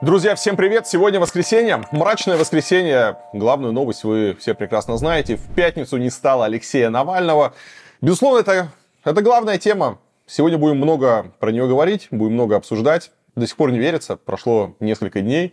Друзья, всем привет! Сегодня воскресенье, мрачное воскресенье. Главную новость вы все прекрасно знаете. В пятницу не стало Алексея Навального. Безусловно, это, это главная тема. Сегодня будем много про нее говорить, будем много обсуждать. До сих пор не верится, прошло несколько дней.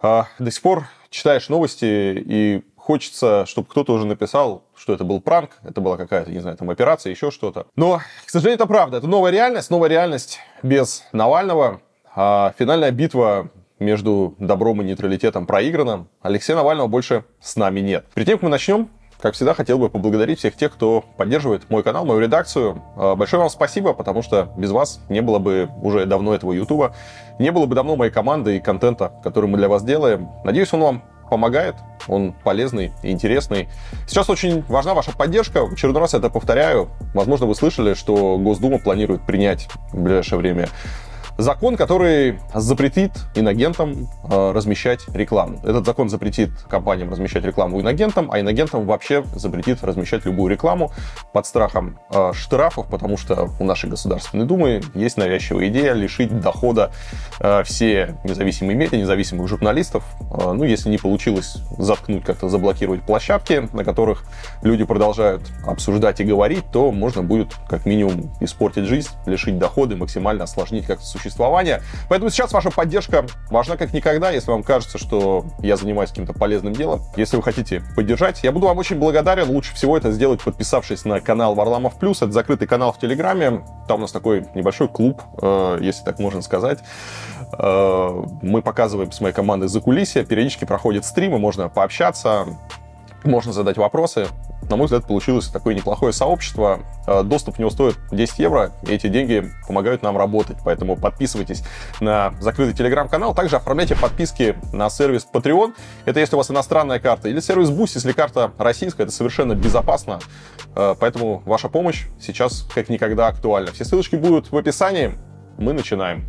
А, до сих пор читаешь новости и хочется, чтобы кто-то уже написал, что это был пранк, это была какая-то, не знаю, там операция, еще что-то. Но, к сожалению, это правда. Это новая реальность, новая реальность без Навального. А финальная битва между добром и нейтралитетом проиграно. Алексея Навального больше с нами нет. Перед тем, как мы начнем, как всегда, хотел бы поблагодарить всех тех, кто поддерживает мой канал, мою редакцию. А, большое вам спасибо, потому что без вас не было бы уже давно этого Ютуба, не было бы давно моей команды и контента, который мы для вас делаем. Надеюсь, он вам помогает, он полезный и интересный. Сейчас очень важна ваша поддержка. В очередной раз это повторяю. Возможно, вы слышали, что Госдума планирует принять в ближайшее время закон, который запретит иногентам э, размещать рекламу. Этот закон запретит компаниям размещать рекламу иногентам, а иногентам вообще запретит размещать любую рекламу под страхом э, штрафов, потому что у нашей Государственной Думы есть навязчивая идея лишить дохода э, все независимые медиа, независимых журналистов. Ну, если не получилось заткнуть, как-то заблокировать площадки, на которых люди продолжают обсуждать и говорить, то можно будет как минимум испортить жизнь, лишить дохода, максимально осложнить как-то существование существования. Поэтому сейчас ваша поддержка важна как никогда. Если вам кажется, что я занимаюсь каким-то полезным делом, если вы хотите поддержать, я буду вам очень благодарен. Лучше всего это сделать, подписавшись на канал Варламов Плюс. Это закрытый канал в Телеграме. Там у нас такой небольшой клуб, э, если так можно сказать. Э, мы показываем с моей командой за кулисья. Периодически проходят стримы, можно пообщаться, можно задать вопросы на мой взгляд, получилось такое неплохое сообщество. Э, доступ в него стоит 10 евро, и эти деньги помогают нам работать. Поэтому подписывайтесь на закрытый телеграм-канал. Также оформляйте подписки на сервис Patreon. Это если у вас иностранная карта. Или сервис Boost, если карта российская. Это совершенно безопасно. Э, поэтому ваша помощь сейчас как никогда актуальна. Все ссылочки будут в описании. Мы начинаем.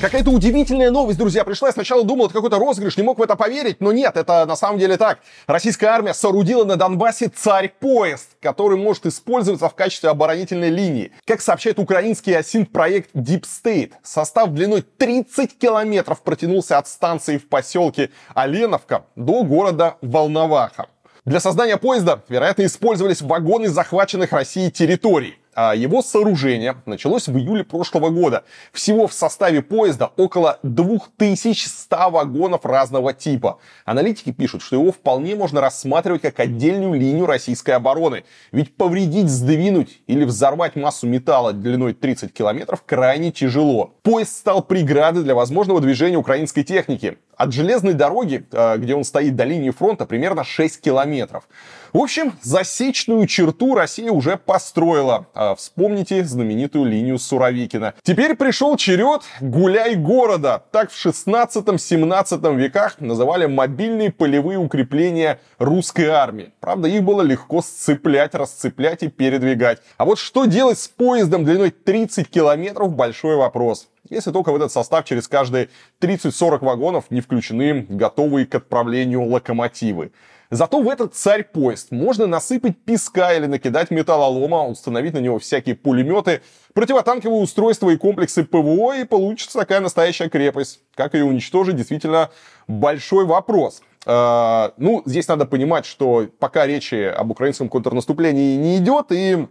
Какая-то удивительная новость, друзья, пришла. Я сначала думал, это какой-то розыгрыш, не мог в это поверить, но нет, это на самом деле так. Российская армия соорудила на Донбассе царь-поезд, который может использоваться в качестве оборонительной линии. Как сообщает украинский осинт-проект Deep State, состав длиной 30 километров протянулся от станции в поселке Оленовка до города Волноваха. Для создания поезда, вероятно, использовались вагоны захваченных Россией территорий. А его сооружение началось в июле прошлого года. Всего в составе поезда около 2100 вагонов разного типа. Аналитики пишут, что его вполне можно рассматривать как отдельную линию российской обороны. Ведь повредить, сдвинуть или взорвать массу металла длиной 30 километров крайне тяжело. Поезд стал преградой для возможного движения украинской техники. От железной дороги, э, где он стоит до линии фронта, примерно 6 километров. В общем, засечную черту Россия уже построила. А вспомните знаменитую линию Суровикина. Теперь пришел черед «Гуляй города». Так в 16-17 веках называли мобильные полевые укрепления русской армии. Правда, их было легко сцеплять, расцеплять и передвигать. А вот что делать с поездом длиной 30 километров – большой вопрос если только в этот состав через каждые 30-40 вагонов не включены готовые к отправлению локомотивы. Зато в этот царь-поезд можно насыпать песка или накидать металлолома, установить на него всякие пулеметы, противотанковые устройства и комплексы ПВО, и получится такая настоящая крепость. Как ее уничтожить, действительно большой вопрос. Uh, ну, здесь надо понимать, что пока речи об украинском контрнаступлении не идет, и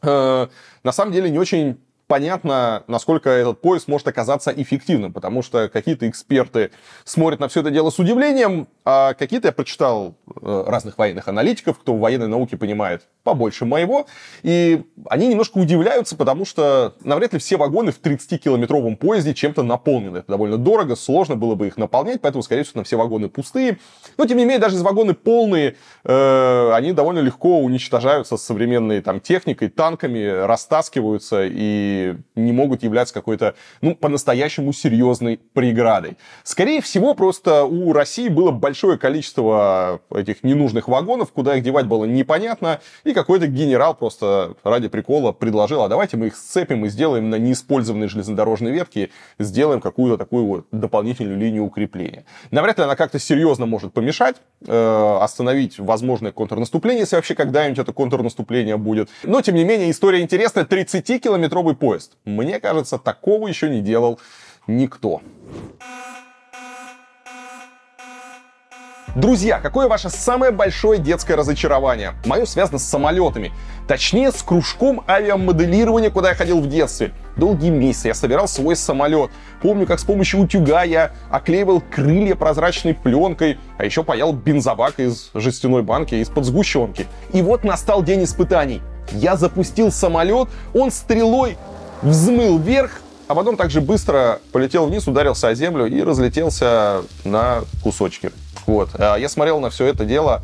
uh, на самом деле не очень понятно, насколько этот поезд может оказаться эффективным, потому что какие-то эксперты смотрят на все это дело с удивлением, а какие-то я прочитал э, разных военных аналитиков, кто в военной науке понимает побольше моего, и они немножко удивляются, потому что навряд ли все вагоны в 30-километровом поезде чем-то наполнены. Это довольно дорого, сложно было бы их наполнять, поэтому, скорее всего, все вагоны пустые. Но, тем не менее, даже из вагоны полные, э, они довольно легко уничтожаются современной там, техникой, танками, растаскиваются и не могут являться какой-то, ну, по-настоящему серьезной преградой. Скорее всего, просто у России было большое большое количество этих ненужных вагонов, куда их девать было непонятно, и какой-то генерал просто ради прикола предложил, а давайте мы их сцепим и сделаем на неиспользованной железнодорожной ветке, сделаем какую-то такую вот дополнительную линию укрепления. Навряд ли она как-то серьезно может помешать, э, остановить возможное контрнаступление, если вообще когда-нибудь это контрнаступление будет. Но, тем не менее, история интересная. 30-километровый поезд. Мне кажется, такого еще не делал никто. Друзья, какое ваше самое большое детское разочарование? Мое связано с самолетами. Точнее, с кружком авиамоделирования, куда я ходил в детстве. Долгие месяцы я собирал свой самолет. Помню, как с помощью утюга я оклеивал крылья прозрачной пленкой, а еще паял бензобак из жестяной банки из-под сгущенки. И вот настал день испытаний. Я запустил самолет, он стрелой взмыл вверх, а потом также быстро полетел вниз, ударился о землю и разлетелся на кусочки. Вот. А я смотрел на все это дело.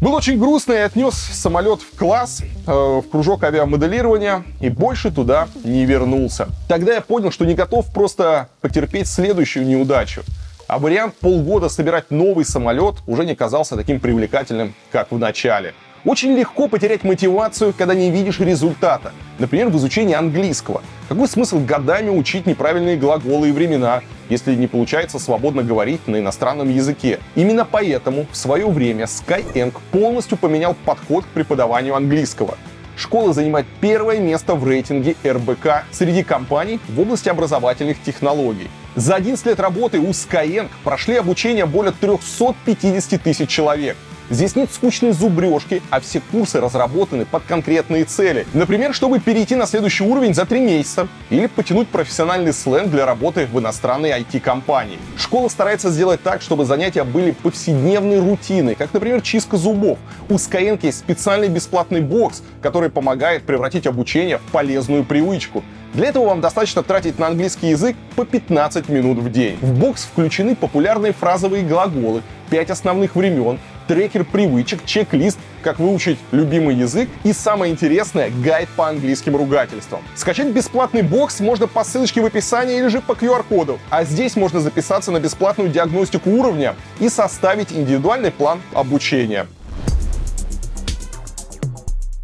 Был очень грустно и отнес самолет в класс, э, в кружок авиамоделирования, и больше туда не вернулся. Тогда я понял, что не готов просто потерпеть следующую неудачу. А вариант полгода собирать новый самолет уже не казался таким привлекательным, как в начале. Очень легко потерять мотивацию, когда не видишь результата. Например, в изучении английского. Какой смысл годами учить неправильные глаголы и времена, если не получается свободно говорить на иностранном языке? Именно поэтому в свое время Skyeng полностью поменял подход к преподаванию английского. Школа занимает первое место в рейтинге РБК среди компаний в области образовательных технологий. За 11 лет работы у Skyeng прошли обучение более 350 тысяч человек. Здесь нет скучной зубрежки, а все курсы разработаны под конкретные цели. Например, чтобы перейти на следующий уровень за три месяца или потянуть профессиональный сленг для работы в иностранной IT-компании. Школа старается сделать так, чтобы занятия были повседневной рутиной, как, например, чистка зубов. У Skyeng есть специальный бесплатный бокс, который помогает превратить обучение в полезную привычку. Для этого вам достаточно тратить на английский язык по 15 минут в день. В бокс включены популярные фразовые глаголы, 5 основных времен, трекер привычек, чек-лист, как выучить любимый язык и самое интересное, гайд по английским ругательствам. Скачать бесплатный бокс можно по ссылочке в описании или же по QR-коду. А здесь можно записаться на бесплатную диагностику уровня и составить индивидуальный план обучения.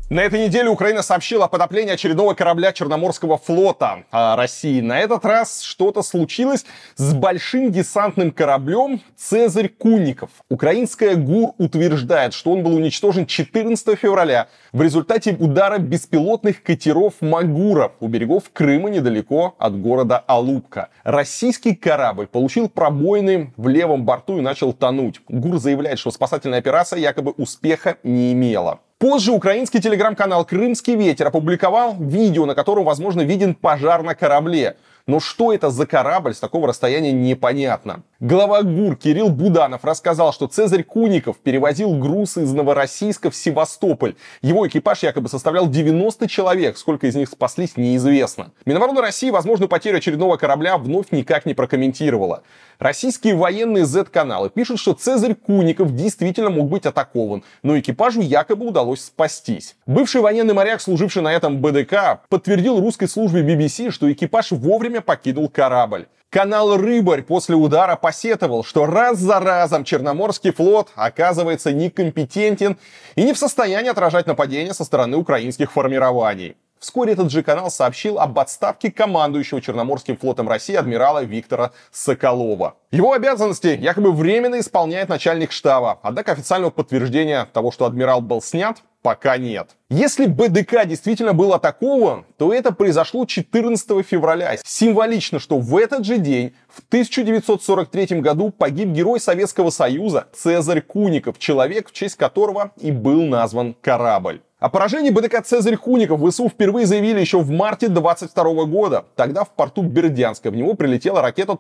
На этой неделе Украина сообщила о потоплении очередного корабля Черноморского флота а России. На этот раз что-то случилось с большим десантным кораблем «Цезарь Кунников». Украинская ГУР утверждает, что он был уничтожен 14 февраля в результате удара беспилотных катеров «Магура» у берегов Крыма недалеко от города Алупка. Российский корабль получил пробоины в левом борту и начал тонуть. ГУР заявляет, что спасательная операция якобы успеха не имела. Позже украинский телеграм-канал «Крымский ветер» опубликовал видео, на котором, возможно, виден пожар на корабле. Но что это за корабль с такого расстояния непонятно. Глава ГУР Кирилл Буданов рассказал, что Цезарь Куников перевозил груз из Новороссийска в Севастополь. Его экипаж якобы составлял 90 человек, сколько из них спаслись, неизвестно. Минобороны России возможную потерю очередного корабля вновь никак не прокомментировала. Российские военные Z-каналы пишут, что Цезарь Куников действительно мог быть атакован, но экипажу якобы удалось спастись. Бывший военный моряк, служивший на этом БДК, подтвердил русской службе BBC, что экипаж вовремя покинул корабль. Канал «Рыбарь» после удара посетовал, что раз за разом Черноморский флот оказывается некомпетентен и не в состоянии отражать нападения со стороны украинских формирований. Вскоре этот же канал сообщил об отставке командующего Черноморским флотом России адмирала Виктора Соколова. Его обязанности якобы временно исполняет начальник штаба, однако официального подтверждения того, что адмирал был снят, пока нет. Если БДК действительно был атакован, то это произошло 14 февраля. Символично, что в этот же день, в 1943 году, погиб герой Советского Союза Цезарь Куников, человек, в честь которого и был назван корабль. О поражении БДК «Цезарь Хуников» ВСУ впервые заявили еще в марте 22 года. Тогда в порту Бердянска в него прилетела ракета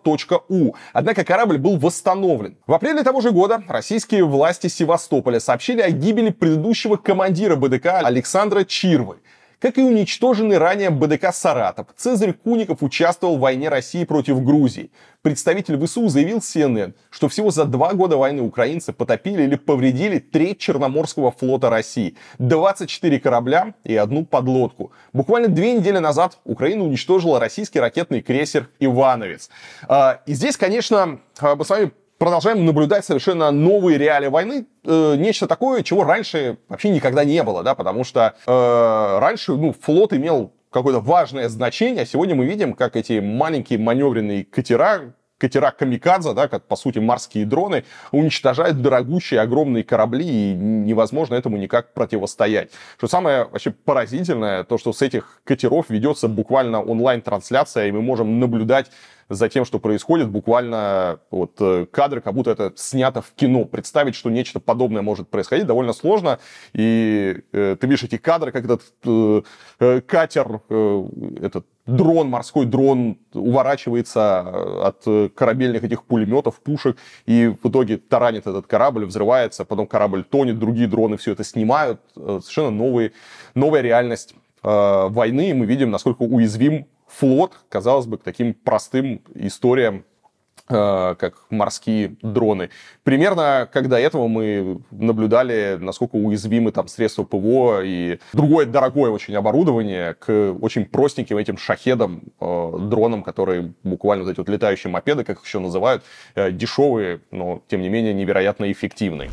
«У». Однако корабль был восстановлен. В апреле того же года российские власти Севастополя сообщили о гибели предыдущего командира БДК Александра Чирвы. Как и уничтоженный ранее БДК «Саратов», Цезарь Куников участвовал в войне России против Грузии. Представитель ВСУ заявил CNN, что всего за два года войны украинцы потопили или повредили треть Черноморского флота России, 24 корабля и одну подлодку. Буквально две недели назад Украина уничтожила российский ракетный крейсер «Ивановец». А, и здесь, конечно, мы с вами продолжаем наблюдать совершенно новые реалии войны, э, нечто такое, чего раньше вообще никогда не было, да, потому что э, раньше, ну, флот имел какое-то важное значение, а сегодня мы видим, как эти маленькие маневренные катера, катера Камикадзе, да, как, по сути, морские дроны, уничтожают дорогущие огромные корабли, и невозможно этому никак противостоять. Что самое вообще поразительное, то, что с этих катеров ведется буквально онлайн-трансляция, и мы можем наблюдать за тем, что происходит, буквально вот э, кадры, как будто это снято в кино. Представить, что нечто подобное может происходить, довольно сложно. И э, ты видишь эти кадры, как этот э, э катер, э, этот дрон, морской дрон уворачивается от корабельных этих пулеметов, пушек, и в итоге таранит этот корабль, взрывается, потом корабль тонет, другие дроны все это снимают. Э, совершенно новый, новая реальность э, войны, и мы видим, насколько уязвим флот, казалось бы, к таким простым историям э, как морские дроны. Примерно как до этого мы наблюдали, насколько уязвимы там средства ПВО и другое дорогое очень оборудование к очень простеньким этим шахедам, э, дронам, которые буквально вот эти вот летающие мопеды, как их еще называют, э, дешевые, но тем не менее невероятно эффективные.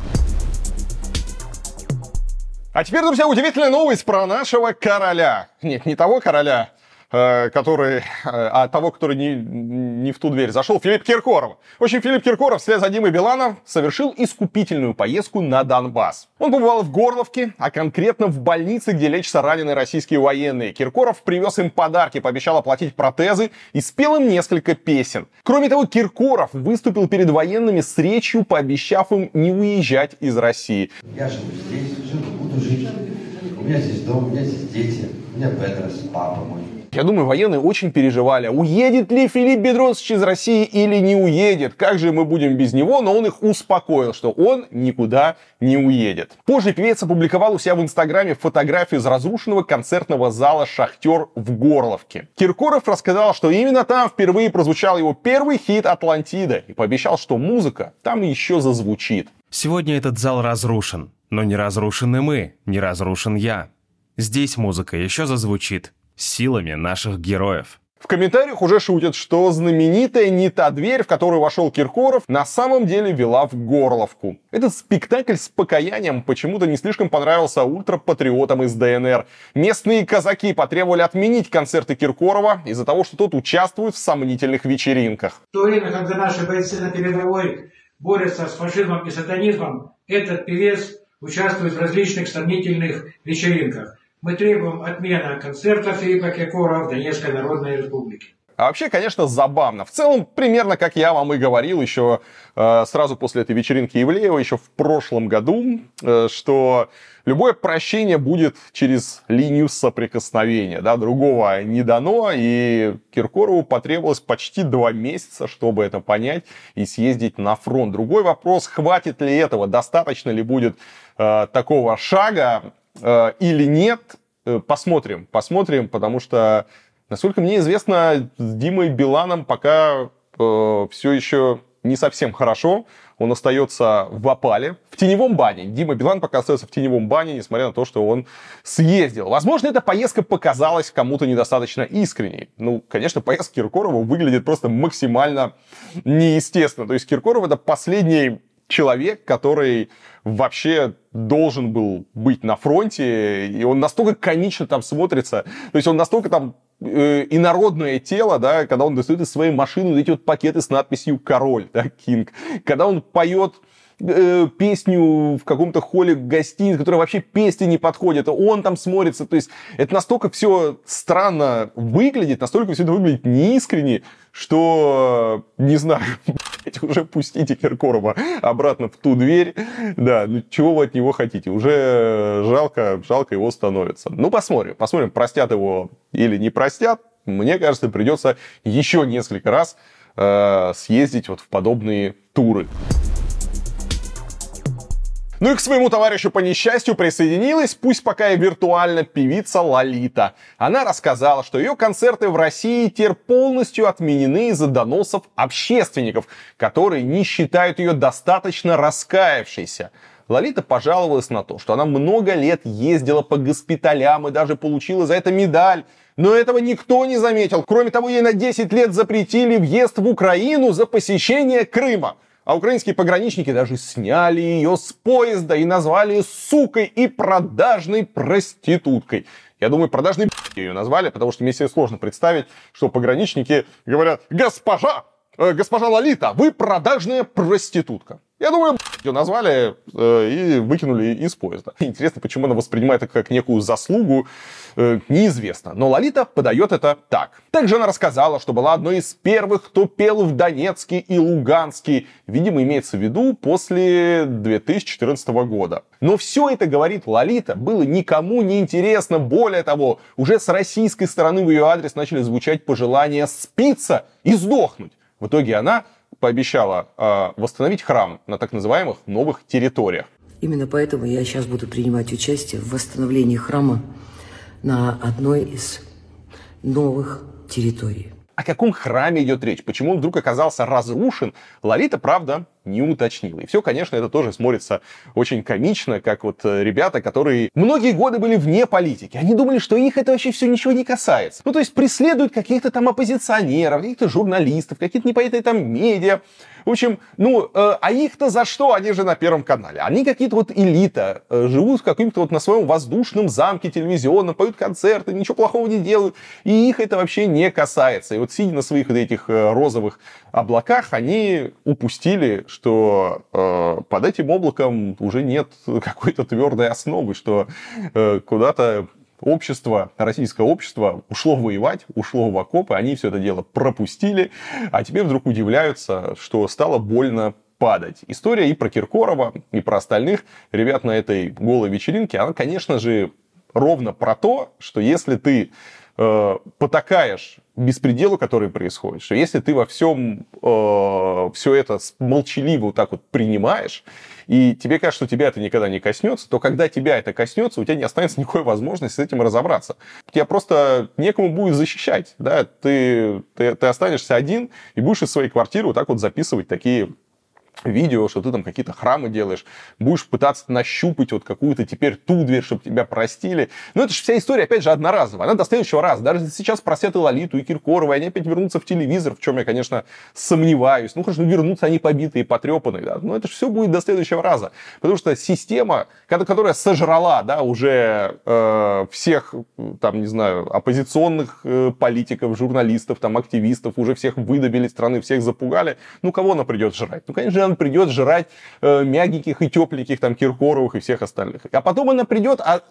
А теперь, друзья, удивительная новость про нашего короля. Нет, не того короля, который, э, а того, который не, не в ту дверь зашел, Филипп Киркоров. В общем, Филипп Киркоров вслед за Димой Биланом совершил искупительную поездку на Донбасс. Он побывал в Горловке, а конкретно в больнице, где лечатся раненые российские военные. Киркоров привез им подарки, пообещал оплатить протезы и спел им несколько песен. Кроме того, Киркоров выступил перед военными с речью, пообещав им не уезжать из России. Я живу здесь, живу, буду жить. У меня здесь дом, у меня здесь дети, у меня Петрос, папа мой. Я думаю, военные очень переживали, уедет ли Филипп Бедросович из России или не уедет, как же мы будем без него, но он их успокоил, что он никуда не уедет. Позже певец опубликовал у себя в Инстаграме фотографию из разрушенного концертного зала «Шахтер» в Горловке. Киркоров рассказал, что именно там впервые прозвучал его первый хит «Атлантида» и пообещал, что музыка там еще зазвучит. Сегодня этот зал разрушен, но не разрушены мы, не разрушен я. Здесь музыка еще зазвучит, силами наших героев. В комментариях уже шутят, что знаменитая не та дверь, в которую вошел Киркоров, на самом деле вела в Горловку. Этот спектакль с покаянием почему-то не слишком понравился ультрапатриотам из ДНР. Местные казаки потребовали отменить концерты Киркорова из-за того, что тот участвует в сомнительных вечеринках. В то время, когда наши бойцы на передовой борются с фашизмом и сатанизмом, этот певец участвует в различных сомнительных вечеринках. Мы требуем отмены концерта Филиппа Киркорова в Донецкой Народной Республике. А вообще, конечно, забавно. В целом, примерно как я вам и говорил еще э, сразу после этой вечеринки Ивлеева, еще в прошлом году, э, что любое прощение будет через линию соприкосновения. Да, другого не дано, и Киркорову потребовалось почти два месяца, чтобы это понять и съездить на фронт. Другой вопрос, хватит ли этого, достаточно ли будет э, такого шага, или нет, э, посмотрим, посмотрим, потому что, насколько мне известно, с Димой Биланом пока э, все еще не совсем хорошо. Он остается в опале, в теневом бане. Дима Билан пока остается в теневом бане, несмотря на то, что он съездил. Возможно, эта поездка показалась кому-то недостаточно искренней. Ну, конечно, поездка Киркорова выглядит просто максимально неестественно. То есть Киркоров это последний человек, который вообще должен был быть на фронте, и он настолько комично там смотрится, то есть он настолько там э, инородное тело, да, когда он достает из своей машины вот эти вот пакеты с надписью «Король», да, «Кинг», когда он поет э, песню в каком-то холле гостиницы, которая вообще песни не подходит, он там смотрится, то есть это настолько все странно выглядит, настолько все это выглядит неискренне, что, не знаю, уже пустите Киркорова обратно в ту дверь, да, ну чего вы от него хотите, уже жалко, жалко его становится. Ну, посмотрим, посмотрим, простят его или не простят, мне кажется, придется еще несколько раз э, съездить вот в подобные туры. Ну и к своему товарищу по несчастью присоединилась, пусть пока и виртуально, певица Лолита. Она рассказала, что ее концерты в России теперь полностью отменены из-за доносов общественников, которые не считают ее достаточно раскаявшейся. Лолита пожаловалась на то, что она много лет ездила по госпиталям и даже получила за это медаль. Но этого никто не заметил. Кроме того, ей на 10 лет запретили въезд в Украину за посещение Крыма. А украинские пограничники даже сняли ее с поезда и назвали сукой и продажной проституткой. Я думаю, продажной ее назвали, потому что мне себе сложно представить, что пограничники говорят, госпожа, госпожа Лолита, вы продажная проститутка. Я думаю, ее назвали э, и выкинули из поезда. Интересно, почему она воспринимает это как некую заслугу, э, неизвестно. Но Лолита подает это так. Также она рассказала, что была одной из первых, кто пел в Донецке и Луганске. Видимо, имеется в виду после 2014 года. Но все это, говорит Лолита, было никому не интересно. Более того, уже с российской стороны в ее адрес начали звучать пожелания спиться и сдохнуть. В итоге она пообещала э, восстановить храм на так называемых новых территориях. Именно поэтому я сейчас буду принимать участие в восстановлении храма на одной из новых территорий. О каком храме идет речь? Почему он вдруг оказался разрушен? Лолита, правда, не уточнила. И все, конечно, это тоже смотрится очень комично, как вот э, ребята, которые многие годы были вне политики. Они думали, что их это вообще все ничего не касается. Ну, то есть преследуют каких-то там оппозиционеров, каких-то журналистов, какие-то непонятные там медиа. В общем, ну, э, а их-то за что? Они же на Первом канале. Они какие-то вот элита, э, живут в каком-то вот на своем воздушном замке телевизионном, поют концерты, ничего плохого не делают. И их это вообще не касается. И вот сидя на своих вот этих э, розовых облаках, они упустили, что э, под этим облаком уже нет какой-то твердой основы, что э, куда-то общество, российское общество ушло воевать, ушло в окопы, они все это дело пропустили, а теперь вдруг удивляются, что стало больно падать. История и про Киркорова, и про остальных ребят на этой голой вечеринке, она, конечно же, ровно про то, что если ты э, потакаешь беспределу, который происходит, что если ты во всем э, все это молчаливо вот так вот принимаешь, и тебе кажется, что тебя это никогда не коснется, то когда тебя это коснется, у тебя не останется никакой возможности с этим разобраться. Тебя просто некому будет защищать, да, ты, ты, ты останешься один и будешь из своей квартиры вот так вот записывать такие видео, что ты там какие-то храмы делаешь, будешь пытаться нащупать вот какую-то теперь ту дверь, чтобы тебя простили. Но это же вся история, опять же, одноразовая. Она до следующего раза. Даже сейчас просят и Лолиту, и Киркорова, и они опять вернутся в телевизор, в чем я, конечно, сомневаюсь. Ну, хорошо, вернутся они побитые, потрепанные, да. Но это же все будет до следующего раза. Потому что система, которая сожрала, да, уже э, всех, там, не знаю, оппозиционных э, политиков, журналистов, там, активистов, уже всех выдавили страны, всех запугали. Ну, кого она придет жрать? Ну, конечно, она придет жрать э, мягеньких и тепленьких, там, Киркоровых и всех остальных. А потом она придет, а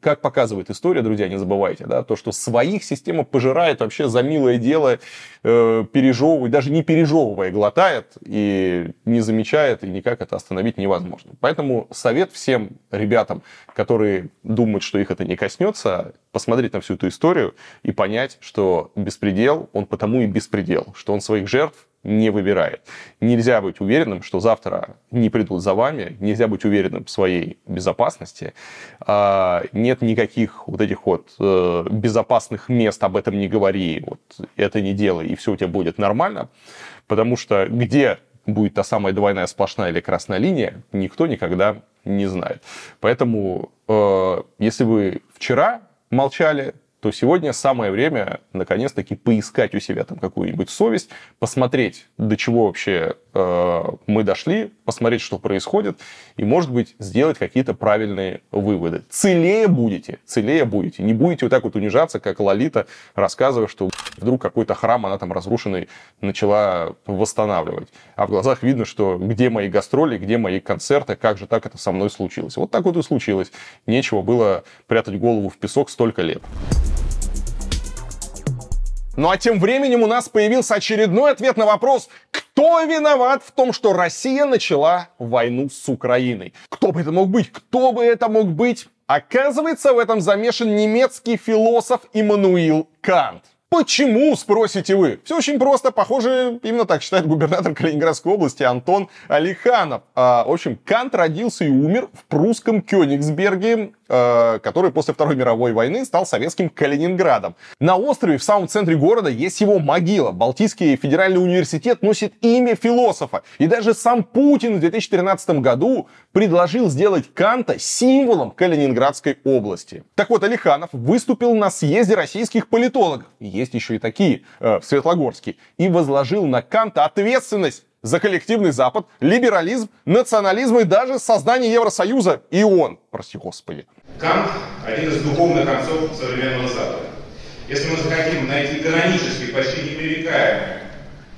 как показывает история, друзья, не забывайте, да, то, что своих система пожирает вообще за милое дело, э, пережевывает, даже не пережевывая, глотает и не замечает, и никак это остановить невозможно. Поэтому совет всем ребятам, которые думают, что их это не коснется, посмотреть на всю эту историю и понять, что беспредел, он потому и беспредел, что он своих жертв не выбирает. Нельзя быть уверенным, что завтра не придут за вами, нельзя быть уверенным в своей безопасности. А, нет никаких вот этих вот э, безопасных мест, об этом не говори, вот это не делай, и все у тебя будет нормально. Потому что где будет та самая двойная сплошная или красная линия, никто никогда не знает. Поэтому, э, если вы вчера молчали, то сегодня самое время наконец-таки поискать у себя там какую-нибудь совесть, посмотреть, до чего вообще э, мы дошли, посмотреть, что происходит, и, может быть, сделать какие-то правильные выводы. Целее будете, целее будете. Не будете вот так вот унижаться, как Лолита, рассказывая, что вдруг какой-то храм она там разрушенный начала восстанавливать. А в глазах видно, что где мои гастроли, где мои концерты, как же так это со мной случилось. Вот так вот и случилось. Нечего было прятать голову в песок столько лет. Ну а тем временем у нас появился очередной ответ на вопрос, кто виноват в том, что Россия начала войну с Украиной? Кто бы это мог быть? Кто бы это мог быть? Оказывается, в этом замешан немецкий философ Иммануил Кант. Почему, спросите вы? Все очень просто. Похоже, именно так считает губернатор Калининградской области Антон Алиханов. А, в общем, Кант родился и умер в прусском Кёнигсберге который после Второй мировой войны стал советским Калининградом. На острове в самом центре города есть его могила. Балтийский федеральный университет носит имя философа. И даже сам Путин в 2013 году предложил сделать Канта символом Калининградской области. Так вот, Алиханов выступил на съезде российских политологов, есть еще и такие, э, в Светлогорске, и возложил на Канта ответственность за коллективный Запад, либерализм, национализм и даже создание Евросоюза и ООН. Прости господи. Кант – один из духовных отцов современного Запада. Если мы захотим найти канонический, почти непререкаемый,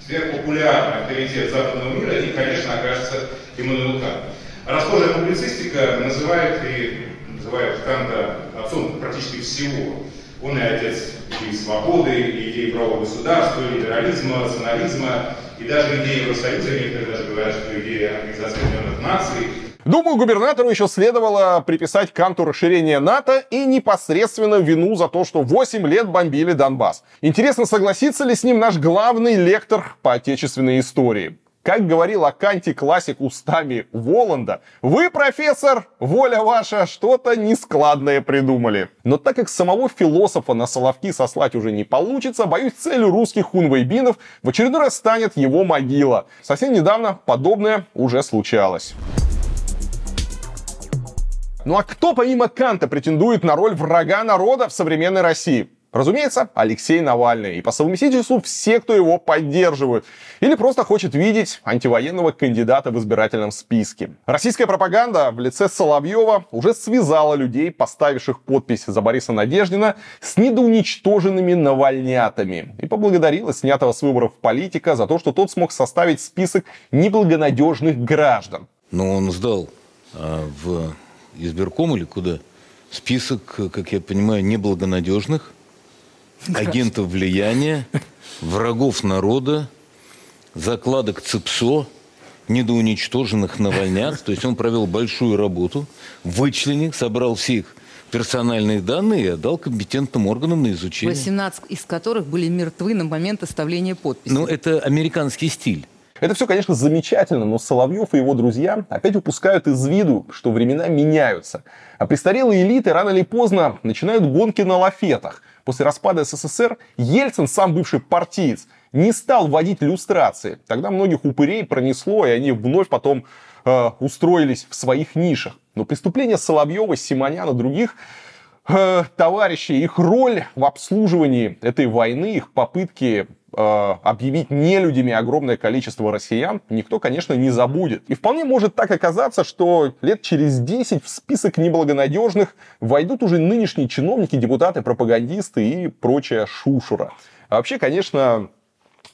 сверхпопулярный авторитет западного мира, и, конечно, окажется Иммануил Кант. Расхожая публицистика называет и называет Канта отцом практически всего. Он и отец идеи свободы, и идеи правового государства, либерализма, национализма, и даже идеи Евросоюза, некоторые даже говорят, что идея Организации Объединенных Наций. Думаю, губернатору еще следовало приписать Канту расширение НАТО и непосредственно вину за то, что 8 лет бомбили Донбасс. Интересно, согласится ли с ним наш главный лектор по отечественной истории? Как говорил о Канте классик устами Воланда, вы, профессор, воля ваша, что-то нескладное придумали. Но так как самого философа на Соловки сослать уже не получится, боюсь, целью русских хунвейбинов в очередной раз станет его могила. Совсем недавно подобное уже случалось. Ну а кто помимо Канта претендует на роль врага народа в современной России? Разумеется, Алексей Навальный. И по совместительству все, кто его поддерживают. Или просто хочет видеть антивоенного кандидата в избирательном списке. Российская пропаганда в лице Соловьева уже связала людей, поставивших подпись за Бориса Надеждина, с недоуничтоженными навальнятами. И поблагодарила снятого с выборов политика за то, что тот смог составить список неблагонадежных граждан. Но он сдал а, в избирком или куда список, как я понимаю, неблагонадежных агентов влияния, врагов народа, закладок ЦИПСО, недоуничтоженных навальнят. То есть он провел большую работу, вычленил, собрал все их персональные данные и отдал компетентным органам на изучение. 18 из которых были мертвы на момент оставления подписи. Ну, это американский стиль. Это все, конечно, замечательно, но Соловьев и его друзья опять упускают из виду, что времена меняются. А престарелые элиты рано или поздно начинают гонки на лафетах. После распада СССР Ельцин, сам бывший партиец, не стал вводить иллюстрации. Тогда многих упырей пронесло, и они вновь потом э, устроились в своих нишах. Но преступления Соловьева, Симоняна, других э, товарищей, их роль в обслуживании этой войны, их попытки объявить нелюдями огромное количество россиян, никто, конечно, не забудет. И вполне может так оказаться, что лет через 10 в список неблагонадежных войдут уже нынешние чиновники, депутаты, пропагандисты и прочая шушура. А вообще, конечно,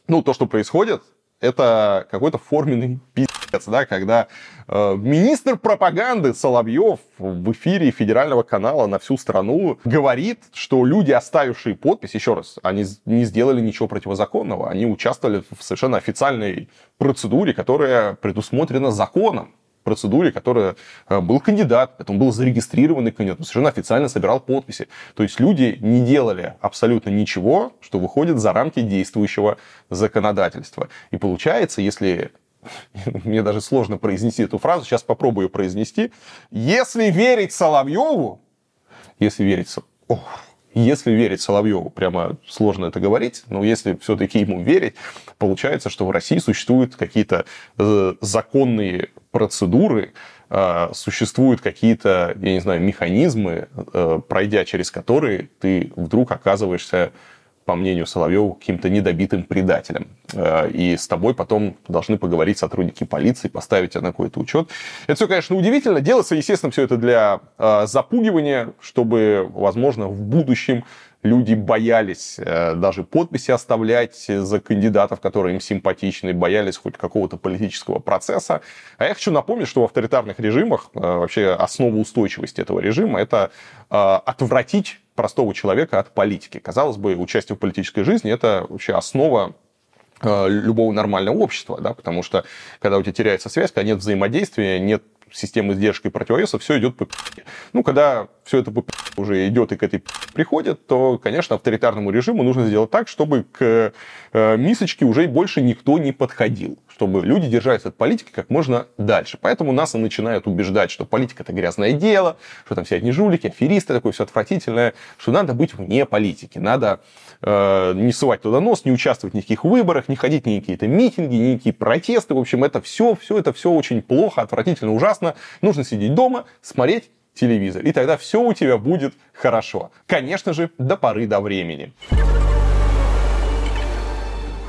ну, то, что происходит, это какой-то форменный пиздец, да, когда э, министр пропаганды Соловьев в эфире федерального канала на всю страну говорит, что люди, оставившие подпись, еще раз, они не сделали ничего противозаконного, они участвовали в совершенно официальной процедуре, которая предусмотрена законом процедуре, которая э, был кандидат, он был зарегистрированный кандидат, он совершенно официально собирал подписи. То есть люди не делали абсолютно ничего, что выходит за рамки действующего законодательства. И получается, если мне даже сложно произнести эту фразу, сейчас попробую произнести. Если верить Соловьеву, если верить... Ох, если верить Соловьеву, прямо сложно это говорить, но если все-таки ему верить, получается, что в России существуют какие-то э, законные процедуры, э, существуют какие-то, я не знаю, механизмы, э, пройдя через которые ты вдруг оказываешься по мнению Соловьева, каким-то недобитым предателем. Э, и с тобой потом должны поговорить сотрудники полиции, поставить тебя на какой-то учет. Это все, конечно, удивительно. Делается, естественно, все это для э, запугивания, чтобы, возможно, в будущем люди боялись э, даже подписи оставлять за кандидатов, которые им симпатичны, боялись хоть какого-то политического процесса. А я хочу напомнить, что в авторитарных режимах вообще основа устойчивости этого режима это отвратить простого человека от политики. Казалось бы, участие в политической жизни – это вообще основа э, любого нормального общества, да, потому что когда у тебя теряется связь, когда нет взаимодействия, нет системы сдержки и противовеса, все идет по Ну, когда все это уже идет и к этой приходит, то, конечно, авторитарному режиму нужно сделать так, чтобы к э, мисочке уже больше никто не подходил чтобы люди держались от политики как можно дальше. Поэтому нас и начинают убеждать, что политика это грязное дело, что там все одни жулики, аферисты, такое все отвратительное, что надо быть вне политики, надо э, не сувать туда нос, не участвовать в никаких выборах, не ходить ни какие-то митинги, ни какие протесты. В общем, это все, все это все очень плохо, отвратительно, ужасно. Нужно сидеть дома, смотреть телевизор, и тогда все у тебя будет хорошо. Конечно же, до поры до времени.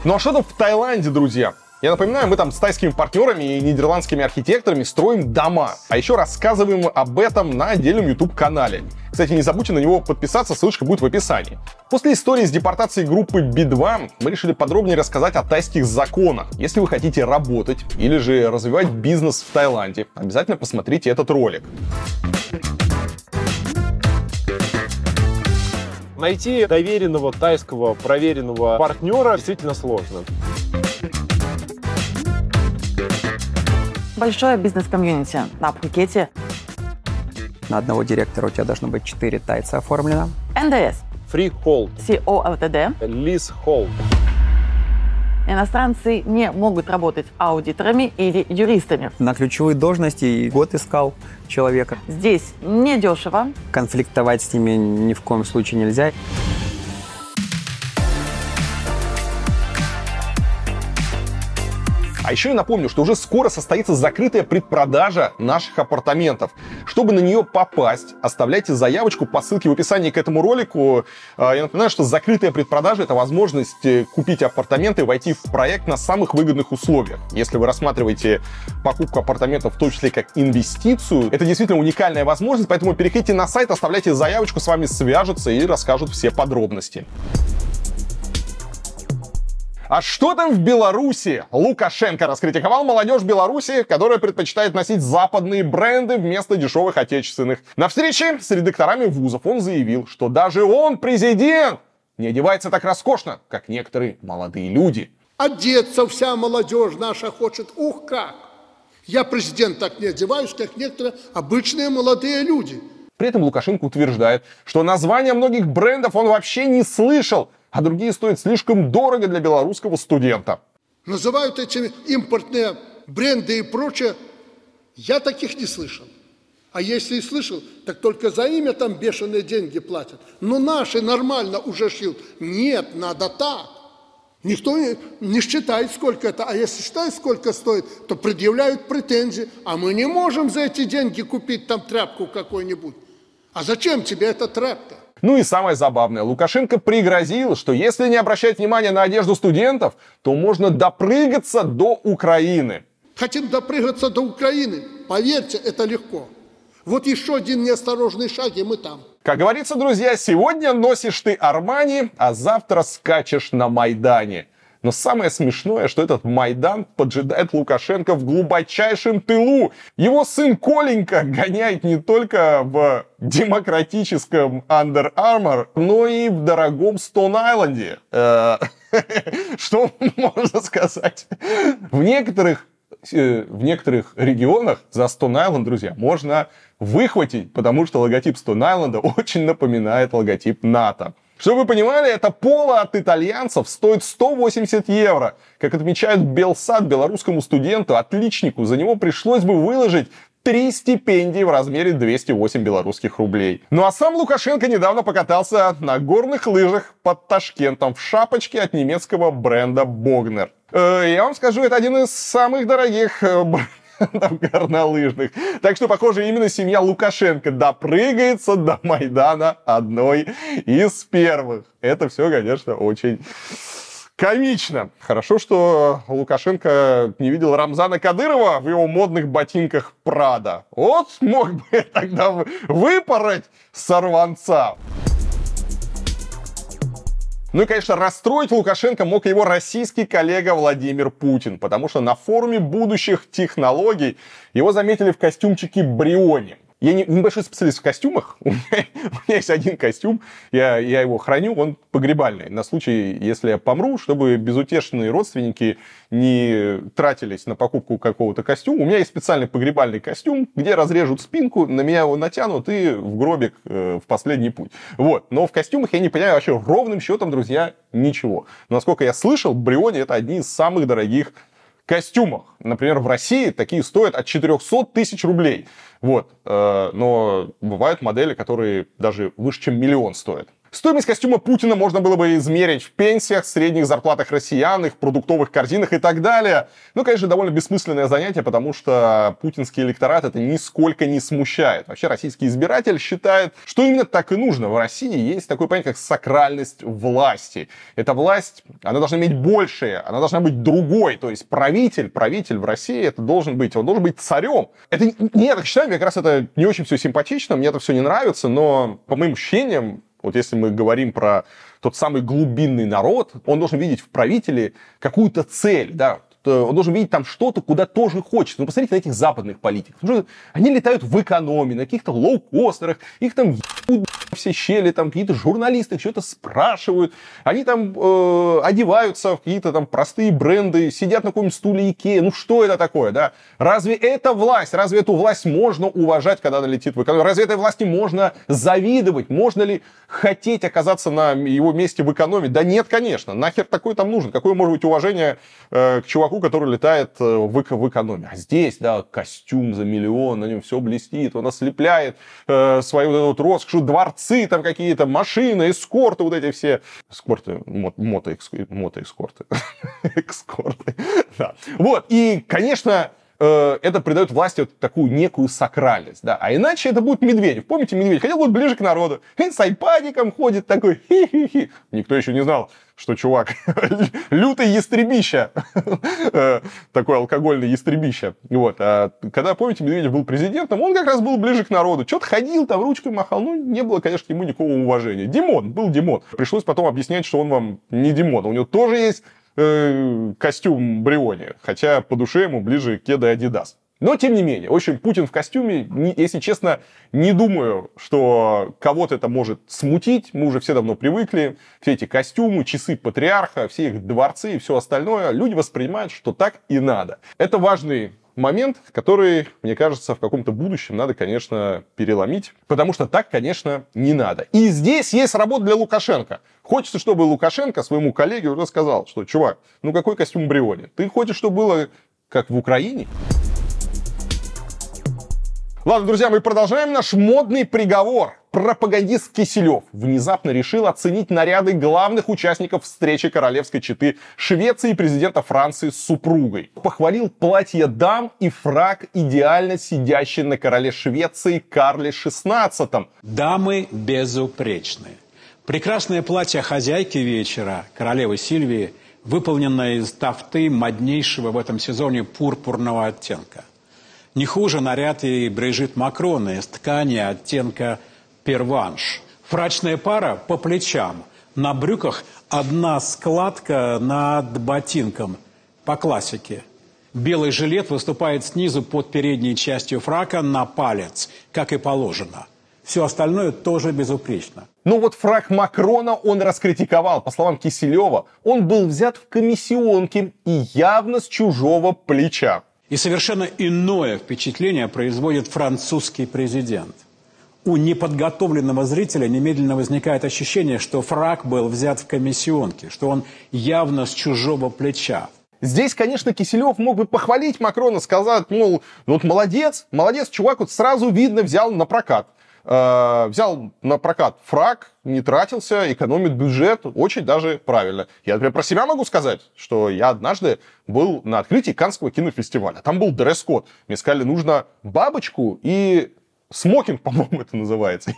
Ну а что там в Таиланде, друзья? Я напоминаю, мы там с тайскими партнерами и нидерландскими архитекторами строим дома. А еще рассказываем об этом на отдельном YouTube-канале. Кстати, не забудьте на него подписаться, ссылочка будет в описании. После истории с депортацией группы B2 мы решили подробнее рассказать о тайских законах. Если вы хотите работать или же развивать бизнес в Таиланде, обязательно посмотрите этот ролик. Найти доверенного тайского проверенного партнера действительно сложно. Большое бизнес-комьюнити на Пхукете. На одного директора у тебя должно быть 4 тайца оформлено. НДС, Freehold, CO ЛТД. leasehold. Иностранцы не могут работать аудиторами или юристами. На ключевые должности и год искал человека. Здесь недешево. Конфликтовать с ними ни в коем случае нельзя. А еще я напомню, что уже скоро состоится закрытая предпродажа наших апартаментов. Чтобы на нее попасть, оставляйте заявочку по ссылке в описании к этому ролику. А, Я напоминаю, что закрытая предпродажа — это возможность э, купить апартаменты и войти в проект на самых выгодных условиях. Если вы рассматриваете покупку апартаментов в том числе как инвестицию, это действительно уникальная возможность, поэтому переходите на сайт, оставляйте заявочку, с вами свяжутся и расскажут все подробности. А что там в Беларуси? Лукашенко раскритиковал молодежь Беларуси, которая предпочитает носить западные бренды вместо дешевых отечественных. На встрече с редакторами вузов он заявил, что даже он, президент, не одевается так роскошно, как некоторые молодые люди. Одеться вся молодежь наша хочет, ух как! Я, президент, так не одеваюсь, как некоторые обычные молодые люди. При этом Лукашенко утверждает, что названия многих брендов он вообще не слышал, а другие стоят слишком дорого для белорусского студента. Называют эти импортные бренды и прочее. Я таких не слышал. А если и слышал, так только за имя там бешеные деньги платят. Но наши нормально уже шьют. Нет, надо так. Никто не, считает, сколько это. А если считает, сколько стоит, то предъявляют претензии. А мы не можем за эти деньги купить там тряпку какую-нибудь. А зачем тебе эта тряпка? Ну и самое забавное, Лукашенко пригрозил, что если не обращать внимания на одежду студентов, то можно допрыгаться до Украины. Хотим допрыгаться до Украины. Поверьте, это легко. Вот еще один неосторожный шаг, и мы там. Как говорится, друзья, сегодня носишь ты Армани, а завтра скачешь на Майдане. Но самое смешное, что этот Майдан поджидает Лукашенко в глубочайшем тылу. Его сын Коленька гоняет не только в демократическом Under Armour, но и в дорогом Стоун-Айленде. Э, Что можно сказать? В некоторых э, в некоторых регионах за Stone Island, друзья, можно выхватить, потому что логотип Stone Island очень напоминает логотип НАТО. Чтобы вы понимали, это поло от итальянцев стоит 180 евро. Как отмечают Белсад белорусскому студенту, отличнику, за него пришлось бы выложить три стипендии в размере 208 белорусских рублей. Ну а сам Лукашенко недавно покатался на горных лыжах под Ташкентом в шапочке от немецкого бренда Богнер. Э, я вам скажу, это один из самых дорогих э, брендов горнолыжных. Так что, похоже, именно семья Лукашенко допрыгается до Майдана одной из первых. Это все, конечно, очень комично. Хорошо, что Лукашенко не видел Рамзана Кадырова в его модных ботинках Прада. Вот мог бы тогда выпороть сорванца. Ну и, конечно, расстроить Лукашенко мог его российский коллега Владимир Путин, потому что на форуме будущих технологий его заметили в костюмчике Бриони. Я не, небольшой специалист в костюмах. У меня, у меня есть один костюм, я, я его храню, он погребальный. На случай, если я помру, чтобы безутешные родственники не тратились на покупку какого-то костюма. У меня есть специальный погребальный костюм, где разрежут спинку, на меня его натянут и в гробик э, в последний путь. Вот. Но в костюмах я не понимаю вообще ровным счетом, друзья, ничего. Но, насколько я слышал, Бриони это одни из самых дорогих костюмах. Например, в России такие стоят от 400 тысяч рублей. Вот. Э, Но бывают модели, которые даже выше, чем миллион стоят. Стоимость костюма Путина можно было бы измерить в пенсиях, средних зарплатах россиян, их продуктовых корзинах и так далее. Ну, конечно, довольно бессмысленное занятие, потому что путинский электорат это нисколько не смущает. Вообще, российский избиратель считает, что именно так и нужно. В России есть такое понятие, как сакральность власти. Эта власть, она должна иметь большее, она должна быть другой. То есть правитель, правитель в России это должен быть, он должен быть царем. Это не я так считаю, мне как раз это не очень все симпатично, мне это все не нравится, но по моим ощущениям, вот если мы говорим про тот самый глубинный народ, он должен видеть в правителе какую-то цель, да, он должен видеть там что-то, куда тоже хочет. Ну, посмотрите на этих западных политиков. Они летают в экономии, на каких-то лоукостерах, их там ебут все щели, там какие-то журналисты что-то спрашивают. Они там э, одеваются в какие-то там простые бренды, сидят на каком-нибудь стуле Икея. Ну, что это такое, да? Разве это власть? Разве эту власть можно уважать, когда она летит в экономию? Разве этой власти можно завидовать? Можно ли хотеть оказаться на его месте в экономии? Да нет, конечно. Нахер такое там нужно? Какое может быть уважение э, к чуваку, который летает э, в, в экономии? А здесь, да, костюм за миллион, на нем все блестит, он ослепляет э, свою вот эту роскошь, дворцы там какие-то, машины, эскорты, вот эти все. Эскорты, мото, мотоэскорты. Экскорты. Да. Вот, и, конечно, Э, это придает власти вот такую некую сакральность, да. А иначе это будет Медведев. Помните, Медведев хотел быть ближе к народу. С айпадиком ходит такой, хи-хи-хи. Никто еще не знал, что чувак лютый ястребища. Э, такой алкогольный ястребища. Вот. А когда, помните, Медведев был президентом, он как раз был ближе к народу. Что-то ходил, там ручкой махал. Ну, не было, конечно, к нему никакого уважения. Димон, был Димон. Пришлось потом объяснять, что он вам не Димон. У него тоже есть э, костюм Бриони, хотя по душе ему ближе кеды Adidas. Но, тем не менее, в общем, Путин в костюме, если честно, не думаю, что кого-то это может смутить. Мы уже все давно привыкли. Все эти костюмы, часы патриарха, все их дворцы и все остальное. Люди воспринимают, что так и надо. Это важный момент, который, мне кажется, в каком-то будущем надо, конечно, переломить, потому что так, конечно, не надо. И здесь есть работа для Лукашенко. Хочется, чтобы Лукашенко своему коллеге уже сказал, что, чувак, ну какой костюм Бриони? Ты хочешь, чтобы было как в Украине? Ладно, друзья, мы продолжаем наш модный приговор. Пропагандист Киселев внезапно решил оценить наряды главных участников встречи королевской четы Швеции и президента Франции с супругой. Похвалил платье дам и фраг, идеально сидящий на короле Швеции Карле XVI. Дамы безупречны. Прекрасное платье хозяйки вечера, королевы Сильвии, выполненное из тафты моднейшего в этом сезоне пурпурного оттенка. Не хуже наряд и Брижит Макрона из ткани оттенка перванш. Фрачная пара по плечам. На брюках одна складка над ботинком. По классике. Белый жилет выступает снизу под передней частью фрака на палец, как и положено. Все остальное тоже безупречно. Ну вот фраг Макрона он раскритиковал. По словам Киселева, он был взят в комиссионке и явно с чужого плеча. И совершенно иное впечатление производит французский президент. У неподготовленного зрителя немедленно возникает ощущение, что фраг был взят в комиссионке, что он явно с чужого плеча. Здесь, конечно, Киселев мог бы похвалить Макрона, сказать, мол, вот молодец, молодец, чувак, вот сразу видно взял на прокат. Э, взял на прокат фраг, не тратился, экономит бюджет, очень даже правильно. Я, например, про себя могу сказать, что я однажды был на открытии Канского кинофестиваля. Там был дресс-код. Мне сказали, нужно бабочку и смокинг, по-моему, это называется.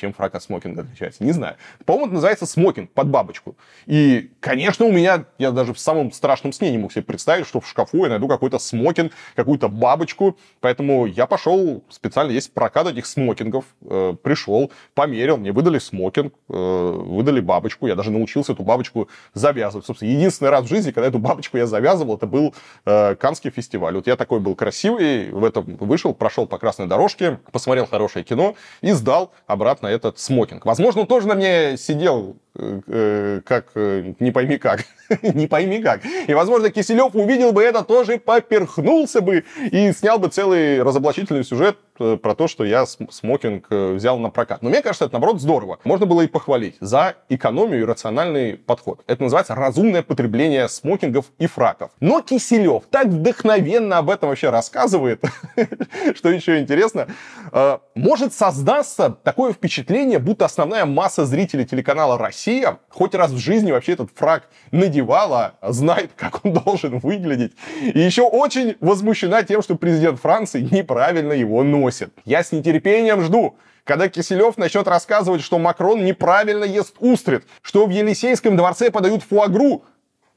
Чем фрак от смокинга отличается? Не знаю. По-моему, это называется смокинг под бабочку. И, конечно, у меня, я даже в самом страшном сне не мог себе представить, что в шкафу я найду какой-то смокинг, какую-то бабочку. Поэтому я пошел, специально есть прокат этих смокингов, э, пришел, померил, мне выдали смокинг, э, выдали бабочку. Я даже научился эту бабочку завязывать. Собственно, единственный раз в жизни, когда эту бабочку я завязывал, это был э, Канский фестиваль. Вот я такой был красивый, в этом вышел, прошел по красной дорожке, посмотрел хорошее кино и сдал обратно этот смокинг. Возможно, он тоже на мне сидел как э, не пойми как. не пойми как. И, возможно, Киселев увидел бы это, тоже поперхнулся бы и снял бы целый разоблачительный сюжет э, про то, что я смокинг э, взял на прокат. Но мне кажется, это, наоборот, здорово. Можно было и похвалить за экономию и рациональный подход. Это называется разумное потребление смокингов и фраков. Но Киселев так вдохновенно об этом вообще рассказывает, что еще интересно, э, может создаться такое впечатление, будто основная масса зрителей телеканала «Россия» хоть раз в жизни вообще этот фраг надевала, знает, как он должен выглядеть. И еще очень возмущена тем, что президент Франции неправильно его носит. Я с нетерпением жду, когда Киселев начнет рассказывать, что Макрон неправильно ест устриц, что в Елисейском дворце подают фуагру,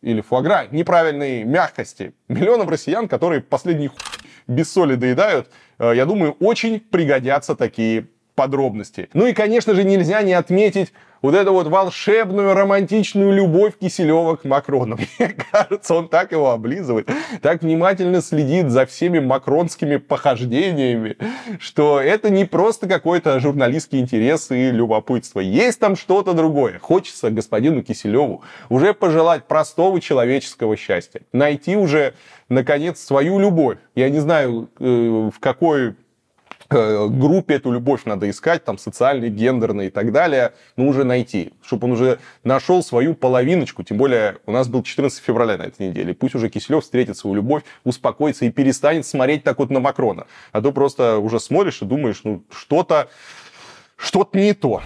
или фуагра неправильной мягкости миллионам россиян, которые последний хуй без соли доедают, э, я думаю, очень пригодятся такие подробности. Ну и, конечно же, нельзя не отметить вот эту вот волшебную романтичную любовь Киселева к Макрону. Мне кажется, он так его облизывает, так внимательно следит за всеми макронскими похождениями, что это не просто какой-то журналистский интерес и любопытство. Есть там что-то другое. Хочется господину Киселеву уже пожелать простого человеческого счастья. Найти уже, наконец, свою любовь. Я не знаю, э, в какой группе эту любовь надо искать, там, социальной, гендерной и так далее, ну, уже найти, чтобы он уже нашел свою половиночку, тем более у нас был 14 февраля на этой неделе, пусть уже Киселев встретит свою любовь, успокоится и перестанет смотреть так вот на Макрона, а то просто уже смотришь и думаешь, ну, что-то, что-то не то.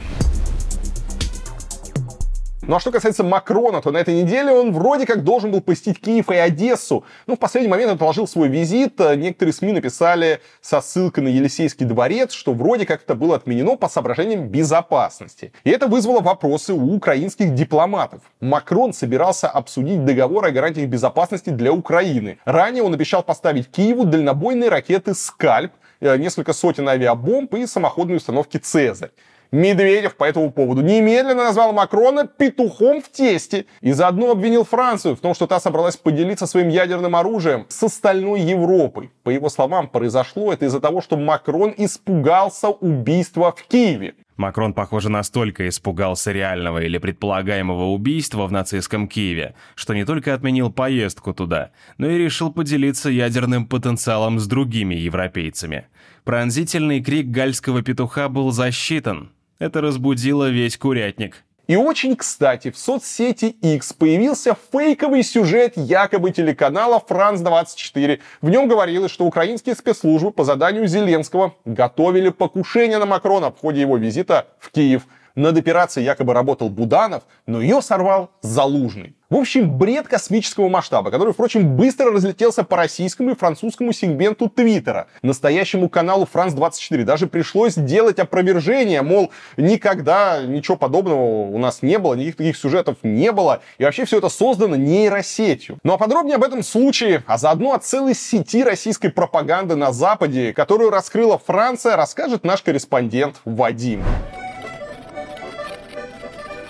Ну а что касается Макрона, то на этой неделе он вроде как должен был посетить Киев и Одессу. Ну, в последний момент отложил свой визит. Некоторые СМИ написали со ссылкой на Елисейский дворец, что вроде как это было отменено по соображениям безопасности. И это вызвало вопросы у украинских дипломатов. Макрон собирался обсудить договор о гарантиях безопасности для Украины. Ранее он обещал поставить Киеву дальнобойные ракеты «Скальп», э, несколько сотен авиабомб и самоходные установки «Цезарь». Медведев по этому поводу немедленно назвал Макрона петухом в тесте и заодно обвинил Францию в том, что та собралась поделиться своим ядерным оружием с остальной Европой. По его словам, произошло это из-за того, что Макрон испугался убийства в Киеве. Макрон, похоже, настолько испугался реального или предполагаемого убийства в нацистском Киеве, что не только отменил поездку туда, но и решил поделиться ядерным потенциалом с другими европейцами. Пронзительный крик гальского петуха был засчитан, это разбудило весь курятник. И очень кстати, в соцсети X появился фейковый сюжет якобы телеканала «Франц-24». В нем говорилось, что украинские спецслужбы по заданию Зеленского готовили покушение на Макрона в ходе его визита в Киев – над операцией якобы работал Буданов, но ее сорвал Залужный. В общем, бред космического масштаба, который, впрочем, быстро разлетелся по российскому и французскому сегменту Твиттера. Настоящему каналу Франс-24 даже пришлось делать опровержение, мол, никогда ничего подобного у нас не было, никаких таких сюжетов не было, и вообще все это создано нейросетью. Ну а подробнее об этом случае, а заодно о целой сети российской пропаганды на Западе, которую раскрыла Франция, расскажет наш корреспондент Вадим.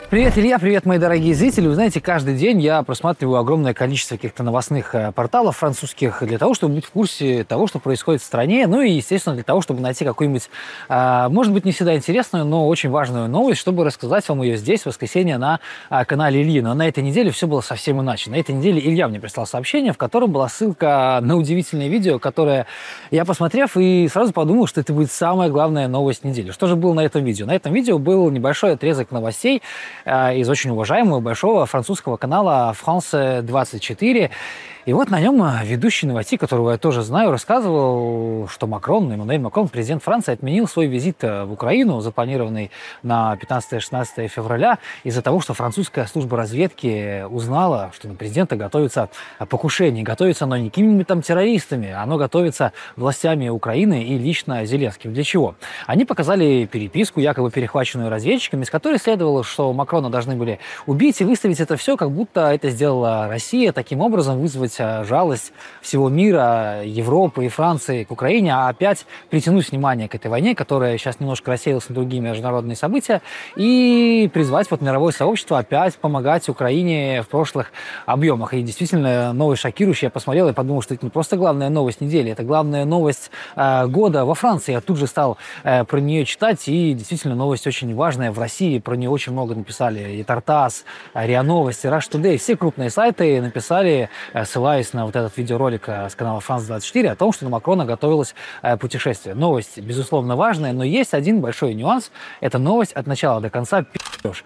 Привет, Илья, привет, мои дорогие зрители. Вы знаете, каждый день я просматриваю огромное количество каких-то новостных э, порталов французских для того, чтобы быть в курсе того, что происходит в стране, ну и, естественно, для того, чтобы найти какую-нибудь, а, может быть, не всегда интересную, но очень важную новость, чтобы рассказать вам ее здесь, в воскресенье, на а, канале Ильи. Но на этой неделе все было совсем иначе. На этой неделе Илья мне прислал сообщение, в котором была ссылка на удивительное видео, которое я, посмотрев, и сразу подумал, что это будет самая главная новость недели. Что же было на этом видео? На этом видео был небольшой отрезок новостей, из очень уважаемого большого французского канала France 24. И вот на нем э, ведущий новостей, которого я тоже знаю, рассказывал, что Макрон, Эммануэль Макрон, президент Франции, отменил свой визит э, в Украину, запланированный на 15-16 февраля, из-за того, что французская служба разведки узнала, что на президента готовится покушение. Готовится оно не какими-нибудь там террористами, оно готовится властями Украины и лично Зеленским. Для чего? Они показали переписку, якобы перехваченную разведчиками, из которой следовало, что Макрона должны были убить и выставить это все, как будто это сделала Россия, таким образом вызвать вызвать жалость всего мира, Европы и Франции к Украине, а опять притянуть внимание к этой войне, которая сейчас немножко рассеялась на другие международные события, и призвать вот мировое сообщество опять помогать Украине в прошлых объемах. И действительно, новость шокирующая. Я посмотрел и подумал, что это не просто главная новость недели, это главная новость э, года во Франции. Я тут же стал э, про нее читать, и действительно новость очень важная. В России про нее очень много написали и Тартас, РИА Новости, Rush Today, все крупные сайты написали, э, ссылаясь на вот этот видеоролик э, с канала France24, о том, что на Макрона готовилось э, путешествие. Новость, безусловно, важная, но есть один большой нюанс. Это новость от начала до конца пи***ешь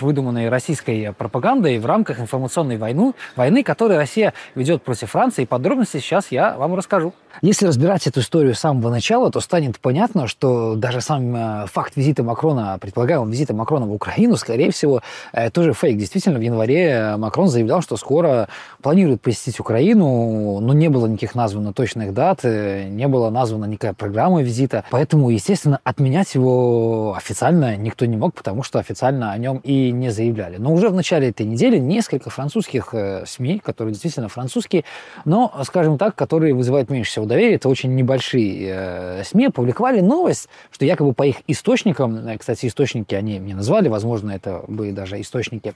выдуманной российской пропагандой в рамках информационной войны, войны, которую Россия ведет против Франции. Подробности сейчас я вам расскажу. Если разбирать эту историю с самого начала, то станет понятно, что даже сам э, факт визита Макрона, предполагаемого визита Макрона в Украину, скорее всего, э, тоже фейк. Действительно, в январе Макрон заявлял, что скоро планирует посетить Украину, но не было никаких названо точных дат, э, не было названа никакая программа визита. Поэтому, естественно, отменять его официально никто не мог, потому что официально о нем и не заявляли. Но уже в начале этой недели несколько французских СМИ, которые действительно французские, но, скажем так, которые вызывают меньше всего доверия, это очень небольшие э, СМИ, опубликовали новость, что якобы по их источникам, э, кстати, источники они мне назвали, возможно, это были даже источники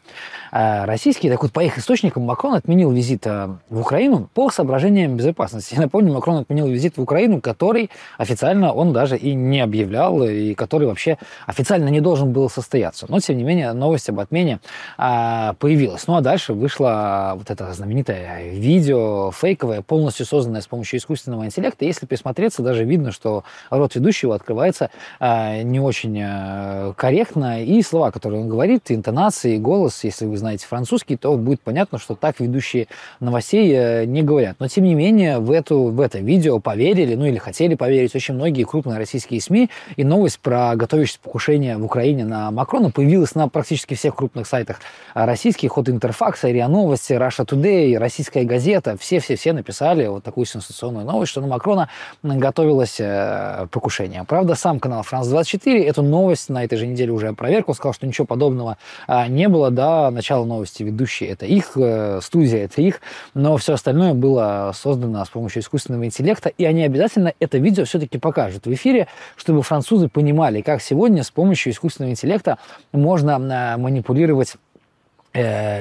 э, российские, так вот по их источникам Макрон отменил визит в Украину по соображениям безопасности. Я напомню, Макрон отменил визит в Украину, который официально он даже и не объявлял, и который вообще официально не должен был состояться. Но, тем не менее, новость об отмене появилась. Ну а дальше вышло вот это знаменитое видео, фейковое, полностью созданное с помощью искусственного искусственного интеллекта. Если присмотреться, даже видно, что рот ведущего открывается э, не очень э, корректно, и слова, которые он говорит, интонации, голос, если вы знаете французский, то будет понятно, что так ведущие новостей э, не говорят. Но, тем не менее, в, эту, в это видео поверили, ну или хотели поверить очень многие крупные российские СМИ, и новость про готовящееся покушение в Украине на Макрона появилась на практически всех крупных сайтах российских, от Интерфакса, РИА Новости, Раша Today, Российская газета, все-все-все написали вот такую сенсационную новость, что на Макрона готовилось э, покушение. Правда, сам канал France24 эту новость на этой же неделе уже опровергл, сказал, что ничего подобного а, не было, да, начало новости ведущие это их, э, студия это их, но все остальное было создано с помощью искусственного интеллекта, и они обязательно это видео все-таки покажут в эфире, чтобы французы понимали, как сегодня с помощью искусственного интеллекта можно э, манипулировать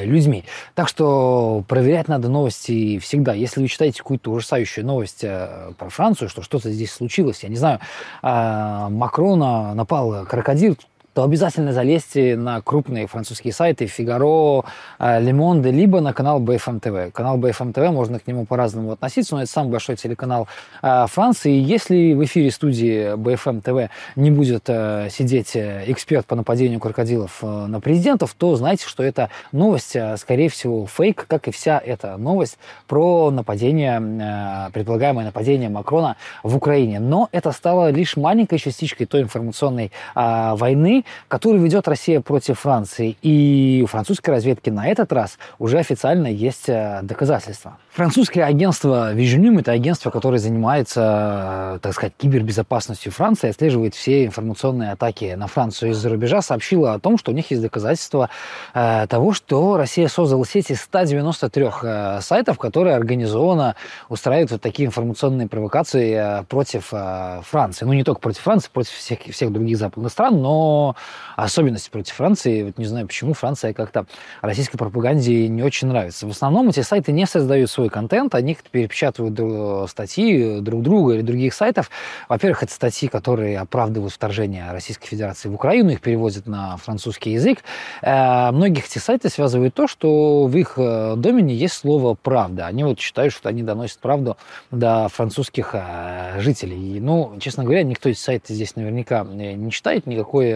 людьми. Так что проверять надо новости всегда. Если вы читаете какую-то ужасающую новость э, про Францию, что что-то здесь случилось, я не знаю, э, Макрона напал крокодил, то обязательно залезьте на крупные французские сайты Фигаро, Лемонде, либо на канал BFM TV. Канал BFM TV, можно к нему по-разному относиться, но это самый большой телеканал э, Франции. И если в эфире студии BFM TV не будет э, сидеть э, эксперт по нападению крокодилов на президентов, то знайте, что это новость, скорее всего, фейк, как и вся эта новость про нападение, предполагаемое нападение Макрона в Украине. Но это стало лишь маленькой частичкой той информационной войны, которую ведет Россия против Франции. И у французской разведки на этот раз уже официально есть э, доказательства. Французское агентство Visionum – это агентство, которое занимается, э, так сказать, кибербезопасностью Франции, отслеживает все информационные атаки на Францию из-за рубежа, сообщило о том, что у них есть доказательства э, того, что Россия создала сеть из 193 э, сайтов, которые организованно устраивают вот такие информационные провокации э, против э, Франции. Ну, не только против Франции, против всех, всех других западных стран, но особенности против Франции. Вот не знаю, почему Франция как-то российской пропаганде не очень нравится. В основном эти сайты не создают свой контент, они перепечатывают статьи друг друга или других сайтов. Во-первых, это статьи, которые оправдывают вторжение Российской Федерации в Украину, их переводят на французский язык. Э, многих эти сайты связывают то, что в их э, домене есть слово «правда». Они вот считают, что они доносят правду до французских э, жителей. Ну, честно говоря, никто эти сайты здесь наверняка не читает, никакой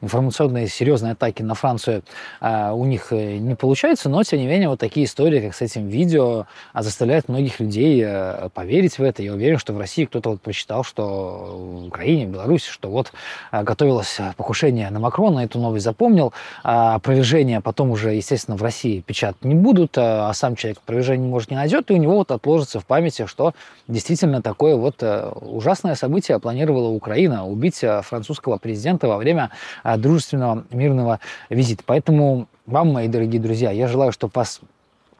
информационные серьезные атаки на Францию у них э, не получается, но тем не менее вот такие истории, как с этим видео, а, заставляют многих людей э, поверить в это. Я уверен, что в России кто-то вот прочитал, что в Украине, в Беларуси, что вот а, готовилось покушение на Макрона, эту новость запомнил. Опровержения потом уже, естественно, в России печатать не будут, а сам человек опровержение, может, не найдет, и у него вот отложится в памяти, что действительно такое вот э, ужасное событие планировала Украина, убить французского президента во время а, дружественного мирного визита. Поэтому вам, мои дорогие друзья, я желаю, чтобы вас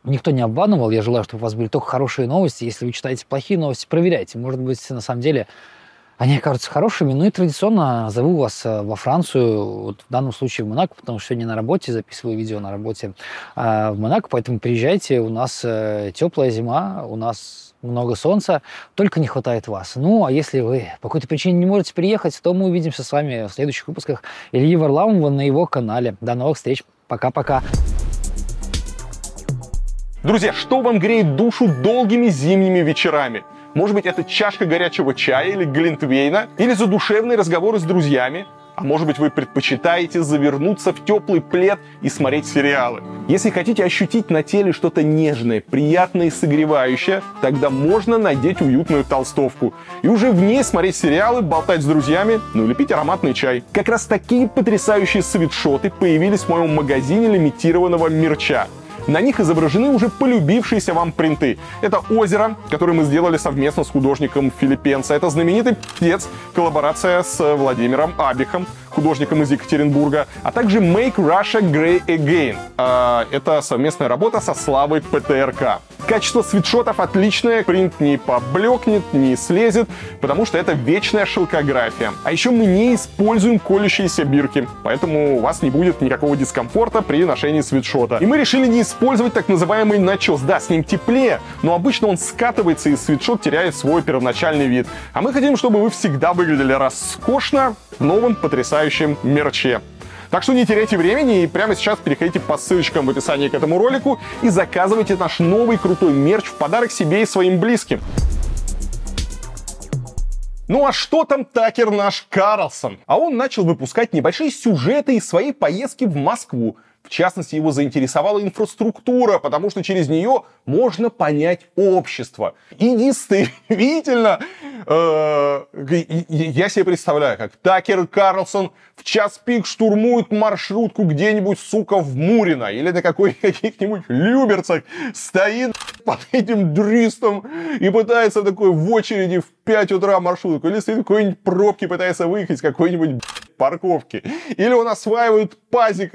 никто не обманывал. Я желаю, чтобы у вас были только хорошие новости. Если вы читаете плохие новости, проверяйте. Может быть, на самом деле они окажутся хорошими. Ну и традиционно зову вас э, во Францию, вот в данном случае в Монако, потому что сегодня на работе, записываю видео на работе а, в Монако, поэтому приезжайте, у нас э, теплая зима, у нас много солнца, только не хватает вас. Ну, а если вы по какой-то причине не можете приехать, то мы увидимся с вами в следующих выпусках Ильи Варламова на его канале. До новых встреч. Пока-пока. Друзья, что вам греет душу долгими зимними вечерами? Может быть, это чашка горячего чая или глинтвейна, или задушевные разговоры с друзьями, а может быть, вы предпочитаете завернуться в теплый плед и смотреть сериалы. Если хотите ощутить на теле что-то нежное, приятное и согревающее, тогда можно надеть уютную толстовку. И уже в ней смотреть сериалы, болтать с друзьями, ну или пить ароматный чай. Как раз такие потрясающие свитшоты появились в моем магазине лимитированного мерча. На них изображены уже полюбившиеся вам принты. Это озеро, которое мы сделали совместно с художником Филиппенца. Это знаменитый птец, коллаборация с Владимиром Абихом, художником из Екатеринбурга, а также Make Russia Grey Again. А, это совместная работа со Славой ПТРК. Качество свитшотов отличное, принт не поблекнет, не слезет, потому что это вечная шелкография. А еще мы не используем колющиеся бирки, поэтому у вас не будет никакого дискомфорта при ношении свитшота. И мы решили не использовать так называемый начес. Да, с ним теплее, но обычно он скатывается и свитшот теряет свой первоначальный вид. А мы хотим, чтобы вы всегда выглядели роскошно в новом потрясающем мерче. Так что не теряйте времени и прямо сейчас переходите по ссылочкам в описании к этому ролику и заказывайте наш новый крутой мерч в подарок себе и своим близким. Ну а что там Такер наш Карлсон? А он начал выпускать небольшие сюжеты из своей поездки в Москву. В частности, его заинтересовала инфраструктура, потому что через нее можно понять общество. И действительно, э, я себе представляю, как Такер Карлсон в час пик штурмует маршрутку где-нибудь, сука, в Мурино или на каких-нибудь Люберцах, стоит под этим дристом и пытается такой в очереди в 5 утра маршрутку, или стоит в какой-нибудь пробке, пытается выехать с какой-нибудь парковки, или он осваивает пазик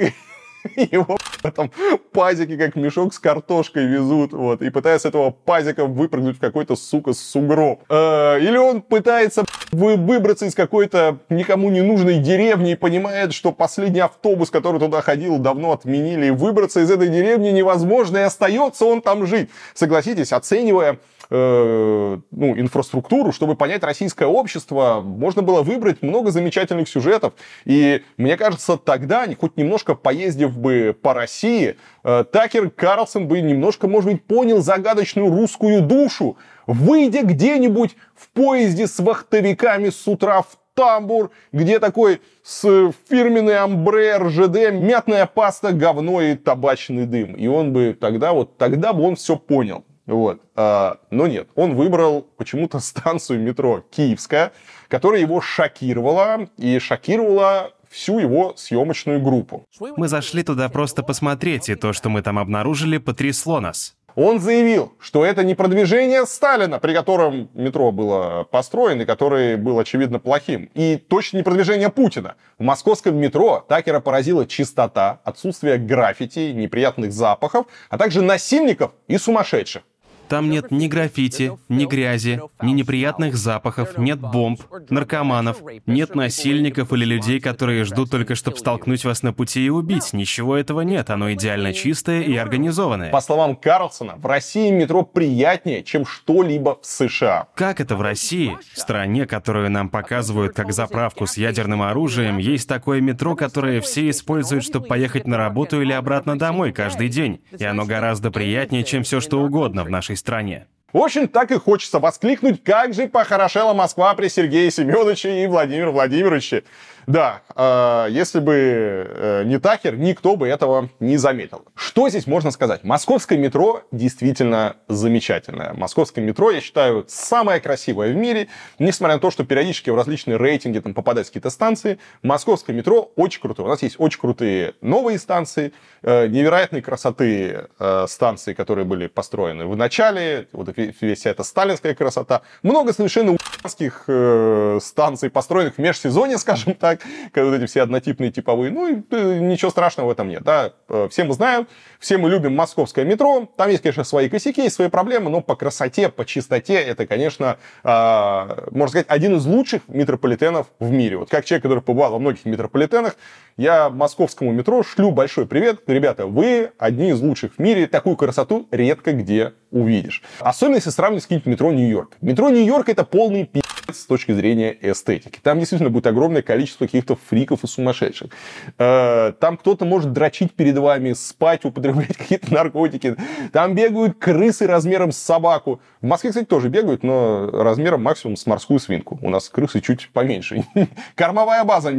его там пазики как мешок с картошкой везут, вот, и пытается этого пазика выпрыгнуть в какой-то, сука, сугроб. Э, или он пытается выбраться из какой-то никому не нужной деревни и понимает, что последний автобус, который туда ходил, давно отменили, и выбраться из этой деревни невозможно, и остается он там жить. Согласитесь, оценивая э, ну, инфраструктуру, чтобы понять российское общество, можно было выбрать много замечательных сюжетов. И мне кажется, тогда, хоть немножко поездив бы по России, э, Такер Карлсон бы немножко, может быть, понял загадочную русскую душу, выйдя где-нибудь в поезде с вахтовиками с утра в тамбур, где такой с фирменной амбре РЖД, мятная паста, говно и табачный дым. И он бы тогда, вот тогда бы он все понял. Вот. А, но нет, он выбрал почему-то станцию метро Киевская, которая его шокировала и шокировала всю его съемочную группу. Мы зашли туда просто посмотреть, и то, что мы там обнаружили, потрясло нас. Он заявил, что это не продвижение Сталина, при котором метро было построено и который был, очевидно, плохим. И точно не продвижение Путина. В московском метро Такера поразила чистота, отсутствие граффити, неприятных запахов, а также насильников и сумасшедших. Там нет ни граффити, ни грязи, ни неприятных запахов, нет бомб, наркоманов, нет насильников или людей, которые ждут только, чтобы столкнуть вас на пути и убить. Ничего этого нет, оно идеально чистое и организованное. По словам Карлсона, в России метро приятнее, чем что-либо в США. Как это в России? В стране, которую нам показывают как заправку с ядерным оружием, есть такое метро, которое все используют, чтобы поехать на работу или обратно домой каждый день. И оно гораздо приятнее, чем все что угодно в нашей стране. В общем, так и хочется воскликнуть, как же похорошела Москва при Сергее Семеновиче и Владимире Владимировиче. Да, э, если бы э, не Такер, никто бы этого не заметил. Что здесь можно сказать? Московское метро действительно замечательное. Московское метро, я считаю, самое красивое в мире. Несмотря на то, что периодически в различные рейтинги там попадают какие-то станции, московское метро очень крутое. У нас есть очень крутые новые станции, э, невероятной красоты э, станции, которые были построены в начале, вот вся эта сталинская красота. Много совершенно пи***ских э, станций, построенных в межсезонье, скажем так, когда вот эти все однотипные типовые. Ну, и, э, ничего страшного в этом нет. Да? Э, все мы знаем, все мы любим московское метро. Там есть, конечно, свои косяки, свои проблемы, но по красоте, по чистоте это, конечно, э, можно сказать, один из лучших метрополитенов в мире. Вот как человек, который побывал во многих метрополитенах, я московскому метро шлю большой привет. Ребята, вы одни из лучших в мире. Такую красоту редко где увидишь. Особенно если сравнивать с каким-нибудь метро Нью-Йорк. Метро Нью-Йорк это полный пи*** с точки зрения эстетики. Там действительно будет огромное количество каких-то фриков и сумасшедших. Э, там кто-то может дрочить перед вами, спать, употреблять какие-то наркотики. Там бегают крысы размером с собаку. В Москве, кстати, тоже бегают, но размером максимум с морскую свинку. У нас крысы чуть поменьше. Кормовая база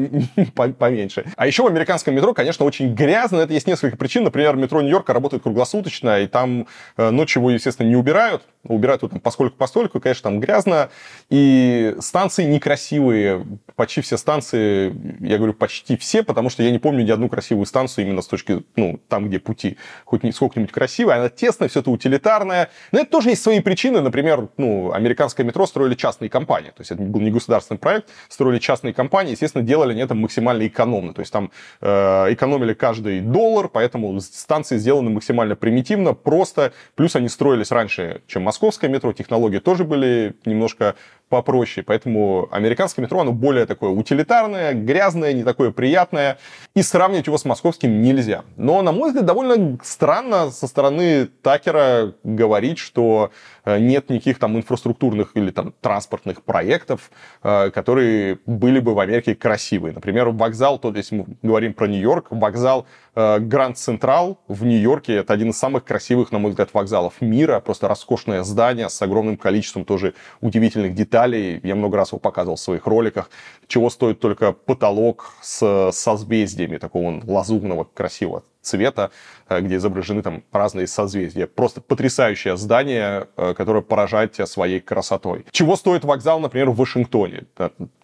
поменьше. А еще в американском метро, конечно, очень грязно. Это есть несколько причин. Например, метро Нью-Йорка работает круглосуточно, и там э, ночью его, естественно, не убирают. Убирают его там поскольку постольку, конечно, там грязно. И станции некрасивые. Почти все станции, я говорю, почти все, потому что я не помню ни одну красивую станцию именно с точки, ну, там, где пути хоть сколько-нибудь красивая. Она тесная, все это утилитарное. Но это тоже есть свои причины. Например, ну, американское метро строили частные компании. То есть это был не государственный проект, строили частные компании. Естественно, делали они это максимально экономно. То есть там э, экономили каждый доллар, поэтому станции сделаны максимально примитивно, просто. Плюс они строились раньше, чем московское метро. Технологии тоже были немножко попроще. Поэтому американское метро, оно более такое утилитарное, грязное, не такое приятное. И сравнивать его с московским нельзя. Но, на мой взгляд, довольно странно со стороны Такера говорить, что э, нет никаких там инфраструктурных или там транспортных проектов, э, которые были бы в Америке красивые. Например, вокзал, то если мы говорим про Нью-Йорк, вокзал э, Гранд Централ в Нью-Йорке это один из самых красивых, на мой взгляд, вокзалов мира. Просто роскошное здание с огромным количеством тоже удивительных деталей деталей. Я много раз его показывал в своих роликах. Чего стоит только потолок с созвездиями такого лазурного красивого цвета, э, где изображены там разные созвездия. Просто потрясающее здание, э, которое поражает тебя своей красотой. Чего стоит вокзал, например, в Вашингтоне?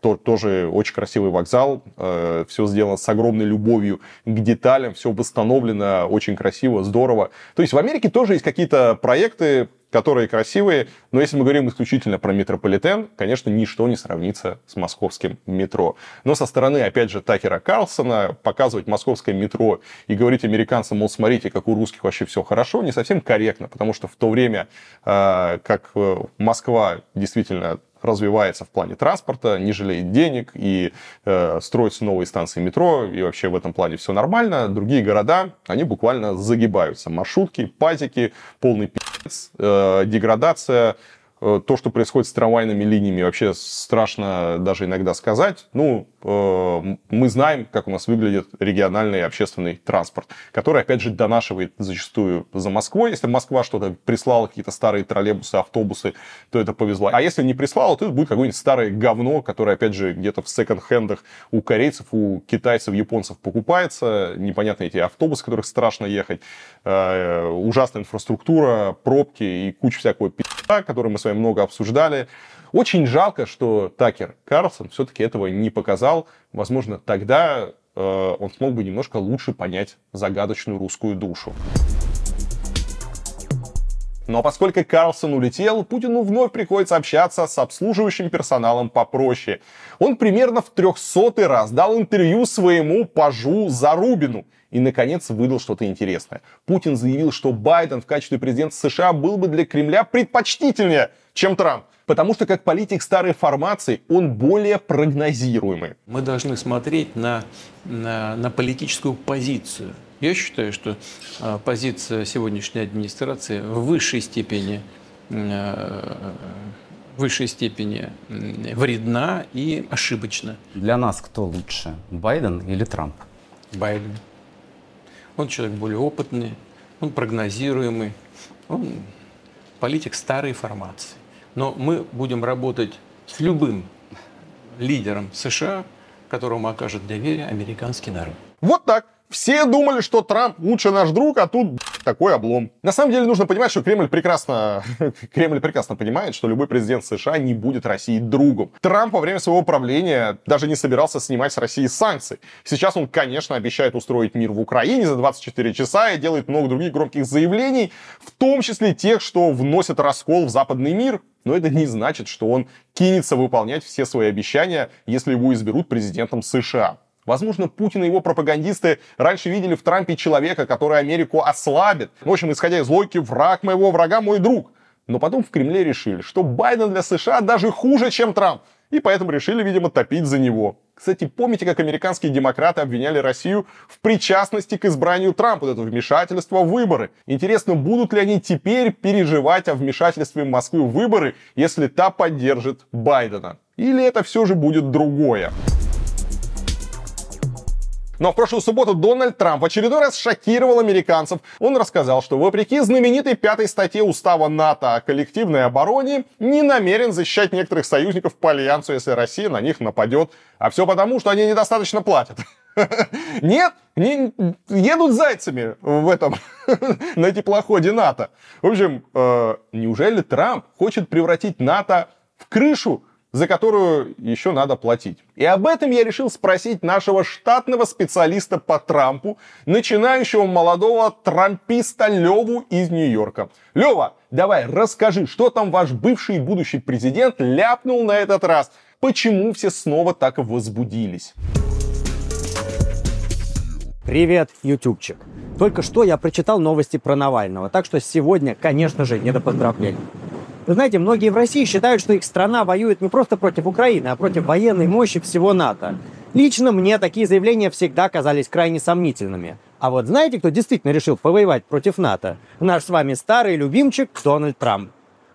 Тоже очень красивый вокзал. Э, все сделано с огромной любовью к деталям, все восстановлено очень красиво, здорово. То есть в Америке тоже есть какие-то проекты, которые красивые, но если мы говорим исключительно про метрополитен, конечно, ничто не сравнится с московским метро. Но со стороны, опять же, Такера Карлсона показывать московское метро и говорить американцам, мол, смотрите, как у русских вообще все хорошо, не совсем корректно, потому что в то время, э, как э, Москва действительно развивается в плане транспорта, не жалеет денег и э, строятся новые станции метро, и вообще в этом плане все нормально. Другие города, они буквально загибаются. Маршрутки, пазики, полный пи***ц, э, деградация, Э, то, что происходит с трамвайными линиями, вообще страшно даже иногда сказать. Ну, мы знаем, как у нас выглядит региональный общественный транспорт, который, опять же, донашивает зачастую за Москвой. Если Москва что-то прислала, какие-то старые троллейбусы, автобусы, то это повезло. А если не прислала, то это будет какое-нибудь старое говно, которое, опять же, где-то в секонд-хендах у корейцев, у китайцев, японцев покупается. Непонятно эти автобусы, которых страшно ехать. Э, ужасная инфраструктура, пробки и куча всякого пи***а, который мы с вами много обсуждали. Очень жалко, что Такер Карлсон все-таки этого не показал. Возможно, тогда э, он смог бы немножко лучше понять загадочную русскую душу. Но поскольку Карлсон улетел, Путину вновь приходится общаться с обслуживающим персоналом попроще. Он примерно в трехсотый раз дал интервью своему пажу Зарубину и, наконец, выдал что-то интересное. Путин заявил, что Байден в качестве президента США был бы для Кремля предпочтительнее, чем Трамп. Потому что как политик старой формации он более прогнозируемый. Мы должны смотреть на, на, на политическую позицию. Я считаю, что э, позиция сегодняшней администрации в высшей степени э, высшей степени вредна и ошибочна. Для нас кто лучше, Байден или Трамп? Байден. Он человек более опытный, он прогнозируемый, он политик старой формации. Но мы будем работать с любым лидером США, которому окажет доверие американский народ. Вот так. Все думали, что Трамп лучше наш друг, а тут такой облом. На самом деле нужно понимать, что Кремль прекрасно, Кремль прекрасно понимает, что любой президент США не будет России другом. Трамп во время своего правления даже не собирался снимать с России санкции. Сейчас он, конечно, обещает устроить мир в Украине за 24 часа и делает много других громких заявлений, в том числе тех, что вносят раскол в западный мир. Но это не значит, что он кинется выполнять все свои обещания, если его изберут президентом США. Возможно, Путин и его пропагандисты раньше видели в Трампе человека, который Америку ослабит. В общем, исходя из логики, враг моего врага мой друг. Но потом в Кремле решили, что Байден для США даже хуже, чем Трамп. И поэтому решили, видимо, топить за него. Кстати, помните, как американские демократы обвиняли Россию в причастности к избранию Трампа, вот это вмешательство в выборы? Интересно, будут ли они теперь переживать о вмешательстве Москвы в выборы, если та поддержит Байдена? Или это все же будет другое? Но в прошлую субботу Дональд Трамп в очередной раз шокировал американцев. Он рассказал, что вопреки знаменитой пятой статье устава НАТО о коллективной обороне, не намерен защищать некоторых союзников по альянсу, если Россия на них нападет. А все потому, что они недостаточно платят. Нет, не, едут зайцами в этом, на теплоходе НАТО. В общем, э, неужели Трамп хочет превратить НАТО в крышу за которую еще надо платить. И об этом я решил спросить нашего штатного специалиста по Трампу, начинающего молодого трамписта Леву из Нью-Йорка. Лева, давай расскажи, что там ваш бывший и будущий президент ляпнул на этот раз? Почему все снова так возбудились? Привет, ютубчик. Только что я прочитал новости про Навального, так что сегодня, конечно же, не до поздравлений. Вы знаете, многие в России считают, что их страна воюет не просто против Украины, а против военной мощи всего НАТО. Лично мне такие заявления всегда казались крайне сомнительными. А вот знаете, кто действительно решил повоевать против НАТО? Наш с вами старый любимчик Дональд Трамп.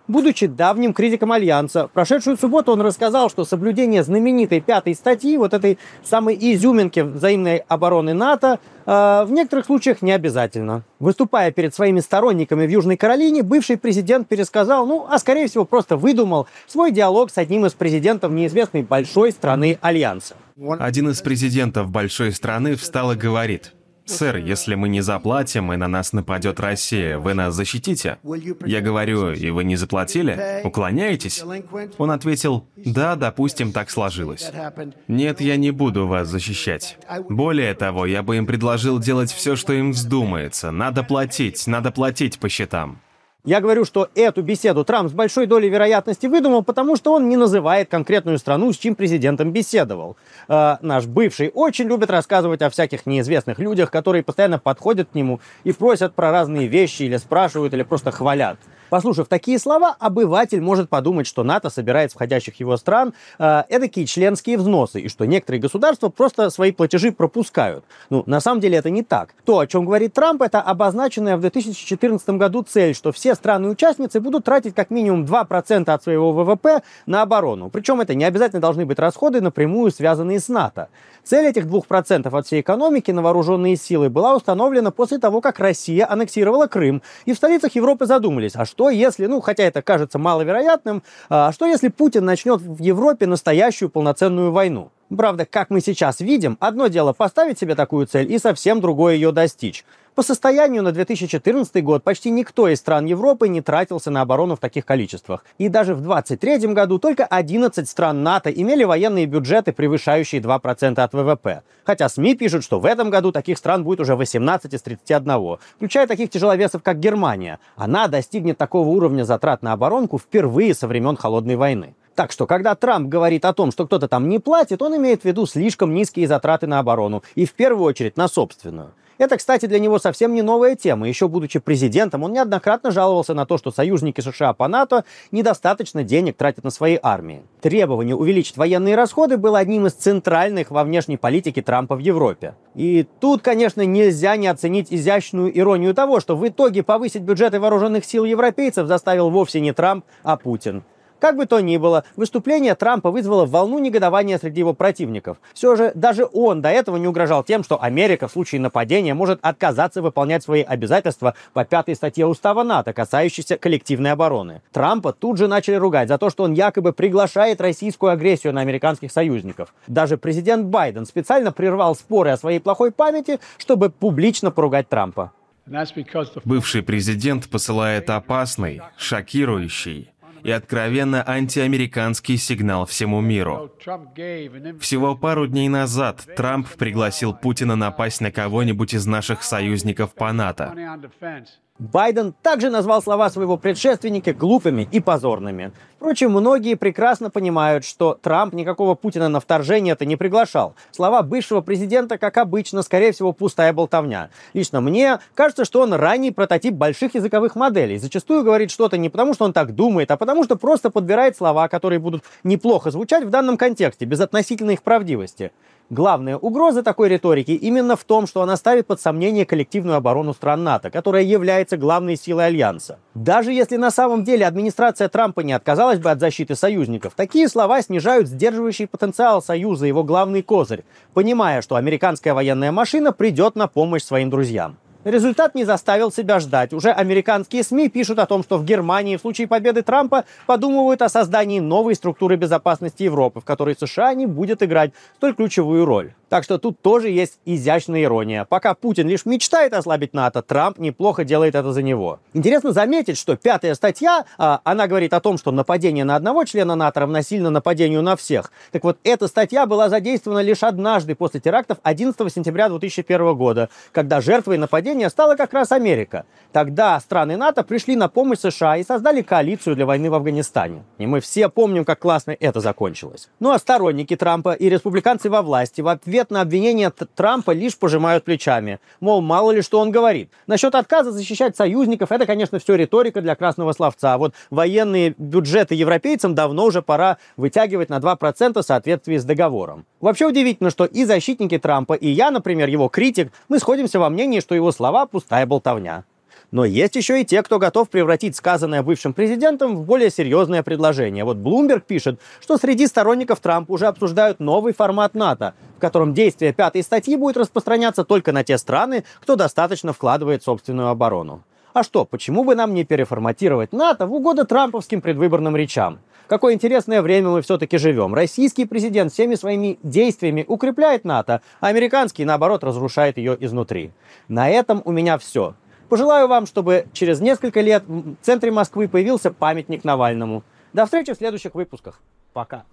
Будучи давним критиком Альянса, в прошедшую субботу он рассказал, что соблюдение знаменитой пятой статьи, вот этой самой изюминки взаимной обороны НАТО, э, в некоторых случаях не обязательно. Выступая перед своими сторонниками в Южной Каролине, бывший президент пересказал, ну, а скорее всего просто выдумал свой диалог с одним из президентов неизвестной большой страны Альянса. Один из президентов большой страны встал и говорит, «Сэр, если мы не заплатим, и на нас нападет Россия, вы нас защитите?» Я говорю, «И вы не заплатили? Уклоняетесь?» Он ответил, «Да, допустим, так сложилось». «Нет, я не буду вас защищать. Более того, я бы им предложил делать все, что им вздумается. Надо платить, надо платить по счетам». Я говорю, что эту беседу Трамп с большой долей вероятности выдумал, потому что он не называет конкретную страну, с чьим президентом беседовал. Э, наш бывший очень любит рассказывать о всяких неизвестных людях, которые постоянно подходят к нему и просят про разные вещи, или спрашивают, или просто хвалят. Послушав такие слова, обыватель может подумать, что НАТО собирает с входящих его стран э, эдакие членские взносы, и что некоторые государства просто свои платежи пропускают. Ну, на самом деле это не так. То, о чем говорит Трамп, это обозначенная в 2014 году цель, что все страны-участницы будут тратить как минимум 2% от своего ВВП на оборону. Причем это не обязательно должны быть расходы, напрямую связанные с НАТО. Цель этих 2% от всей экономики на вооруженные силы была установлена после того, как Россия аннексировала Крым. И в столицах Европы задумались, а что если, ну, хотя это кажется маловероятным, а что если Путин начнет в Европе настоящую полноценную войну? Правда, как мы сейчас видим, одно дело поставить себе такую цель и совсем другое ее достичь. По состоянию на 2014 год почти никто из стран Европы не тратился на оборону в таких количествах. И даже в 2023 году только 11 стран НАТО имели военные бюджеты, превышающие 2% от ВВП. Хотя СМИ пишут, что в этом году таких стран будет уже 18 из 31, включая таких тяжеловесов, как Германия. Она достигнет такого уровня затрат на оборонку впервые со времен Холодной войны. Так что, когда Трамп говорит о том, что кто-то там не платит, он имеет в виду слишком низкие затраты на оборону и в первую очередь на собственную. Это, кстати, для него совсем не новая тема. Еще будучи президентом, он неоднократно жаловался на то, что союзники США по НАТО недостаточно денег тратят на свои армии. Требование увеличить военные расходы было одним из центральных во внешней политике Трампа в Европе. И тут, конечно, нельзя не оценить изящную иронию того, что в итоге повысить бюджеты вооруженных сил европейцев заставил вовсе не Трамп, а Путин. Как бы то ни было, выступление Трампа вызвало волну негодования среди его противников. Все же даже он до этого не угрожал тем, что Америка в случае нападения может отказаться выполнять свои обязательства по пятой статье Устава НАТО, касающейся коллективной обороны. Трампа тут же начали ругать за то, что он якобы приглашает российскую агрессию на американских союзников. Даже президент Байден специально прервал споры о своей плохой памяти, чтобы публично поругать Трампа. Бывший президент посылает опасный, шокирующий, и откровенно антиамериканский сигнал всему миру. Всего пару дней назад Трамп пригласил Путина напасть на кого-нибудь из наших союзников по НАТО. Байден также назвал слова своего предшественника глупыми и позорными. Впрочем, многие прекрасно понимают, что Трамп никакого Путина на вторжение это не приглашал. Слова бывшего президента, как обычно, скорее всего, пустая болтовня. Лично мне кажется, что он ранний прототип больших языковых моделей. Зачастую говорит что-то не потому, что он так думает, а потому, что просто подбирает слова, которые будут неплохо звучать в данном контексте, без относительной их правдивости. Главная угроза такой риторики именно в том, что она ставит под сомнение коллективную оборону стран НАТО, которая является главной силой Альянса. Даже если на самом деле администрация Трампа не отказалась бы от защиты союзников, такие слова снижают сдерживающий потенциал Союза, его главный козырь, понимая, что американская военная машина придет на помощь своим друзьям. Результат не заставил себя ждать. Уже американские СМИ пишут о том, что в Германии в случае победы Трампа подумывают о создании новой структуры безопасности Европы, в которой США не будет играть столь ключевую роль. Так что тут тоже есть изящная ирония. Пока Путин лишь мечтает ослабить НАТО, Трамп неплохо делает это за него. Интересно заметить, что пятая статья, а, она говорит о том, что нападение на одного члена НАТО равносильно нападению на всех. Так вот, эта статья была задействована лишь однажды после терактов 11 сентября 2001 года, когда жертвой нападения стала как раз Америка. Тогда страны НАТО пришли на помощь США и создали коалицию для войны в Афганистане. И мы все помним, как классно это закончилось. Ну а сторонники Трампа и республиканцы во власти в ответ ответ на обвинения Трампа лишь пожимают плечами. Мол, мало ли что он говорит. Насчет отказа защищать союзников, это, конечно, все риторика для красного словца. А вот военные бюджеты европейцам давно уже пора вытягивать на 2% в соответствии с договором. Вообще удивительно, что и защитники Трампа, и я, например, его критик, мы сходимся во мнении, что его слова пустая болтовня. Но есть еще и те, кто готов превратить сказанное бывшим президентом в более серьезное предложение. Вот Bloomberg пишет, что среди сторонников Трампа уже обсуждают новый формат НАТО, в котором действие пятой статьи будет распространяться только на те страны, кто достаточно вкладывает собственную оборону. А что, почему бы нам не переформатировать НАТО в угоду трамповским предвыборным речам? Какое интересное время мы все-таки живем. Российский президент всеми своими действиями укрепляет НАТО, а американский, наоборот, разрушает ее изнутри. На этом у меня все. Пожелаю вам, чтобы через несколько лет в центре Москвы появился памятник Навальному. До встречи в следующих выпусках. Пока.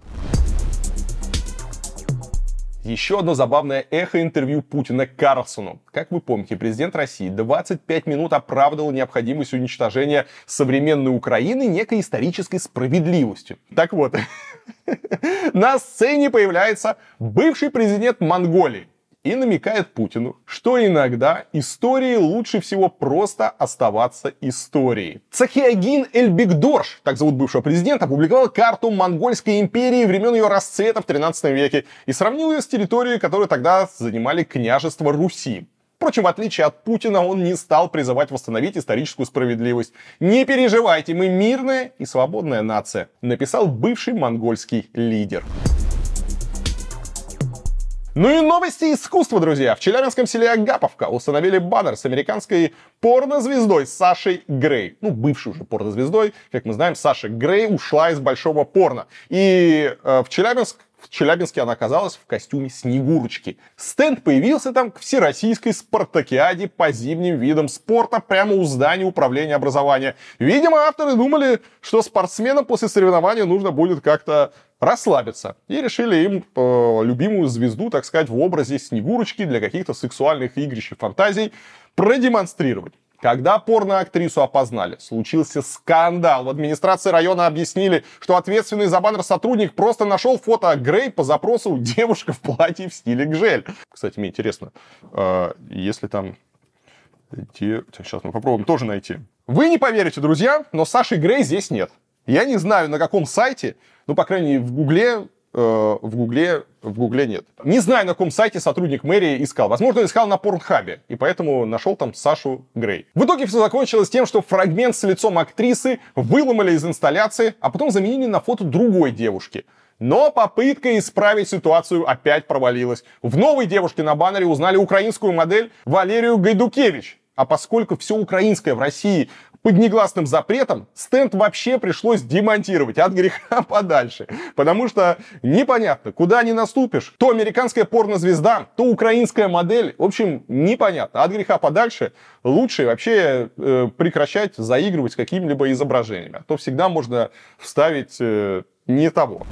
Еще одно забавное эхо интервью Путина Карлсону. Как вы помните, президент России 25 минут оправдывал необходимость уничтожения современной Украины некой исторической справедливостью. Так вот, на сцене появляется бывший президент Монголии и намекает Путину, что иногда истории лучше всего просто оставаться историей. Цахиагин Эльбигдорш, так зовут бывшего президента, опубликовал карту Монгольской империи времен ее расцвета в 13 веке и сравнил ее с территорией, которую тогда занимали княжество Руси. Впрочем, в отличие от Путина, он не стал призывать восстановить историческую справедливость. «Не переживайте, мы мирная и свободная нация», написал бывший монгольский лидер. Ну и новости искусства, друзья. В челябинском селе Агаповка установили баннер с американской порнозвездой Сашей Грей. Ну, бывшей уже порнозвездой. Как мы знаем, Саша Грей ушла из большого порно. И э, в Челябинск в Челябинске она оказалась в костюме Снегурочки. Стенд появился там к всероссийской спартакиаде по зимним видам спорта прямо у здания управления образования. Видимо, авторы думали, что спортсменам после соревнования нужно будет как-то расслабиться. И решили им э, любимую звезду, так сказать, в образе Снегурочки для каких-то сексуальных игрищ и фантазий продемонстрировать. Когда порноактрису опознали, случился скандал. В администрации района объяснили, что ответственный за баннер сотрудник просто нашел фото Грей по запросу девушка в платье в стиле Гжель. Кстати, мне интересно, э, если там... Сейчас мы попробуем тоже найти. Вы не поверите, друзья, но Саши Грей здесь нет. Я не знаю, на каком сайте, ну, по крайней мере, в Гугле э, в Гугле, в Гугле нет. Не знаю, на каком сайте сотрудник мэрии искал. Возможно, искал на Порнхабе, и поэтому нашел там Сашу Грей. В итоге все закончилось тем, что фрагмент с лицом актрисы выломали из инсталляции, а потом заменили на фото другой девушки. Но попытка исправить ситуацию опять провалилась. В новой девушке на баннере узнали украинскую модель Валерию Гайдукевич. А поскольку все украинское в России под негласным запретом, стенд вообще пришлось демонтировать от греха подальше. Потому что непонятно, куда не наступишь. То американская порнозвезда, то украинская модель. В общем, непонятно. От греха подальше лучше вообще э, прекращать заигрывать с какими-либо изображениями. А то всегда можно вставить э, не того.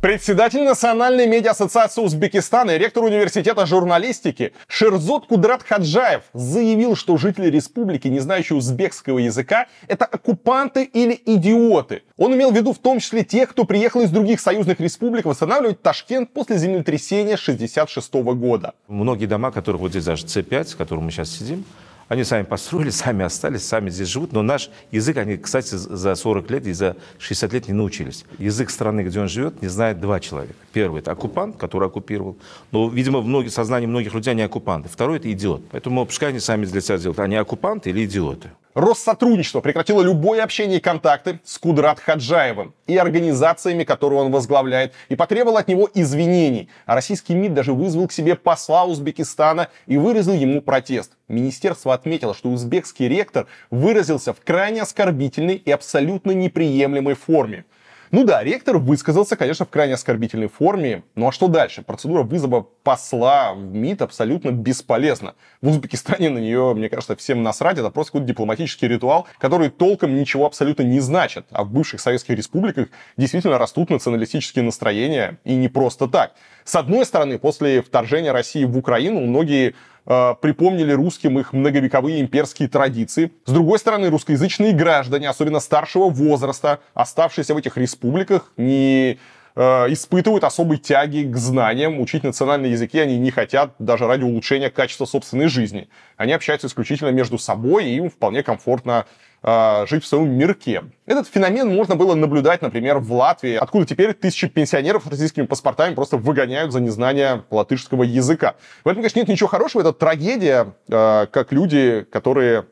Председатель Национальной медиа-ассоциации Узбекистана и ректор университета журналистики Шерзот Кудрат Хаджаев заявил, что жители республики, не знающие узбекского языка, это оккупанты или идиоты. Он имел в виду в том числе тех, кто приехал из других союзных республик восстанавливать Ташкент после землетрясения 1966 года. Многие дома, которые вот здесь даже С5, в котором мы сейчас сидим, они сами построили, сами остались, сами здесь живут. Но наш язык, они, кстати, за 40 лет и за 60 лет не научились. Язык страны, где он живет, не знает два человека. Первый – это оккупант, который оккупировал. Но, видимо, в сознании многих людей они оккупанты. Второй – это идиот. Поэтому пускай они сами для себя делают. Они оккупанты или идиоты. Россотрудничество прекратило любое общение и контакты с Кудрат Хаджаевым и организациями, которые он возглавляет, и потребовало от него извинений. А российский МИД даже вызвал к себе посла Узбекистана и выразил ему протест. Министерство отметило, что узбекский ректор выразился в крайне оскорбительной и абсолютно неприемлемой форме. Ну да, ректор высказался, конечно, в крайне оскорбительной форме. Ну а что дальше? Процедура вызова посла в МИД абсолютно бесполезна. В Узбекистане на нее, мне кажется, всем насрать. Это просто какой-то дипломатический ритуал, который толком ничего абсолютно не значит. А в бывших советских республиках действительно растут националистические настроения. И не просто так. С одной стороны, после вторжения России в Украину многие э, припомнили русским их многовековые имперские традиции. С другой стороны, русскоязычные граждане, особенно старшего возраста, оставшиеся в этих республиках, не э, испытывают особой тяги к знаниям, учить национальные языки они не хотят даже ради улучшения качества собственной жизни. Они общаются исключительно между собой, и им вполне комфортно э, жить в своем мирке. Этот феномен можно было наблюдать, например, в Латвии, откуда теперь тысячи пенсионеров с российскими паспортами просто выгоняют за незнание латышского языка. В этом, конечно, нет ничего хорошего, это трагедия, э, как люди, которые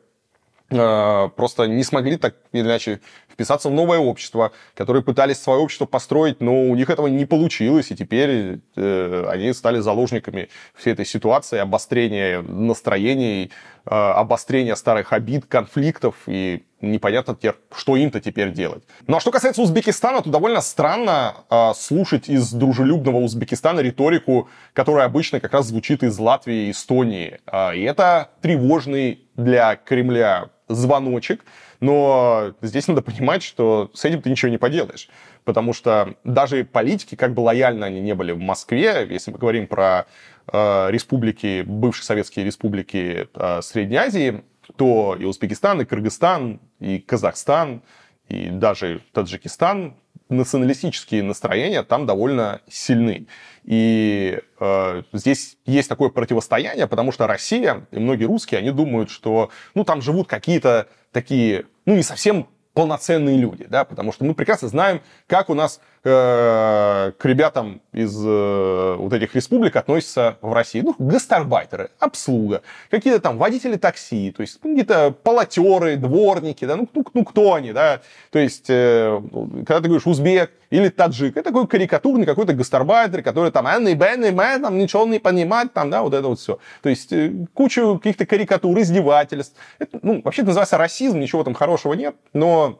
э, просто не смогли так или иначе вписаться в новое общество, которые пытались свое общество построить, но у них этого не получилось, и теперь э, они стали заложниками всей этой ситуации, обострения настроений, э, обострения старых обид, конфликтов, и непонятно теперь, что им-то теперь делать. Ну а что касается Узбекистана, то довольно странно э, слушать из дружелюбного Узбекистана риторику, которая обычно как раз звучит из Латвии и Эстонии. Э, и это тревожный для Кремля звоночек, но здесь надо понимать, что с этим ты ничего не поделаешь. Потому что даже политики, как бы лояльно они не были в Москве, если мы говорим про э, республики, бывшие советские республики э, Средней Азии, то и Узбекистан, и Кыргызстан, и Казахстан, и даже Таджикистан, националистические настроения там довольно сильны. И э, здесь есть такое противостояние, потому что Россия и многие русские, они думают, что ну, там живут какие-то такие, ну, не совсем полноценные люди, да, потому что мы прекрасно знаем, как у нас э, к ребятам из э, вот этих республик относятся в России. Ну, гастарбайтеры, обслуга, какие-то там водители такси, то есть какие-то полотеры, дворники, да, ну, ну, ну кто они, да, то есть, э, когда ты говоришь узбек или таджик, это такой карикатурный какой-то гастарбайтер, который там, энный, бенный, мэн, там, ничего не понимать, там, да, вот это вот все. То есть, кучу каких-то карикатур, издевательств. Это, ну, вообще это называется расизм, ничего там хорошего нет, но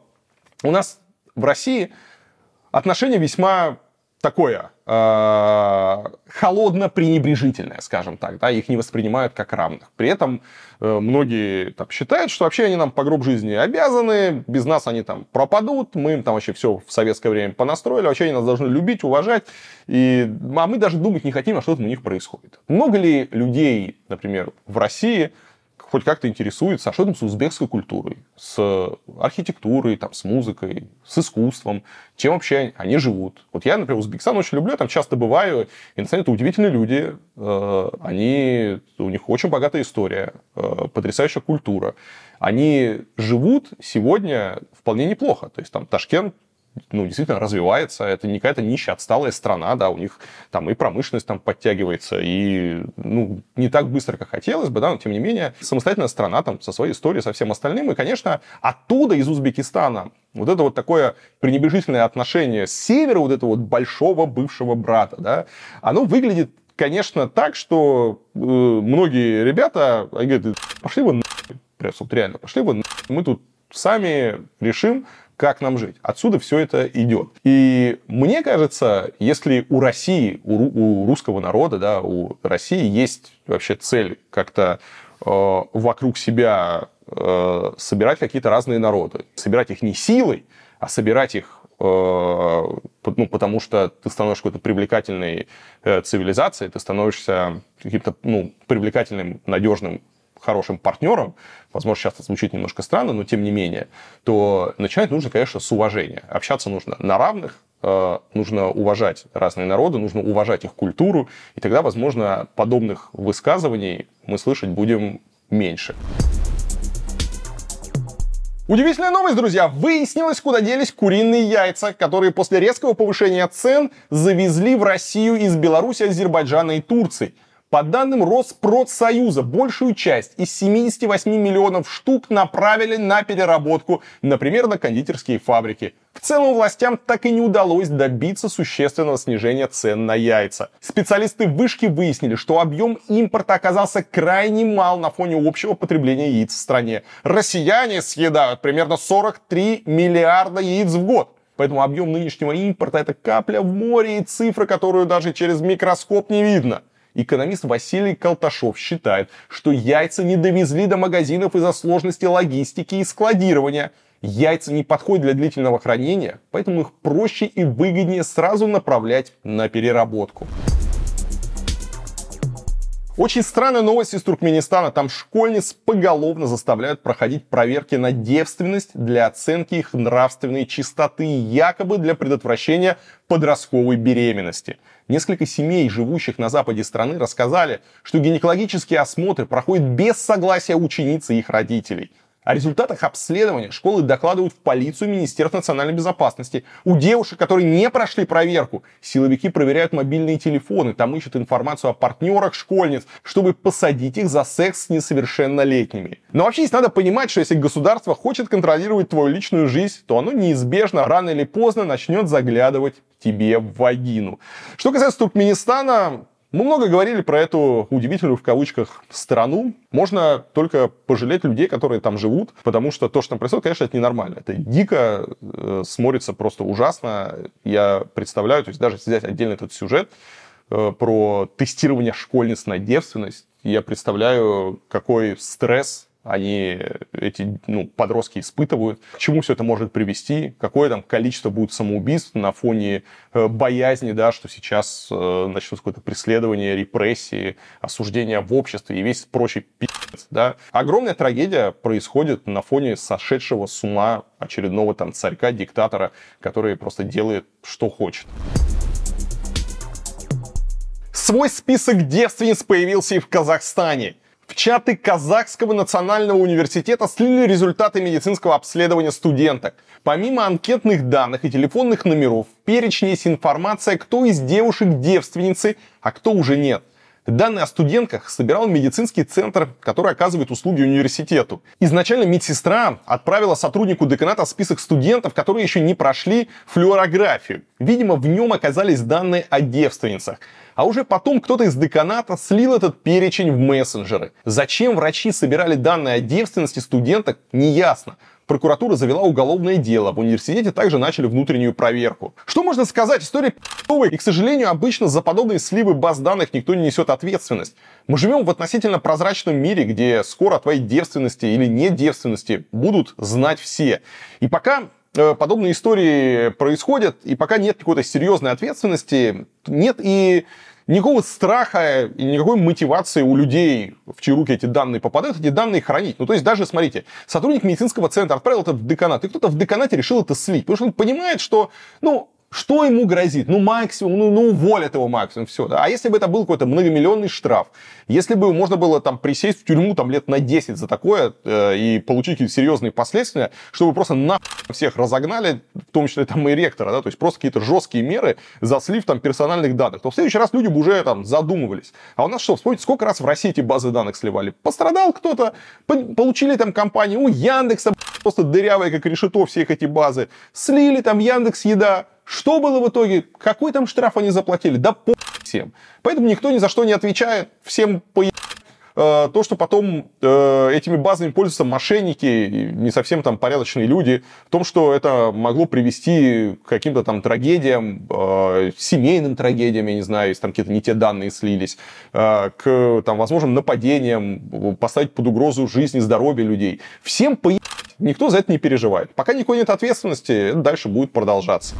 у нас в России отношение весьма такое э, холодно-пренебрежительное, скажем так, да, их не воспринимают как равных. При этом э, многие там, считают, что вообще они нам по гроб жизни обязаны, без нас они там пропадут, мы им там вообще все в советское время понастроили, вообще они нас должны любить, уважать, и, а мы даже думать не хотим, а что там у них происходит. Много ли людей, например, в России хоть как-то интересуется, а что там с узбекской культурой, с архитектурой, там, с музыкой, с искусством, чем вообще они живут. Вот я, например, Узбекистан очень люблю, я там часто бываю, и на самом деле это удивительные люди, э, они, у них очень богатая история, э, потрясающая культура. Они живут сегодня вполне неплохо. То есть там Ташкент ну, действительно развивается. Это не какая-то нищая, отсталая страна, да, у них там и промышленность там подтягивается, и, ну, не так быстро, как хотелось бы, да, но тем не менее, самостоятельная страна там со своей историей, со всем остальным, и, конечно, оттуда, из Узбекистана, вот это вот такое пренебрежительное отношение с севера, вот этого вот большого бывшего брата, да, оно выглядит конечно, так, что э, многие ребята говорят, пошли вы нахуй, прям вот реально, пошли вы нахуй, мы тут сами решим, как нам жить. Отсюда все это идет. И мне кажется, если у России, у, у русского народа, да, у России есть вообще цель как-то э, вокруг себя э, собирать какие-то разные народы, собирать их не силой, а собирать их э, ну, потому что ты становишься какой-то привлекательной э, цивилизацией, ты становишься каким-то ну, привлекательным, надежным хорошим партнером, возможно, сейчас это звучит немножко странно, но тем не менее, то начинать нужно, конечно, с уважения. Общаться нужно на равных, э, нужно уважать разные народы, нужно уважать их культуру, и тогда, возможно, подобных высказываний мы слышать будем меньше. Удивительная новость, друзья. Выяснилось, куда делись куриные яйца, которые после резкого повышения цен завезли в Россию из Беларуси, Азербайджана и Турции. По данным Роспродсоюза, большую часть из 78 миллионов штук направили на переработку, например, на кондитерские фабрики. В целом властям так и не удалось добиться существенного снижения цен на яйца. Специалисты вышки выяснили, что объем импорта оказался крайне мал на фоне общего потребления яиц в стране. Россияне съедают примерно 43 миллиарда яиц в год. Поэтому объем нынешнего импорта это капля в море и цифра, которую даже через микроскоп не видно. Экономист Василий Колташов считает, что яйца не довезли до магазинов из-за сложности логистики и складирования. Яйца не подходят для длительного хранения, поэтому их проще и выгоднее сразу направлять на переработку. Очень странная новость из Туркменистана. Там школьниц поголовно заставляют проходить проверки на девственность для оценки их нравственной чистоты, якобы для предотвращения подростковой беременности. Несколько семей, живущих на западе страны, рассказали, что гинекологические осмотры проходят без согласия ученицы и их родителей. О результатах обследования школы докладывают в полицию Министерства национальной безопасности. У девушек, которые не прошли проверку, силовики проверяют мобильные телефоны, там ищут информацию о партнерах школьниц, чтобы посадить их за секс с несовершеннолетними. Но вообще здесь надо понимать, что если государство хочет контролировать твою личную жизнь, то оно неизбежно рано или поздно начнет заглядывать тебе в вагину. Что касается Туркменистана, мы много говорили про эту удивительную в кавычках страну. Можно только пожалеть людей, которые там живут, потому что то, что там происходит, конечно, это ненормально. Это дико э, смотрится просто ужасно. Я представляю, то есть даже взять отдельно этот сюжет э, про тестирование школьниц на девственность, я представляю, какой стресс они, эти ну, подростки испытывают, к чему все это может привести, какое там количество будет самоубийств на фоне э, боязни, да, что сейчас э, начнут какое-то преследование, репрессии, осуждение в обществе и весь прочий пи***ц, да. Огромная трагедия происходит на фоне сошедшего с ума очередного там царька, диктатора, который просто делает, что хочет. Свой список девственниц появился и в Казахстане – в чаты Казахского национального университета слили результаты медицинского обследования студенток. Помимо анкетных данных и телефонных номеров, в перечне есть информация, кто из девушек девственницы, а кто уже нет. Данные о студентках собирал медицинский центр, который оказывает услуги университету. Изначально медсестра отправила сотруднику деканата список студентов, которые еще не прошли флюорографию. Видимо, в нем оказались данные о девственницах. А уже потом кто-то из деканата слил этот перечень в мессенджеры. Зачем врачи собирали данные о девственности студенток, неясно прокуратура завела уголовное дело. В университете также начали внутреннюю проверку. Что можно сказать? История пи***овая. И, к сожалению, обычно за подобные сливы баз данных никто не несет ответственность. Мы живем в относительно прозрачном мире, где скоро о твоей девственности или не девственности будут знать все. И пока э, подобные истории происходят, и пока нет какой-то серьезной ответственности, нет и никакого страха и никакой мотивации у людей, в чьи руки эти данные попадают, эти данные хранить. Ну, то есть даже, смотрите, сотрудник медицинского центра отправил это в деканат, и кто-то в деканате решил это слить, потому что он понимает, что, ну, что ему грозит? Ну, максимум, ну, ну уволят его максимум, все. А если бы это был какой-то многомиллионный штраф, если бы можно было там присесть в тюрьму там лет на 10 за такое э, и получить какие-то серьезные последствия, чтобы просто на всех разогнали, в том числе там и ректора, да, то есть просто какие-то жесткие меры за слив там персональных данных, то в следующий раз люди бы уже там задумывались. А у нас что, вспомните, сколько раз в России эти базы данных сливали? Пострадал кто-то, получили там компании, у Яндекса просто дырявые, как решето, все эти базы, слили там Яндекс Еда, что было в итоге? Какой там штраф они заплатили? Да по всем. Поэтому никто ни за что не отвечает. Всем по то, что потом э, этими базами пользуются мошенники, не совсем там порядочные люди, в том, что это могло привести к каким-то там трагедиям, э, семейным трагедиям, я не знаю, если там какие-то не те данные слились, э, к там возможным нападениям, поставить под угрозу жизнь и здоровье людей. Всем по Никто за это не переживает. Пока никакой нет ответственности, это дальше будет продолжаться.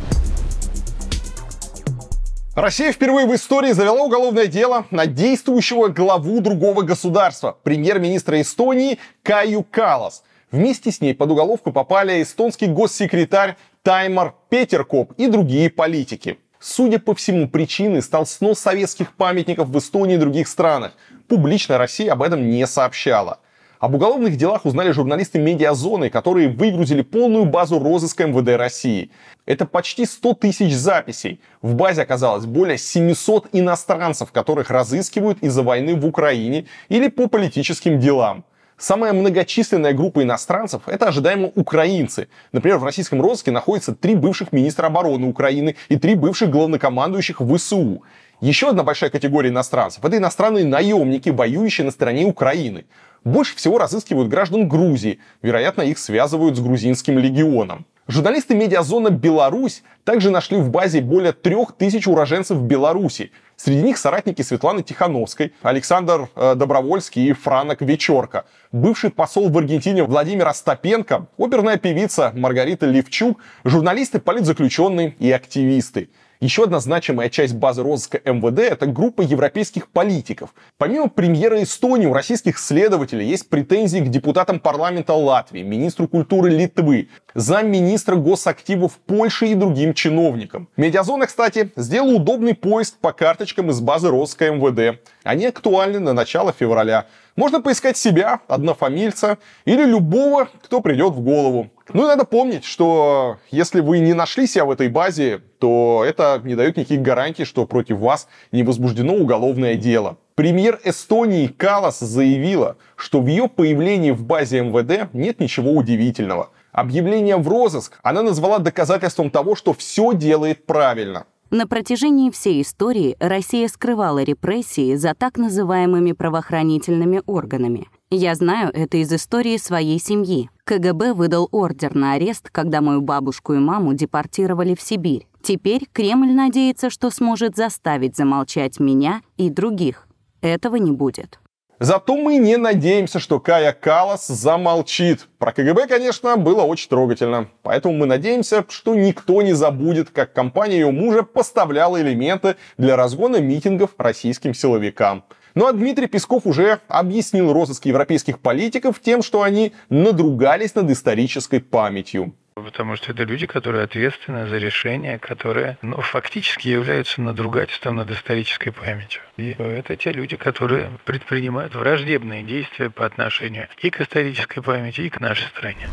Россия впервые в истории завела уголовное дело на действующего главу другого государства, премьер-министра Эстонии Каю Калас. Вместе с ней под уголовку попали эстонский госсекретарь Таймар Петеркоп и другие политики. Судя по всему, причиной стал снос советских памятников в Эстонии и других странах. Публично Россия об этом не сообщала. Об уголовных делах узнали журналисты «Медиазоны», которые выгрузили полную базу розыска МВД России. Это почти 100 тысяч записей. В базе оказалось более 700 иностранцев, которых разыскивают из-за войны в Украине или по политическим делам. Самая многочисленная группа иностранцев – это ожидаемо украинцы. Например, в российском розыске находится три бывших министра обороны Украины и три бывших главнокомандующих ВСУ. Еще одна большая категория иностранцев – это иностранные наемники, воюющие на стороне Украины. Больше всего разыскивают граждан Грузии. Вероятно, их связывают с грузинским легионом. Журналисты медиазона «Беларусь» также нашли в базе более трех тысяч уроженцев Беларуси. Среди них соратники Светланы Тихановской, Александр э, Добровольский и Франок Вечерка. Бывший посол в Аргентине Владимир Остапенко, оперная певица Маргарита Левчук, журналисты, политзаключенные и активисты. Еще одна значимая часть базы розыска МВД – это группа европейских политиков. Помимо премьера Эстонии, у российских следователей есть претензии к депутатам парламента Латвии, министру культуры Литвы, замминистра госактивов Польши и другим чиновникам. Медиазона, кстати, сделала удобный поиск по карточкам из базы розыска МВД. Они актуальны на начало февраля. Можно поискать себя, однофамильца или любого, кто придет в голову. Ну и надо помнить, что если вы не нашли себя в этой базе, то это не дает никаких гарантий, что против вас не возбуждено уголовное дело. Премьер Эстонии Калас заявила, что в ее появлении в базе МВД нет ничего удивительного. Объявление в розыск она назвала доказательством того, что все делает правильно. На протяжении всей истории Россия скрывала репрессии за так называемыми правоохранительными органами. Я знаю это из истории своей семьи. КГБ выдал ордер на арест, когда мою бабушку и маму депортировали в Сибирь. Теперь Кремль надеется, что сможет заставить замолчать меня и других. Этого не будет. Зато мы не надеемся, что Кая Калас замолчит. Про КГБ, конечно, было очень трогательно. Поэтому мы надеемся, что никто не забудет, как компания ее мужа поставляла элементы для разгона митингов российским силовикам. Ну а Дмитрий Песков уже объяснил розыск европейских политиков тем, что они надругались над исторической памятью. Потому что это люди, которые ответственны за решения, которые ну, фактически являются надругательством над исторической памятью. И это те люди, которые предпринимают враждебные действия по отношению и к исторической памяти, и к нашей стране.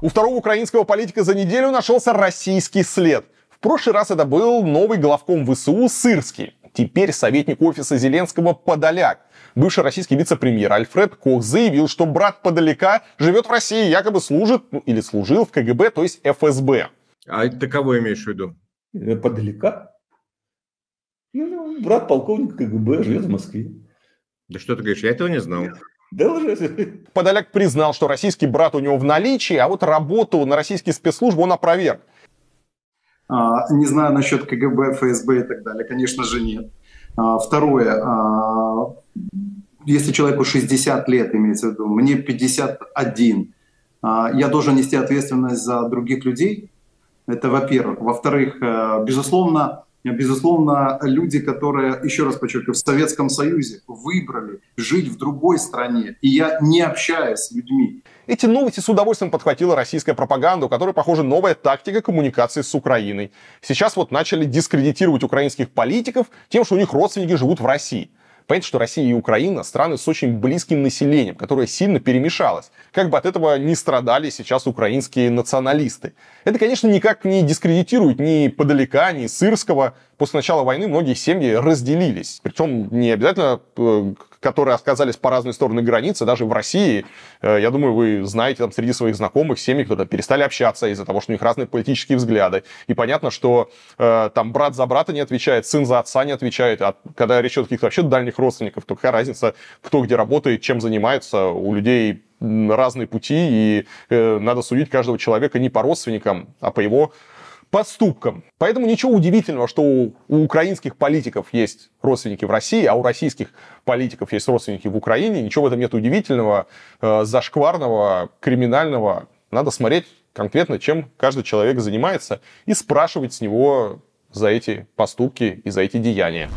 У второго украинского политика за неделю нашелся российский след. В прошлый раз это был новый главком ВСУ Сырский. Теперь советник офиса Зеленского Подоляк. Бывший российский вице-премьер Альфред Кох заявил, что брат Подоляка живет в России, якобы служит ну, или служил в КГБ, то есть ФСБ. А ты кого имеешь в виду? Подоляка? Ну, брат полковника КГБ живет в Москве. Да что ты говоришь, я этого не знал. Да уже. Подоляк признал, что российский брат у него в наличии, а вот работу на российские спецслужбы он опроверг. А, не знаю насчет КГБ, ФСБ и так далее, конечно же нет. А, второе, а, если человеку 60 лет, имеется в виду, мне 51, я должен нести ответственность за других людей. Это во-первых. Во-вторых, безусловно, безусловно, люди, которые, еще раз подчеркиваю, в Советском Союзе выбрали жить в другой стране, и я не общаюсь с людьми. Эти новости с удовольствием подхватила российская пропаганда, у которой, похоже, новая тактика коммуникации с Украиной. Сейчас вот начали дискредитировать украинских политиков тем, что у них родственники живут в России. Понятно, что Россия и Украина страны с очень близким населением, которое сильно перемешалось. Как бы от этого не страдали сейчас украинские националисты. Это, конечно, никак не дискредитирует ни Подалека, ни Сырского. После начала войны многие семьи разделились. Причем не обязательно э, которые оказались по разные стороны границы, даже в России. Э, я думаю, вы знаете там среди своих знакомых семьи, кто-то перестали общаться из-за того, что у них разные политические взгляды. И понятно, что э, там брат за брата не отвечает, сын за отца не отвечает. А когда речь идет о каких-то вообще дальних родственников, то какая разница, кто где работает, чем занимается. У людей разные пути, и э, надо судить каждого человека не по родственникам, а по его поступкам. Поэтому ничего удивительного, что у, у украинских политиков есть родственники в России, а у российских политиков есть родственники в Украине. Ничего в этом нет удивительного, э, зашкварного, криминального. Надо смотреть конкретно, чем каждый человек занимается, и спрашивать с него за эти поступки и за эти деяния.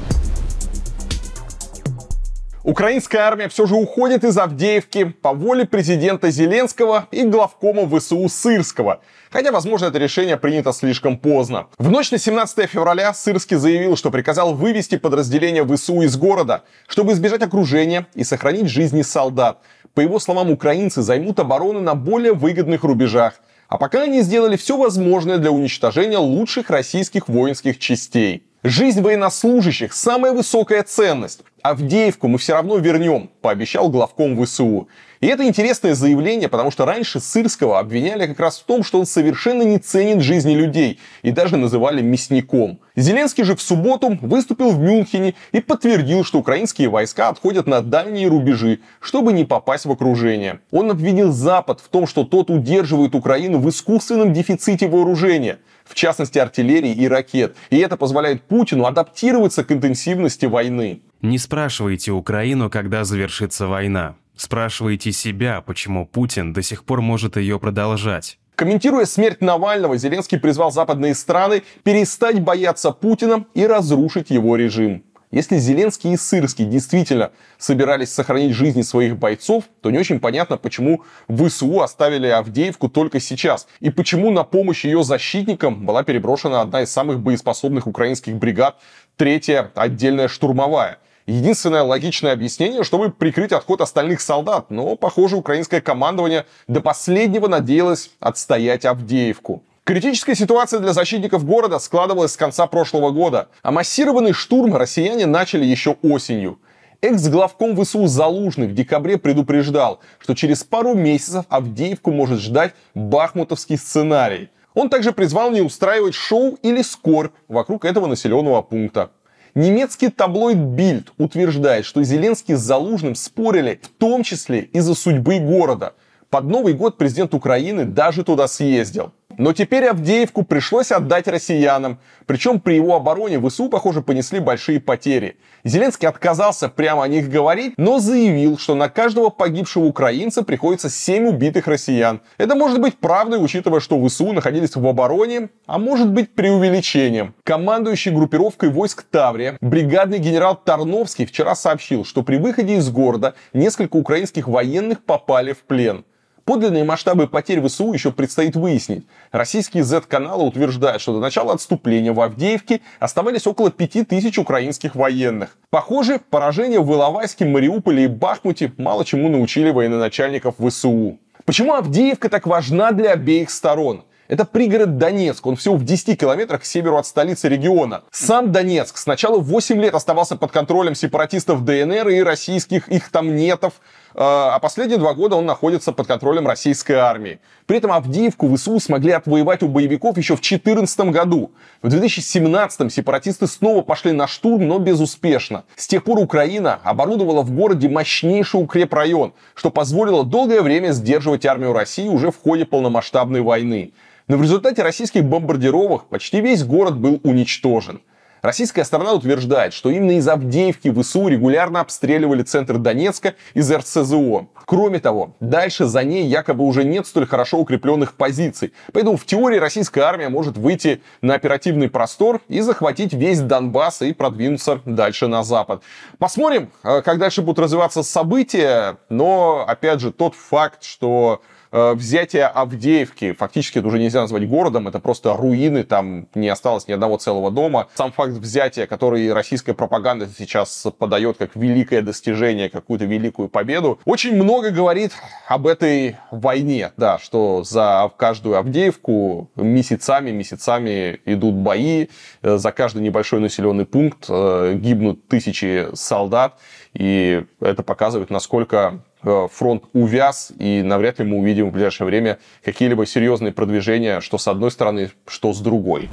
Украинская армия все же уходит из Авдеевки по воле президента Зеленского и главкома ВСУ Сырского. Хотя, возможно, это решение принято слишком поздно. В ночь на 17 февраля Сырский заявил, что приказал вывести подразделения ВСУ из города, чтобы избежать окружения и сохранить жизни солдат. По его словам, украинцы займут оборону на более выгодных рубежах. А пока они сделали все возможное для уничтожения лучших российских воинских частей. Жизнь военнослужащих – самая высокая ценность. Авдеевку мы все равно вернем, пообещал главком ВСУ. И это интересное заявление, потому что раньше Сырского обвиняли как раз в том, что он совершенно не ценит жизни людей и даже называли мясником. Зеленский же в субботу выступил в Мюнхене и подтвердил, что украинские войска отходят на дальние рубежи, чтобы не попасть в окружение. Он обвинил Запад в том, что тот удерживает Украину в искусственном дефиците вооружения – в частности артиллерии и ракет. И это позволяет Путину адаптироваться к интенсивности войны. Не спрашивайте Украину, когда завершится война. Спрашивайте себя, почему Путин до сих пор может ее продолжать. Комментируя смерть Навального, Зеленский призвал западные страны перестать бояться Путина и разрушить его режим. Если Зеленский и Сырский действительно собирались сохранить жизни своих бойцов, то не очень понятно, почему ВСУ оставили Авдеевку только сейчас. И почему на помощь ее защитникам была переброшена одна из самых боеспособных украинских бригад, третья отдельная штурмовая. Единственное логичное объяснение, чтобы прикрыть отход остальных солдат. Но, похоже, украинское командование до последнего надеялось отстоять Авдеевку. Критическая ситуация для защитников города складывалась с конца прошлого года, а массированный штурм россияне начали еще осенью. Экс-главком ВСУ Залужный в декабре предупреждал, что через пару месяцев Авдеевку может ждать бахмутовский сценарий. Он также призвал не устраивать шоу или скорбь вокруг этого населенного пункта. Немецкий таблоид Bild утверждает, что Зеленский с Залужным спорили в том числе из-за судьбы города. Под Новый год президент Украины даже туда съездил. Но теперь Авдеевку пришлось отдать россиянам. Причем при его обороне ВСУ, похоже, понесли большие потери. Зеленский отказался прямо о них говорить, но заявил, что на каждого погибшего украинца приходится 7 убитых россиян. Это может быть правдой, учитывая, что ВСУ находились в обороне, а может быть преувеличением. Командующий группировкой войск Таврия, бригадный генерал Тарновский вчера сообщил, что при выходе из города несколько украинских военных попали в плен. Подлинные масштабы потерь ВСУ еще предстоит выяснить. Российские Z-каналы утверждают, что до начала отступления в Авдеевке оставались около 5000 украинских военных. Похоже, поражения в Иловайске, Мариуполе и Бахмуте мало чему научили военачальников ВСУ. Почему Авдеевка так важна для обеих сторон? Это пригород Донецк, он всего в 10 километрах к северу от столицы региона. Сам Донецк сначала 8 лет оставался под контролем сепаратистов ДНР и российских их там нетов, а последние два года он находится под контролем российской армии. При этом Авдеевку ВСУ смогли отвоевать у боевиков еще в 2014 году. В 2017 сепаратисты снова пошли на штурм, но безуспешно. С тех пор Украина оборудовала в городе мощнейший укрепрайон, что позволило долгое время сдерживать армию России уже в ходе полномасштабной войны. Но в результате российских бомбардировок почти весь город был уничтожен. Российская сторона утверждает, что именно из Авдеевки ВСУ регулярно обстреливали центр Донецка из РСЗО. Кроме того, дальше за ней якобы уже нет столь хорошо укрепленных позиций. Поэтому в теории российская армия может выйти на оперативный простор и захватить весь Донбасс и продвинуться дальше на запад. Посмотрим, э, как дальше будут развиваться события. Но, опять же, тот факт, что взятие Авдеевки, фактически это уже нельзя назвать городом, это просто руины, там не осталось ни одного целого дома. Сам факт взятия, который российская пропаганда сейчас подает как великое достижение, какую-то великую победу, очень много говорит об этой войне, да, что за каждую Авдеевку месяцами, месяцами идут бои, э, за каждый небольшой населенный пункт э, гибнут тысячи солдат, и это показывает, насколько Э, фронт увяз, и навряд ли мы увидим в ближайшее время какие-либо серьезные продвижения, что с одной стороны, что с другой.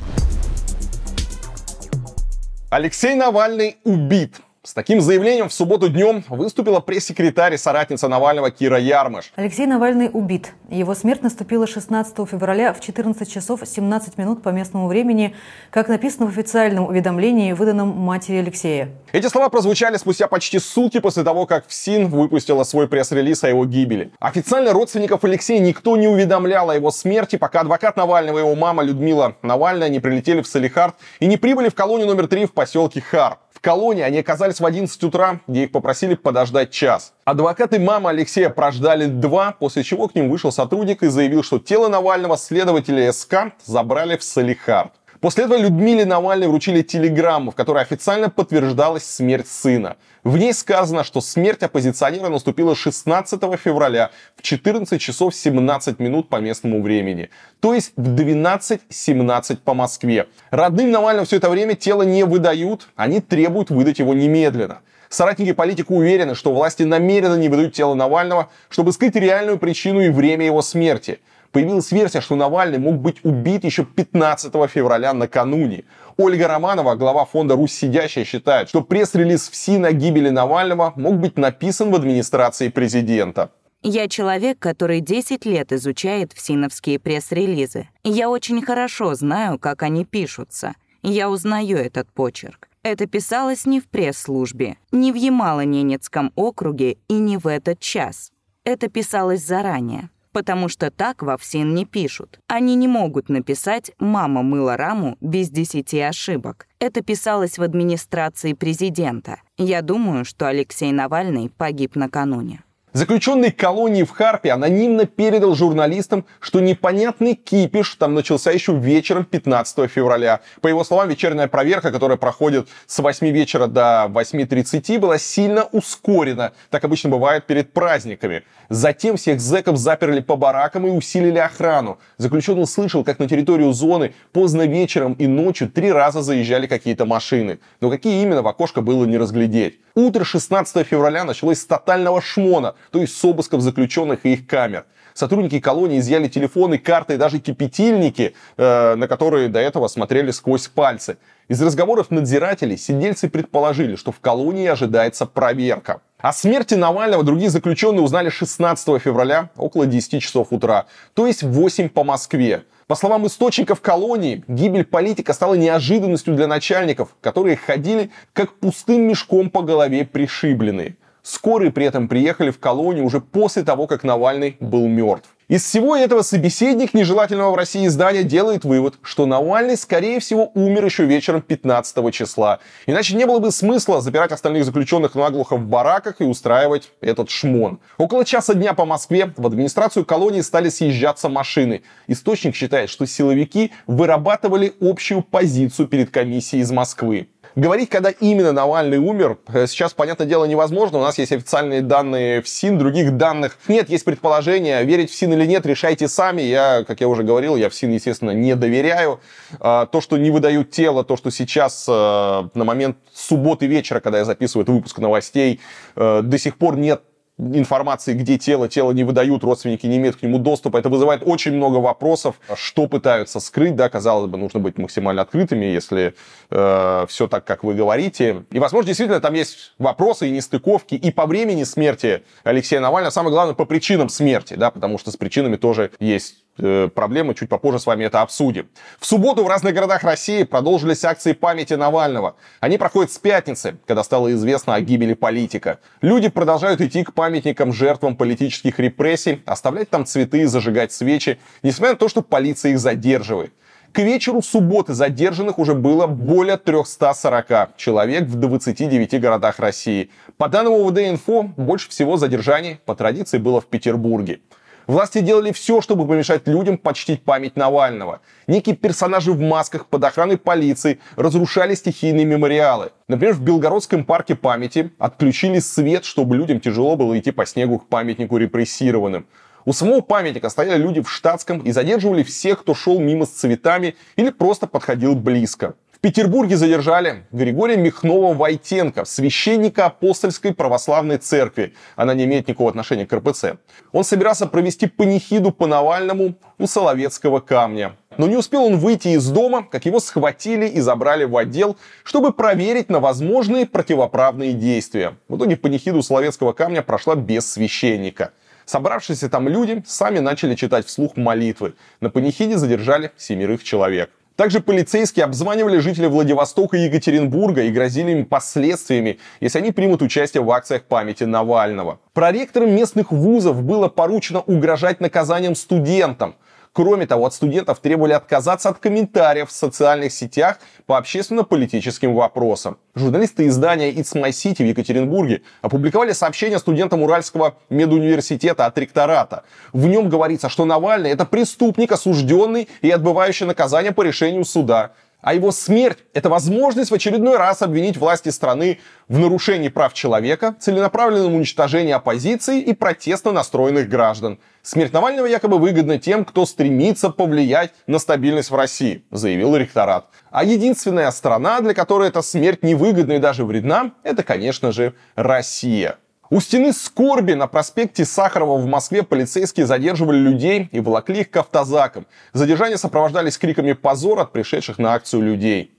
Алексей Навальный убит. С таким заявлением в субботу днем выступила пресс-секретарь и соратница Навального Кира Ярмыш. Алексей Навальный убит. Его смерть наступила 16 февраля в 14 часов 17 минут по местному времени, как написано в официальном уведомлении, выданном матери Алексея. Эти слова прозвучали спустя почти сутки после того, как ФСИН выпустила свой пресс-релиз о его гибели. Официально родственников Алексея никто не уведомлял о его смерти, пока адвокат Навального и его мама Людмила Навальная не прилетели в Салихард и не прибыли в колонию номер 3 в поселке Хар. В колонии они оказались в 11 утра, где их попросили подождать час. Адвокаты мамы Алексея прождали два, после чего к ним вышел сотрудник и заявил, что тело Навального следователи СК забрали в Салихард. После этого Людмиле Навальной вручили телеграмму, в которой официально подтверждалась смерть сына. В ней сказано, что смерть оппозиционера наступила 16 февраля в 14 часов 17 минут по местному времени. То есть в 12.17 по Москве. Родным Навального все это время тело не выдают, они требуют выдать его немедленно. Соратники политика уверены, что власти намеренно не выдают тело Навального, чтобы скрыть реальную причину и время его смерти – Появилась версия, что Навальный мог быть убит еще 15 февраля накануне. Ольга Романова, глава фонда «Русь сидящая», считает, что пресс-релиз ФСИН о гибели Навального мог быть написан в администрации президента. Я человек, который 10 лет изучает ФСИНовские пресс-релизы. Я очень хорошо знаю, как они пишутся. Я узнаю этот почерк. Это писалось не в пресс-службе, не в Ямало-Ненецком округе и не в этот час. Это писалось заранее потому что так во ФСИН не пишут. Они не могут написать «мама мыла раму» без десяти ошибок. Это писалось в администрации президента. Я думаю, что Алексей Навальный погиб накануне. Заключенный колонии в Харпе анонимно передал журналистам, что непонятный кипиш там начался еще вечером 15 февраля. По его словам, вечерняя проверка, которая проходит с 8 вечера до 8.30, была сильно ускорена. Так обычно бывает перед праздниками. Затем всех зэков заперли по баракам и усилили охрану. Заключенный слышал, как на территорию зоны поздно вечером и ночью три раза заезжали какие-то машины. Но какие именно в окошко было не разглядеть. Утро 16 февраля началось с тотального шмона, то есть с обысков заключенных и их камер. Сотрудники колонии изъяли телефоны, карты и даже кипятильники, э, на которые до этого смотрели сквозь пальцы. Из разговоров надзирателей сидельцы предположили, что в колонии ожидается проверка. О смерти Навального другие заключенные узнали 16 февраля около 10 часов утра, то есть в 8 по Москве. По словам источников колонии, гибель политика стала неожиданностью для начальников, которые ходили как пустым мешком по голове пришибленные. Скорые при этом приехали в колонию уже после того, как Навальный был мертв. Из всего этого собеседник нежелательного в России издания делает вывод, что Навальный, скорее всего, умер еще вечером 15 числа. Иначе не было бы смысла запирать остальных заключенных наглухо в бараках и устраивать этот шмон. Около часа дня по Москве в администрацию колонии стали съезжаться машины. Источник считает, что силовики вырабатывали общую позицию перед комиссией из Москвы. Говорить, когда именно Навальный умер, э, сейчас, понятное дело, невозможно. У нас есть официальные данные в СИН, других данных нет. Есть предположение. Верить в СИН или нет, решайте сами. Я, как я уже говорил, я в СИН, естественно, не доверяю. А, то, что не выдают тело, то, что сейчас э, на момент субботы вечера, когда я записываю этот выпуск новостей, э, до сих пор нет информации, где тело, тело не выдают, родственники не имеют к нему доступа. Это вызывает очень много вопросов, что пытаются скрыть, да, казалось бы, нужно быть максимально открытыми, если э, все так, как вы говорите. И, возможно, действительно там есть вопросы и нестыковки и по времени смерти Алексея Навального, самое главное, по причинам смерти, да, потому что с причинами тоже есть проблемы, чуть попозже с вами это обсудим. В субботу в разных городах России продолжились акции памяти Навального. Они проходят с пятницы, когда стало известно о гибели политика. Люди продолжают идти к памятникам жертвам политических репрессий, оставлять там цветы и зажигать свечи, несмотря на то, что полиция их задерживает. К вечеру субботы задержанных уже было более 340 человек в 29 городах России. По данным УВД-инфо, больше всего задержаний по традиции было в Петербурге. Власти делали все, чтобы помешать людям почтить память Навального. Некие персонажи в масках под охраной полиции разрушали стихийные мемориалы. Например, в Белгородском парке памяти отключили свет, чтобы людям тяжело было идти по снегу к памятнику репрессированным. У самого памятника стояли люди в штатском и задерживали всех, кто шел мимо с цветами или просто подходил близко. В Петербурге задержали Григория Михнова-Войтенко, священника апостольской православной церкви. Она не имеет никакого отношения к РПЦ. Он собирался провести панихиду по Навальному у Соловецкого камня. Но не успел он выйти из дома, как его схватили и забрали в отдел, чтобы проверить на возможные противоправные действия. В итоге панихиду Соловецкого камня прошла без священника. Собравшиеся там люди сами начали читать вслух молитвы. На панихиде задержали семерых человек. Также полицейские обзванивали жителей Владивостока и Екатеринбурга и грозили им последствиями, если они примут участие в акциях памяти Навального. Проректорам местных вузов было поручено угрожать наказанием студентам – Кроме того, от студентов требовали отказаться от комментариев в социальных сетях по общественно-политическим вопросам. Журналисты издания It's My City в Екатеринбурге опубликовали сообщение студентам Уральского медуниверситета от ректората. В нем говорится, что Навальный это преступник, осужденный и отбывающий наказание по решению суда. А его смерть – это возможность в очередной раз обвинить власти страны в нарушении прав человека, целенаправленном уничтожении оппозиции и протестно настроенных граждан. Смерть Навального якобы выгодна тем, кто стремится повлиять на стабильность в России, заявил ректорат. А единственная страна, для которой эта смерть невыгодна и даже вредна, это, конечно же, Россия. У стены скорби на проспекте Сахарова в Москве полицейские задерживали людей и волокли их к автозакам. Задержания сопровождались криками позор от пришедших на акцию людей.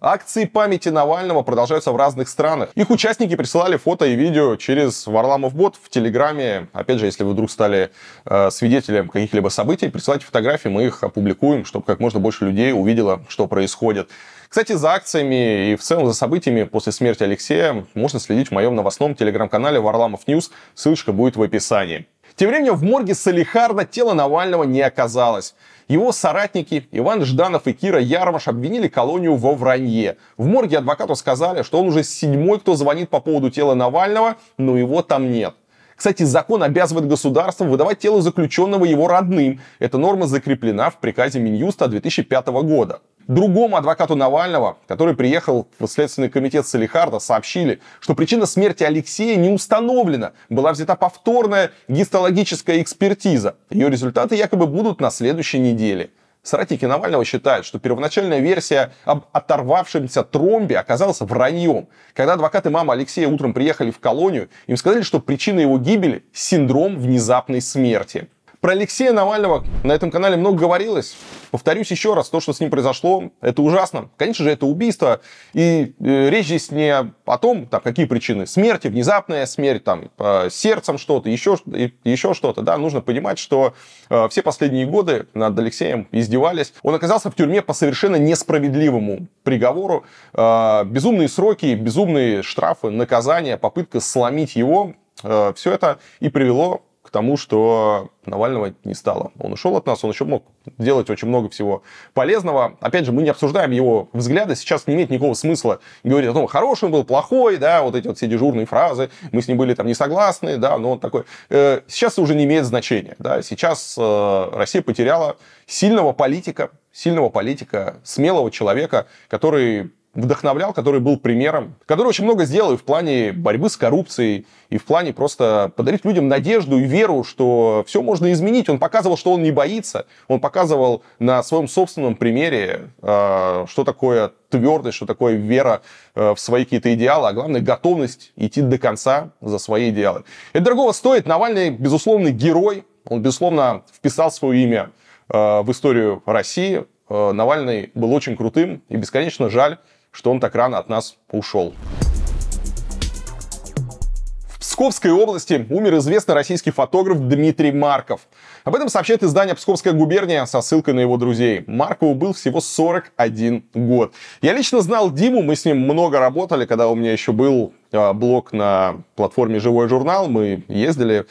Акции памяти Навального продолжаются в разных странах. Их участники присылали фото и видео через Варламов бот в Телеграме. Опять же, если вы вдруг стали э, свидетелем каких-либо событий, присылайте фотографии, мы их опубликуем, чтобы как можно больше людей увидело, что происходит. Кстати, за акциями и в целом за событиями после смерти Алексея можно следить в моем новостном телеграм-канале Варламов News. Ссылочка будет в описании. Тем временем в морге Салихарда тело Навального не оказалось. Его соратники Иван Жданов и Кира Ярмаш обвинили колонию во вранье. В морге адвокату сказали, что он уже седьмой, кто звонит по поводу тела Навального, но его там нет. Кстати, закон обязывает государство выдавать тело заключенного его родным. Эта норма закреплена в приказе Минюста 2005 года. Другому адвокату Навального, который приехал в Следственный комитет Салихарда, сообщили, что причина смерти Алексея не установлена. Была взята повторная гистологическая экспертиза. Ее результаты якобы будут на следующей неделе. Соратники Навального считают, что первоначальная версия об оторвавшемся тромбе оказалась враньем. Когда адвокаты мамы Алексея утром приехали в колонию, им сказали, что причина его гибели – синдром внезапной смерти. Про Алексея Навального на этом канале много говорилось. Повторюсь еще раз, то, что с ним произошло, это ужасно. Конечно же, это убийство. И э, речь здесь не о том, там, какие причины смерти, внезапная смерть, там, э, сердцем что-то, еще, еще что-то. Да, нужно понимать, что э, все последние годы над Алексеем издевались. Он оказался в тюрьме по совершенно несправедливому приговору. Э, безумные сроки, безумные штрафы, наказания, попытка сломить его. Э, все это и привело тому, что Навального не стало. Он ушел от нас, он еще мог делать очень много всего полезного. Опять же, мы не обсуждаем его взгляды, сейчас не имеет никакого смысла говорить о том, хороший он был, плохой, да, вот эти вот все дежурные фразы, мы с ним были там не согласны, да, но он такой. Э, сейчас уже не имеет значения, да, сейчас э, Россия потеряла сильного политика, сильного политика, смелого человека, который вдохновлял, который был примером, который очень много сделал и в плане борьбы с коррупцией, и в плане просто подарить людям надежду и веру, что все можно изменить. Он показывал, что он не боится, он показывал на своем собственном примере, э, что такое твердость, что такое вера э, в свои какие-то идеалы, а главное готовность идти до конца за свои идеалы. Это дорогого стоит. Навальный, безусловно, герой. Он, безусловно, вписал свое имя э, в историю России. Навальный был очень крутым и бесконечно жаль, что он так рано от нас ушел. В Псковской области умер известный российский фотограф Дмитрий Марков. Об этом сообщает издание «Псковская губерния» со ссылкой на его друзей. Маркову был всего 41 год. Я лично знал Диму, мы с ним много работали, когда у меня еще был а, блог на платформе «Живой журнал», мы ездили.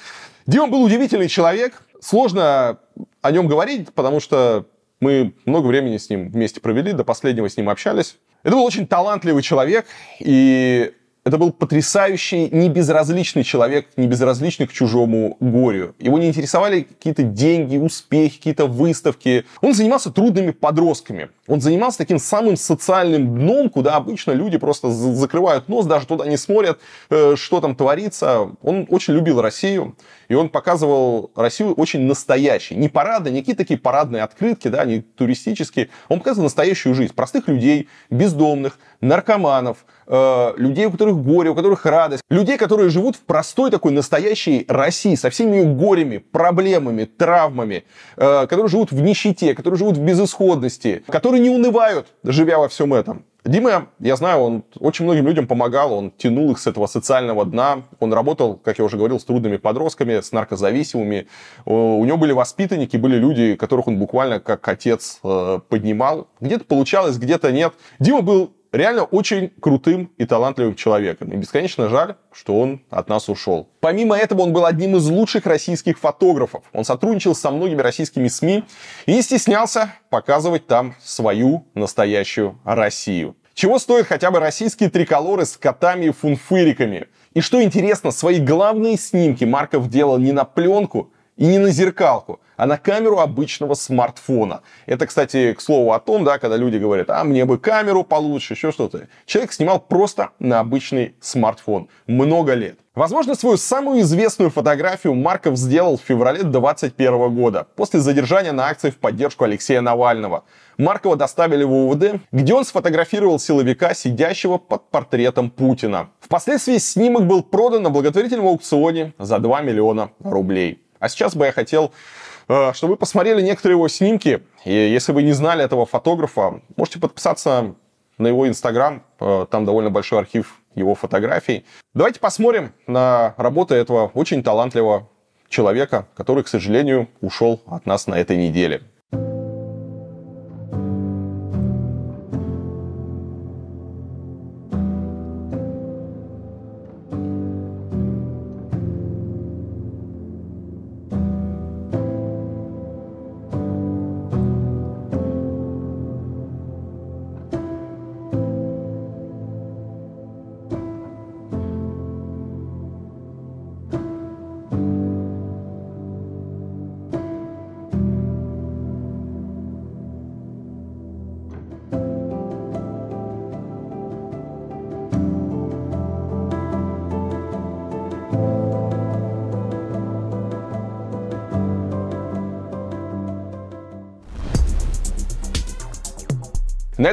Дима был удивительный человек, сложно о нем говорить, потому что мы много времени с ним вместе провели, до последнего с ним общались. Это был очень талантливый человек, и это был потрясающий, небезразличный человек, не безразличный к чужому горю. Его не интересовали какие-то деньги, успехи, какие-то выставки. Он занимался трудными подростками. Он занимался таким самым социальным дном, куда обычно люди просто закрывают нос, даже туда не смотрят, э, что там творится. Он очень любил Россию, и он показывал Россию очень настоящей. Не парады, не какие-то такие парадные открытки, да, не туристические. Он показывал настоящую жизнь простых людей, бездомных, наркоманов, э, людей, у которых горе, у которых радость. Людей, которые живут в простой такой настоящей России со всеми ее горями, проблемами, травмами, э, которые живут в нищете, которые живут в безысходности, которые не унывают, живя во всем этом. Дима, я знаю, он очень многим людям помогал, он тянул их с этого социального дна. Он работал, как я уже говорил, с трудными подростками, с наркозависимыми. У него были воспитанники, были люди, которых он буквально как отец э, поднимал. Где-то получалось, где-то нет. Дима был реально очень крутым и талантливым человеком. И бесконечно жаль, что он от нас ушел. Помимо этого, он был одним из лучших российских фотографов. Он сотрудничал со многими российскими СМИ и не стеснялся показывать там свою настоящую Россию. Чего стоят хотя бы российские триколоры с котами и фунфыриками? И что интересно, свои главные снимки Марков делал не на пленку и не на зеркалку, а на камеру обычного смартфона. Это, кстати, к слову о том, да, когда люди говорят, а мне бы камеру получше, еще что-то. Человек снимал просто на обычный смартфон. Много лет. Возможно, свою самую известную фотографию Марков сделал в феврале 2021 года, после задержания на акции в поддержку Алексея Навального. Маркова доставили в УВД, где он сфотографировал силовика, сидящего под портретом Путина. Впоследствии снимок был продан на благотворительном аукционе за 2 миллиона рублей. А сейчас бы я хотел чтобы вы посмотрели некоторые его снимки. И если вы не знали этого фотографа, можете подписаться на его инстаграм. Э, там довольно большой архив его фотографий. Давайте посмотрим на работы этого очень талантливого человека, который, к сожалению, ушел от нас на этой неделе.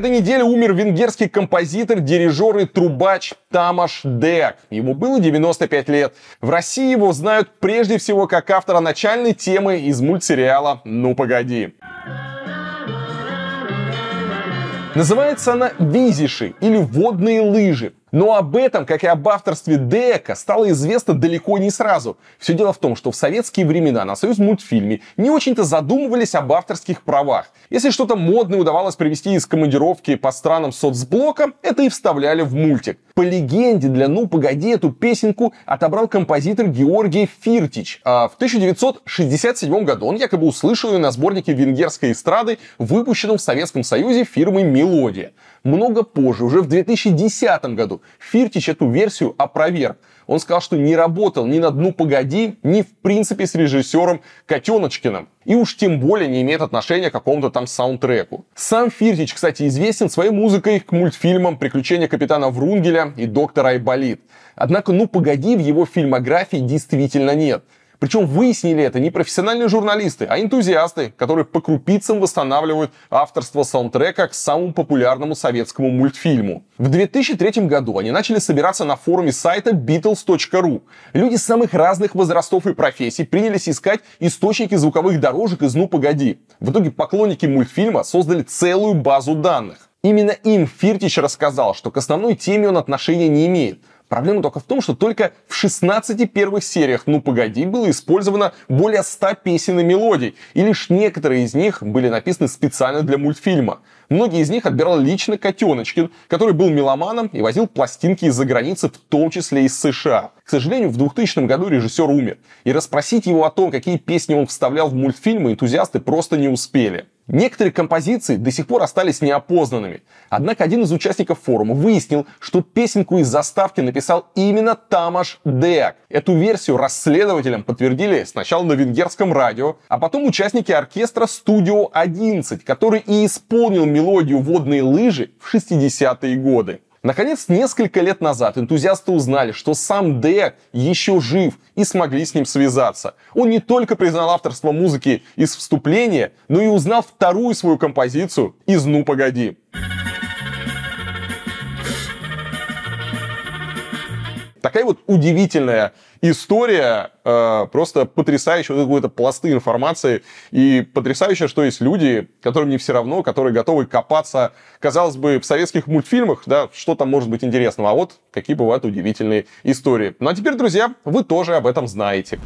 Этой неделе умер венгерский композитор, дирижер и трубач Тамаш Дек. Ему было 95 лет. В России его знают прежде всего как автора начальной темы из мультсериала «Ну погоди». Называется она «Визиши» или «Водные лыжи». Но об этом, как и об авторстве Дека, стало известно далеко не сразу. Все дело в том, что в советские времена на союз мультфильме не очень-то задумывались об авторских правах. Если что-то модное удавалось привести из командировки по странам соцблока, это и вставляли в мультик. По легенде, для «Ну, погоди» эту песенку отобрал композитор Георгий Фиртич. А в 1967 году он якобы услышал ее на сборнике венгерской эстрады, выпущенном в Советском Союзе фирмой «Мелодия». Много позже, уже в 2010 году, Фиртич эту версию опроверг. Он сказал, что не работал ни на «Ну, погоди», ни в принципе с режиссером Котеночкиным. И уж тем более не имеет отношения к какому-то там саундтреку. Сам Фиртич, кстати, известен своей музыкой к мультфильмам «Приключения капитана Врунгеля» и «Доктора Айболит». Однако «Ну, погоди» в его фильмографии действительно нет. Причем выяснили это не профессиональные журналисты, а энтузиасты, которые по крупицам восстанавливают авторство саундтрека к самому популярному советскому мультфильму. В 2003 году они начали собираться на форуме сайта Beatles.ru. Люди самых разных возрастов и профессий принялись искать источники звуковых дорожек из «Ну, погоди». В итоге поклонники мультфильма создали целую базу данных. Именно им Фиртич рассказал, что к основной теме он отношения не имеет. Проблема только в том, что только в 16 первых сериях «Ну погоди» было использовано более 100 песен и мелодий, и лишь некоторые из них были написаны специально для мультфильма. Многие из них отбирал лично Котеночкин, который был меломаном и возил пластинки из-за границы, в том числе из США. К сожалению, в 2000 году режиссер умер, и расспросить его о том, какие песни он вставлял в мультфильмы, энтузиасты просто не успели. Некоторые композиции до сих пор остались неопознанными. Однако один из участников форума выяснил, что песенку из заставки написал именно Тамаш Деак. Эту версию расследователям подтвердили сначала на венгерском радио, а потом участники оркестра Studio 11, который и исполнил мелодию «Водные лыжи» в 60-е годы. Наконец, несколько лет назад энтузиасты узнали, что сам Дэ еще жив и смогли с ним связаться. Он не только признал авторство музыки из вступления, но и узнал вторую свою композицию из «Ну, погоди». Такая вот удивительная история, э, просто потрясающая вот какой-то пласты информации, и потрясающе, что есть люди, которым не все равно, которые готовы копаться, казалось бы, в советских мультфильмах, да, что там может быть интересного, а вот какие бывают удивительные истории. Ну а теперь, друзья, вы тоже об этом знаете.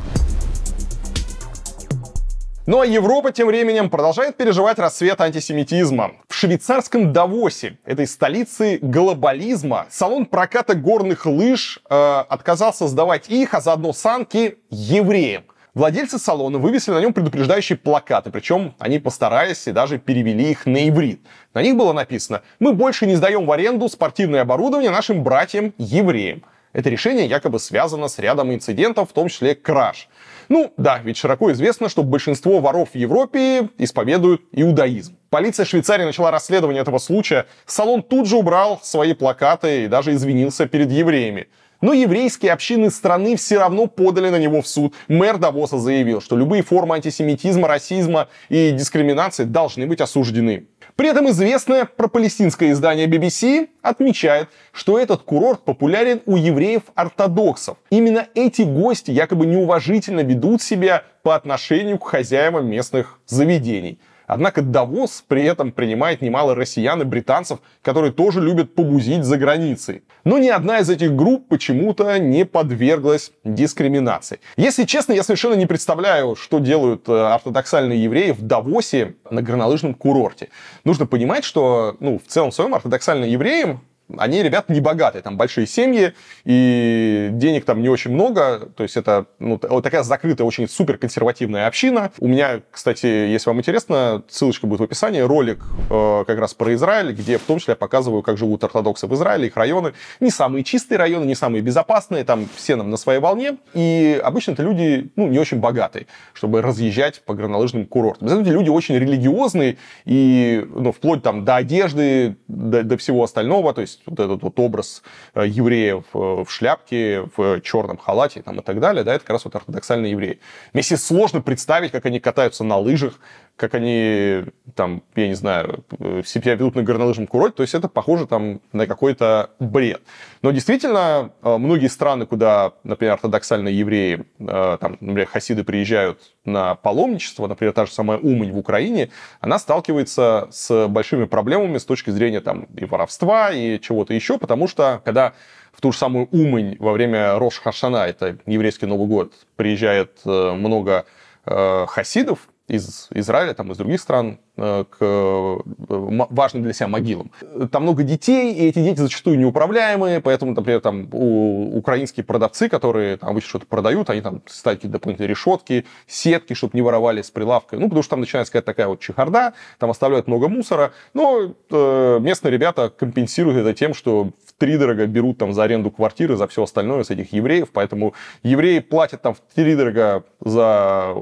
Ну а Европа тем временем продолжает переживать рассвет антисемитизма. В швейцарском Давосе, этой столице глобализма, салон проката горных лыж э, отказался сдавать их, а заодно санки евреям. Владельцы салона вывесили на нем предупреждающие плакаты, причем они постарались и даже перевели их на иврит. На них было написано «Мы больше не сдаем в аренду спортивное оборудование нашим братьям-евреям». Это решение якобы связано с рядом инцидентов, в том числе краж. Ну да, ведь широко известно, что большинство воров в Европе исповедуют иудаизм. Полиция Швейцарии начала расследование этого случая. Салон тут же убрал свои плакаты и даже извинился перед евреями. Но еврейские общины страны все равно подали на него в суд. Мэр Давоса заявил, что любые формы антисемитизма, расизма и дискриминации должны быть осуждены. При этом известное пропалестинское издание BBC отмечает, что этот курорт популярен у евреев-ортодоксов. Именно эти гости якобы неуважительно ведут себя по отношению к хозяевам местных заведений – Однако Давос при этом принимает немало россиян и британцев, которые тоже любят побузить за границей. Но ни одна из этих групп почему-то не подверглась дискриминации. Если честно, я совершенно не представляю, что делают э, ортодоксальные евреи в Давосе на горнолыжном курорте. Нужно понимать, что ну, в целом своем ортодоксальные евреи они, ребята, не богатые, там большие семьи, и денег там не очень много, то есть это ну, такая закрытая, очень супер консервативная община. У меня, кстати, если вам интересно, ссылочка будет в описании, ролик э, как раз про Израиль, где в том числе я показываю, как живут ортодоксы в Израиле, их районы. Не самые чистые районы, не самые безопасные, там все нам на своей волне, и обычно это люди, ну, не очень богатые, чтобы разъезжать по горнолыжным курортам. Эти люди очень религиозные, и, ну, вплоть там до одежды, до, до всего остального, то есть есть вот этот вот образ э, евреев э, в шляпке, в черном халате там, и так далее, да, это как раз вот ортодоксальные евреи. Мне себе сложно представить, как они катаются на лыжах, как они там, я не знаю, себя ведут на горнолыжном курорте, то есть это похоже там на какой-то бред. Но действительно, э, многие страны, куда, например, ортодоксальные евреи, э, там, например, хасиды приезжают на паломничество, например, та же самая Умань в Украине, она сталкивается с большими проблемами с точки зрения там и воровства, и чего-то еще, потому что когда в ту же самую Умань во время Рош Хашана, это еврейский Новый год, приезжает э, много хасидов, из Израиля, там, из других стран, к э, важным для себя могилам. Там много детей, и эти дети зачастую неуправляемые, поэтому, например, там у, украинские продавцы, которые там обычно что-то продают, они там ставят какие-то дополнительные решетки, сетки, чтобы не воровали с прилавка. Ну, потому что там начинается какая-то такая вот чехарда, там оставляют много мусора. Но э, местные ребята компенсируют это тем, что в три дорого берут там за аренду квартиры, за все остальное с этих евреев. Поэтому евреи платят там в три дорого за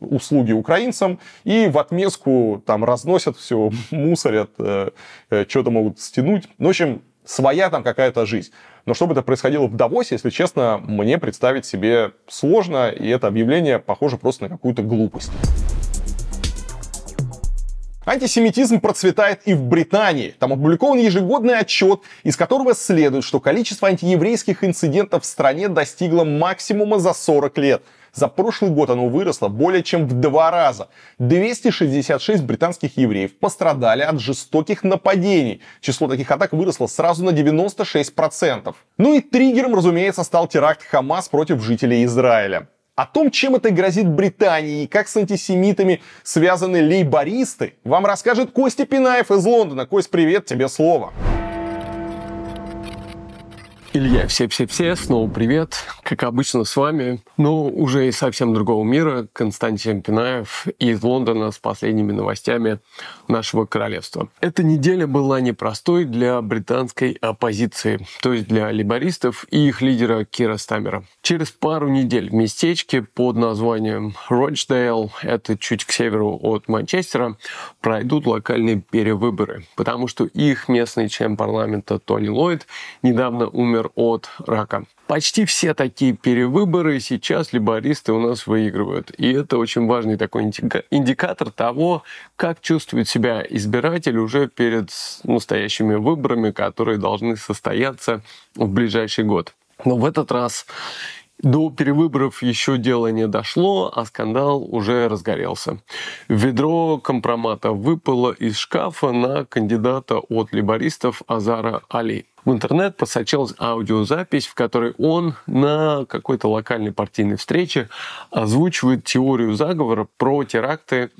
услуги украинцам, и в отместку там разносят все, мусорят, э, э, что-то могут стянуть. Ну, в общем, своя там какая-то жизнь. Но чтобы это происходило в Давосе, если честно, мне представить себе сложно, и это объявление похоже просто на какую-то глупость. Антисемитизм процветает и в Британии. Там опубликован ежегодный отчет, из которого следует, что количество антиеврейских инцидентов в стране достигло максимума за 40 лет – за прошлый год оно выросло более чем в два раза. 266 британских евреев пострадали от жестоких нападений. Число таких атак выросло сразу на 96%. Ну и триггером, разумеется, стал теракт Хамас против жителей Израиля. О том, чем это грозит Британии и как с антисемитами связаны лейбористы, вам расскажет Костя Пинаев из Лондона. Кость, привет, тебе слово. Илья, все-все-все, снова привет. Как обычно с вами, но уже из совсем другого мира, Константин Пинаев из Лондона с последними новостями нашего королевства. Эта неделя была непростой для британской оппозиции, то есть для либористов и их лидера Кира Стамера. Через пару недель в местечке под названием Рочдейл, это чуть к северу от Манчестера, пройдут локальные перевыборы, потому что их местный член парламента Тони Ллойд недавно умер умер от рака. Почти все такие перевыборы сейчас либористы у нас выигрывают. И это очень важный такой индикатор того, как чувствует себя избиратель уже перед настоящими выборами, которые должны состояться в ближайший год. Но в этот раз до перевыборов еще дело не дошло, а скандал уже разгорелся. Ведро компромата выпало из шкафа на кандидата от либористов Азара Али. В интернет просочилась аудиозапись, в которой он на какой-то локальной партийной встрече озвучивает теорию заговора про теракты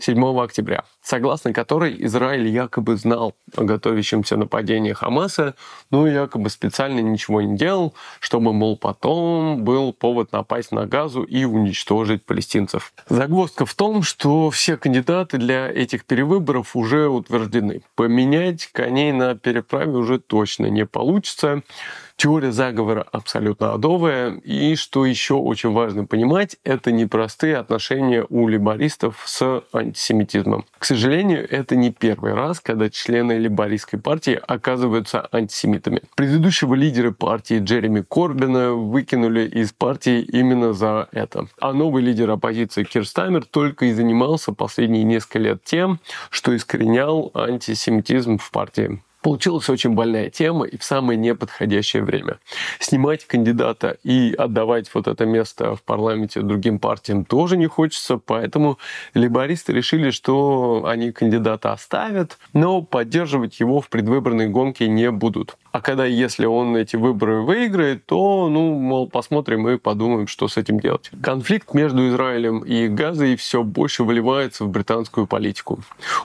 7 октября, согласно которой Израиль якобы знал о готовящемся нападении Хамаса, но якобы специально ничего не делал, чтобы, мол, потом был повод напасть на Газу и уничтожить палестинцев. Загвоздка в том, что все кандидаты для этих перевыборов уже утверждены. Поменять коней на переправе уже точно не получится. Теория заговора абсолютно адовая. И что еще очень важно понимать, это непростые отношения у либористов с антисемитизмом. К сожалению, это не первый раз, когда члены либористской партии оказываются антисемитами. Предыдущего лидера партии Джереми Корбина выкинули из партии именно за это. А новый лидер оппозиции Кирстаймер только и занимался последние несколько лет тем, что искоренял антисемитизм в партии. Получилась очень больная тема и в самое неподходящее время. Снимать кандидата и отдавать вот это место в парламенте другим партиям тоже не хочется, поэтому либористы решили, что они кандидата оставят, но поддерживать его в предвыборной гонке не будут. А когда, если он эти выборы выиграет, то, ну, мол, посмотрим и подумаем, что с этим делать. Конфликт между Израилем и Газой все больше выливается в британскую политику.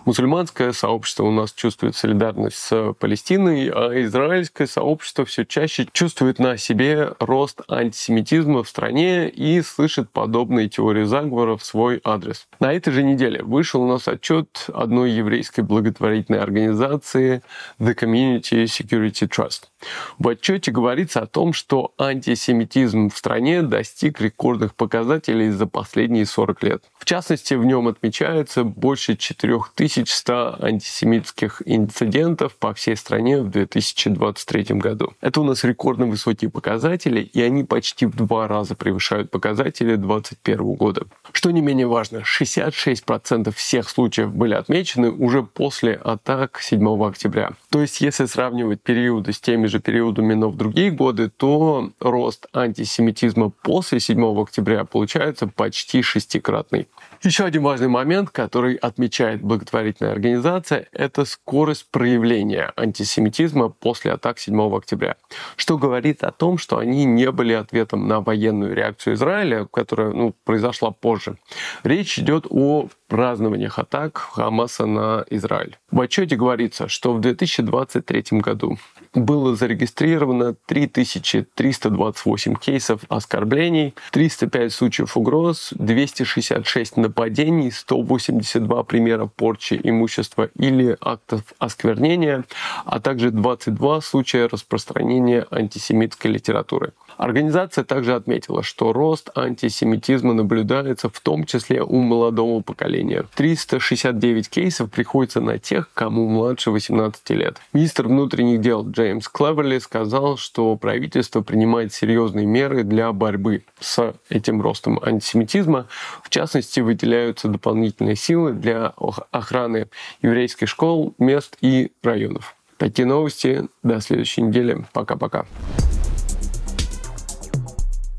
Мусульманское сообщество у нас чувствует солидарность с Палестиной, а израильское сообщество все чаще чувствует на себе рост антисемитизма в стране и слышит подобные теории заговора в свой адрес. На этой же неделе вышел у нас отчет одной еврейской благотворительной организации The Community Security Trust. В отчете говорится о том, что антисемитизм в стране достиг рекордных показателей за последние 40 лет. В частности, в нем отмечается больше 4100 антисемитских инцидентов по всей стране в 2023 году. Это у нас рекордно высокие показатели, и они почти в два раза превышают показатели 2021 года. Что не менее важно, 66% всех случаев были отмечены уже после атак 7 октября. То есть, если сравнивать периоды с теми же периодами, но в другие годы, то рост антисемитизма после 7 октября получается почти шестикратный. Еще один важный момент, который отмечает благотворительная организация, это скорость проявления антисемитизма после атак 7 октября, что говорит о том, что они не были ответом на военную реакцию Израиля, которая ну, произошла позже. Речь идет о празднованиях атак Хамаса на Израиль. В отчете говорится, что в 2023 году было зарегистрировано 3328 кейсов оскорблений, 305 случаев угроз, 266 нападений, 182 примера порчи имущества или актов осквернения, а также 22 случая распространения антисемитской литературы. Организация также отметила, что рост антисемитизма наблюдается в том числе у молодого поколения. 369 кейсов приходится на тех, кому младше 18 лет. Министр внутренних дел Джеймс Клеверли сказал, что правительство принимает серьезные меры для борьбы с этим ростом антисемитизма. В частности, выделяются дополнительные силы для охраны еврейских школ, мест и районов. Такие новости. До следующей недели. Пока-пока.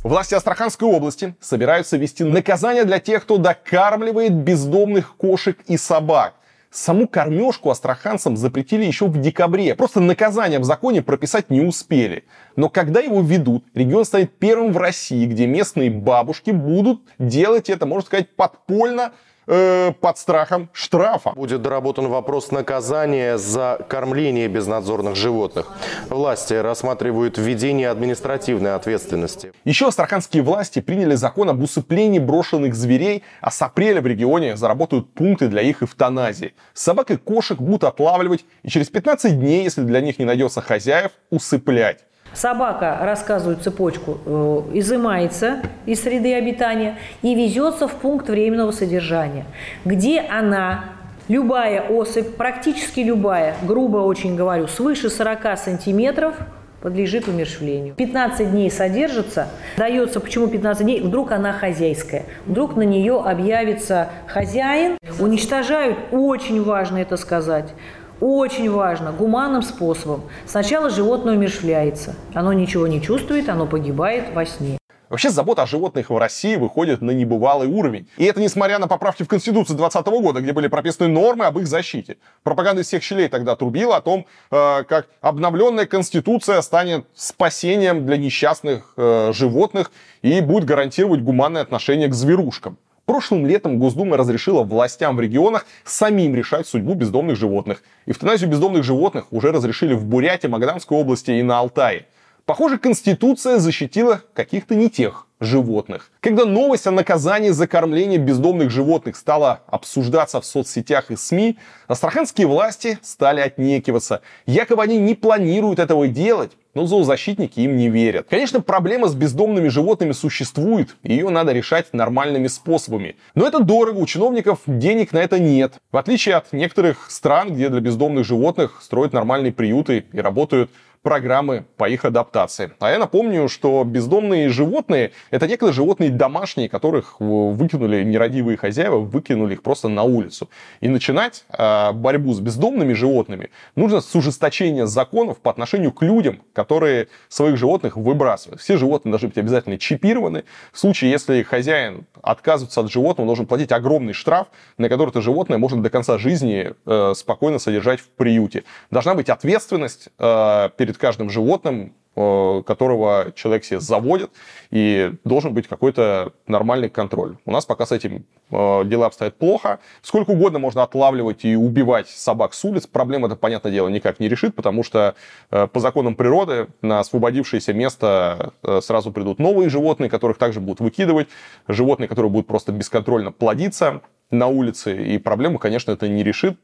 Власти Астраханской области собираются ввести наказание для тех, кто докармливает бездомных кошек и собак. Саму кормежку астраханцам запретили еще в декабре. Просто наказание в законе прописать не успели. Но когда его ведут, регион станет первым в России, где местные бабушки будут делать это, можно сказать, подпольно, э, под страхом штрафа. Будет доработан вопрос наказания за кормление безнадзорных животных. Власти рассматривают введение административной ответственности. Еще астраханские власти приняли закон об усыплении брошенных зверей, а с апреля в регионе заработают пункты для их эвтаназии. Собак и кошек будут отлавливать и через 15 дней, если для них не найдется хозяев, усыплять. Собака, рассказываю цепочку, э, изымается из среды обитания и везется в пункт временного содержания, где она любая особь, практически любая, грубо очень говорю, свыше 40 сантиметров подлежит умершвлению. 15 дней содержится, дается, почему 15 дней, вдруг она хозяйская, вдруг на нее объявится хозяин, уничтожают, очень важно это сказать, очень важно, гуманным способом. Сначала животное умершвляется. Оно ничего не чувствует, оно погибает во сне. Вообще забота о животных в России выходит на небывалый уровень. И это несмотря на поправки в Конституцию 2020 года, где были прописаны нормы об их защите. Пропаганда из всех щелей тогда трубила о том, э, как обновленная Конституция станет спасением для несчастных э, животных и будет гарантировать гуманное отношение к зверушкам. Прошлым летом Госдума разрешила властям в регионах самим решать судьбу бездомных животных. Эвтаназию бездомных животных уже разрешили в Бурятии, Магаданской области и на Алтае. Похоже, Конституция защитила каких-то не тех животных. Когда новость о наказании за кормление бездомных животных стала обсуждаться в соцсетях и СМИ, астраханские власти стали отнекиваться. Якобы они не планируют этого делать, но зоозащитники им не верят. Конечно, проблема с бездомными животными существует, и ее надо решать нормальными способами. Но это дорого, у чиновников денег на это нет. В отличие от некоторых стран, где для бездомных животных строят нормальные приюты и работают программы по их адаптации. А я напомню, что бездомные животные — это некогда животные домашние, которых выкинули нерадивые хозяева, выкинули их просто на улицу. И начинать э, борьбу с бездомными животными нужно с ужесточения законов по отношению к людям, которые своих животных выбрасывают. Все животные должны быть обязательно чипированы. В случае, если хозяин отказывается от животного, он должен платить огромный штраф, на который это животное может до конца жизни э, спокойно содержать в приюте. Должна быть ответственность э, перед каждым животным, э, которого человек себе заводит, и должен быть какой-то нормальный контроль. У нас пока с этим э, дела обстоят плохо. Сколько угодно можно отлавливать и убивать собак с улиц, проблема это, понятное дело, никак не решит, потому что э, по законам природы на освободившееся место сразу придут новые животные, которых также будут выкидывать, животные, которые будут просто бесконтрольно плодиться на улице, и проблему, конечно, это не решит.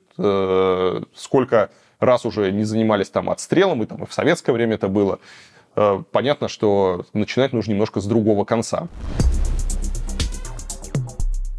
Сколько раз уже не занимались там отстрелом, и там и в советское время это было, э, понятно, что начинать нужно немножко с другого конца.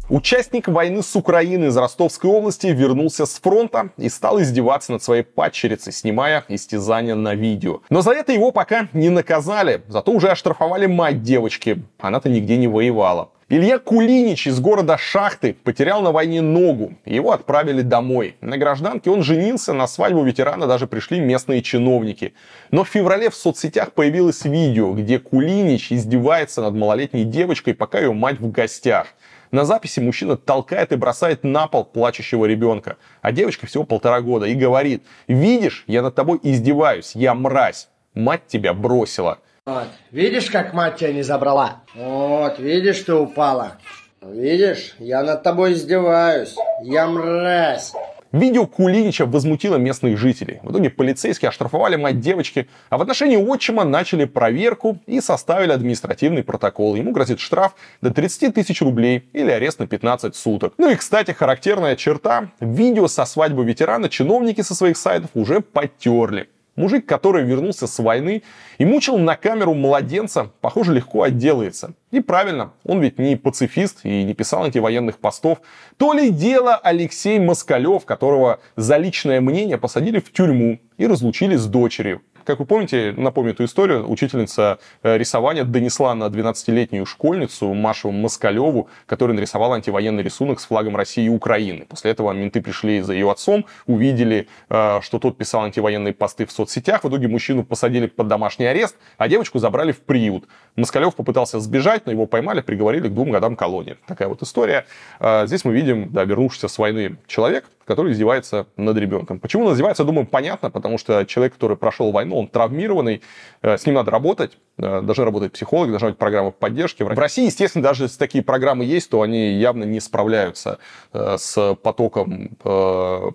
Участник войны с Украиной из Ростовской области вернулся с фронта и стал издеваться над своей падчерицей, снимая истязания на видео. Но за это его пока не наказали, зато уже оштрафовали мать девочки. Она-то нигде не воевала. Илья Кулинич из города Шахты потерял на войне ногу. Его отправили домой. На гражданке он женился, на свадьбу ветерана даже пришли местные чиновники. Но в феврале в соцсетях появилось видео, где Кулинич издевается над малолетней девочкой, пока ее мать в гостях. На записи мужчина толкает и бросает на пол плачущего ребенка, а девочка всего полтора года, и говорит, видишь, я над тобой издеваюсь, я мразь, мать тебя бросила. Вот. Видишь, как мать тебя не забрала? Вот, видишь, ты упала. Видишь, я над тобой издеваюсь. Я мразь. Видео Кулинича возмутило местных жителей. В итоге полицейские оштрафовали мать девочки, а в отношении отчима начали проверку и составили административный протокол. Ему грозит штраф до 30 тысяч рублей или арест на 15 суток. Ну и, кстати, характерная черта. Видео со свадьбы ветерана чиновники со своих сайтов уже потерли. Мужик, который вернулся с войны и мучил на камеру младенца, похоже, легко отделается. И правильно, он ведь не пацифист и не писал антивоенных постов. То ли дело Алексей Москалев, которого за личное мнение посадили в тюрьму и разлучили с дочерью. Как вы помните, напомню эту историю, учительница э, рисования донесла на 12-летнюю школьницу Машу Москалеву, которая нарисовала антивоенный рисунок с флагом России и Украины. После этого менты пришли за ее отцом, увидели, э, что тот писал антивоенные посты в соцсетях. В итоге мужчину посадили под домашний арест, а девочку забрали в приют. Москалев попытался сбежать, но его поймали, приговорили к двум годам колонии. Такая вот история. Э, здесь мы видим, да, вернувшийся с войны человек, который издевается над ребенком. Почему он издевается, думаю, понятно, потому что человек, который прошел войну, он травмированный, э, с ним надо работать, э, должны работать психологи, должна быть программа поддержки. В России, естественно, даже если такие программы есть, то они явно не справляются э, с потоком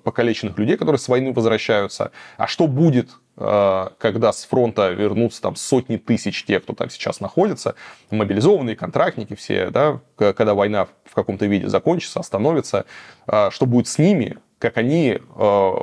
покалеченных людей, которые с войны возвращаются. А что будет когда с фронта вернутся там сотни тысяч тех, кто там сейчас находится, мобилизованные, контрактники все, да, когда война в каком-то виде закончится, остановится, что будет с ними, как они э,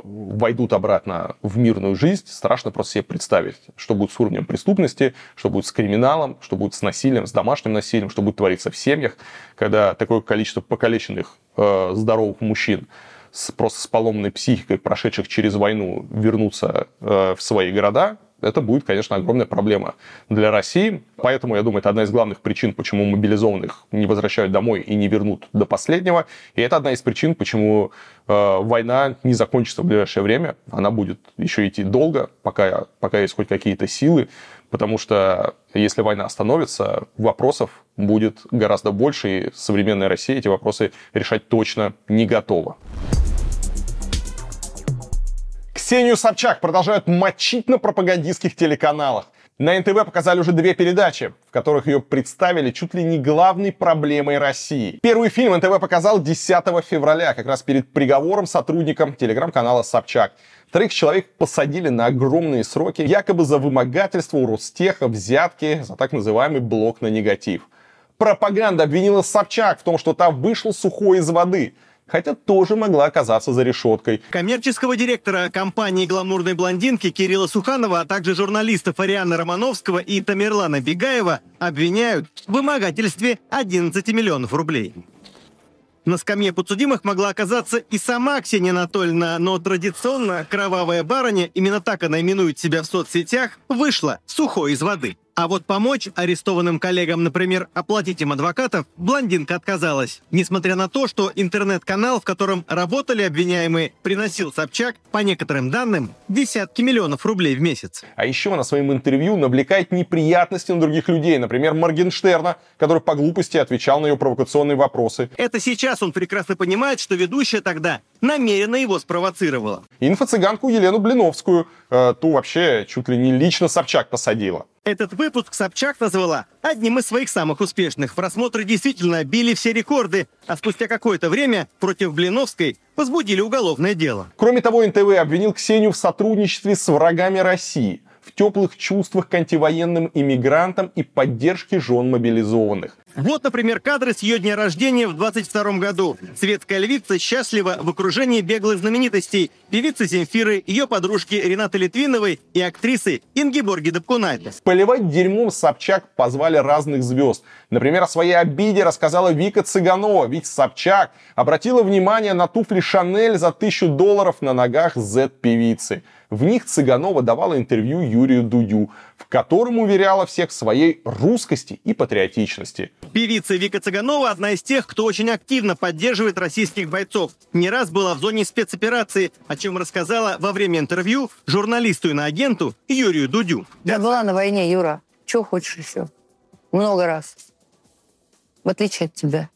войдут обратно в мирную жизнь, страшно просто себе представить, что будет с уровнем преступности, что будет с криминалом, что будет с насилием, с домашним насилием, что будет твориться в семьях, когда такое количество покалеченных э, здоровых мужчин с, просто с поломной психикой, прошедших через войну, вернутся э, в свои города, это будет, конечно, огромная проблема для России. Поэтому, я думаю, это одна из главных причин, почему мобилизованных не возвращают домой и не вернут до последнего. И это одна из причин, почему э, война не закончится в ближайшее время. Она будет еще идти долго, пока, пока есть хоть какие-то силы. Потому что если война остановится, вопросов будет гораздо больше, и современная Россия эти вопросы решать точно не готова. Ксению Собчак продолжают мочить на пропагандистских телеканалах. На НТВ показали уже две передачи, в которых ее представили чуть ли не главной проблемой России. Первый фильм НТВ показал 10 февраля, как раз перед приговором сотрудникам телеграм-канала Собчак. Троих человек посадили на огромные сроки, якобы за вымогательство у Ростеха, взятки, за так называемый блок на негатив. Пропаганда обвинила Собчак в том, что та вышла сухой из воды – хотя тоже могла оказаться за решеткой. Коммерческого директора компании «Гламурной блондинки» Кирилла Суханова, а также журналистов Арианы Романовского и Тамерлана Бегаева обвиняют в вымогательстве 11 миллионов рублей. На скамье подсудимых могла оказаться и сама Ксения Анатольевна, но традиционно кровавая барыня, именно так она именует себя в соцсетях, вышла сухой из воды. А вот помочь арестованным коллегам, например, оплатить им адвокатов, блондинка отказалась. Несмотря на то, что интернет-канал, в котором работали обвиняемые, приносил Собчак, по некоторым данным, десятки миллионов рублей в месяц. А еще она своим интервью навлекает неприятности на других людей, например, Моргенштерна, который по глупости отвечал на ее провокационные вопросы. Это сейчас он прекрасно понимает, что ведущая тогда намеренно его спровоцировала. Инфо-цыганку Елену Блиновскую, э, ту вообще чуть ли не лично Собчак посадила. Этот выпуск Собчак назвала одним из своих самых успешных. Просмотры действительно били все рекорды, а спустя какое-то время против Блиновской возбудили уголовное дело. Кроме того, НТВ обвинил Ксению в сотрудничестве с врагами России в теплых чувствах к антивоенным иммигрантам и поддержке жен мобилизованных. Вот, например, кадры с ее дня рождения в 22 году. Светская львица счастлива в окружении беглых знаменитостей. Певицы Земфиры, ее подружки Ренаты Литвиновой и актрисы Ингеборги Дапкунайте. Поливать дерьмом Собчак позвали разных звезд. Например, о своей обиде рассказала Вика Цыганова, ведь Собчак обратила внимание на туфли Шанель за тысячу долларов на ногах Z-певицы. В них Цыганова давала интервью Юрию Дудю, в котором уверяла всех в своей русскости и патриотичности. Певица Вика Цыганова – одна из тех, кто очень активно поддерживает российских бойцов. Не раз была в зоне спецоперации, о чем рассказала во время интервью журналисту и на агенту Юрию Дудю. Я была на войне, Юра. Чего хочешь еще? Много раз. В отличие от тебя.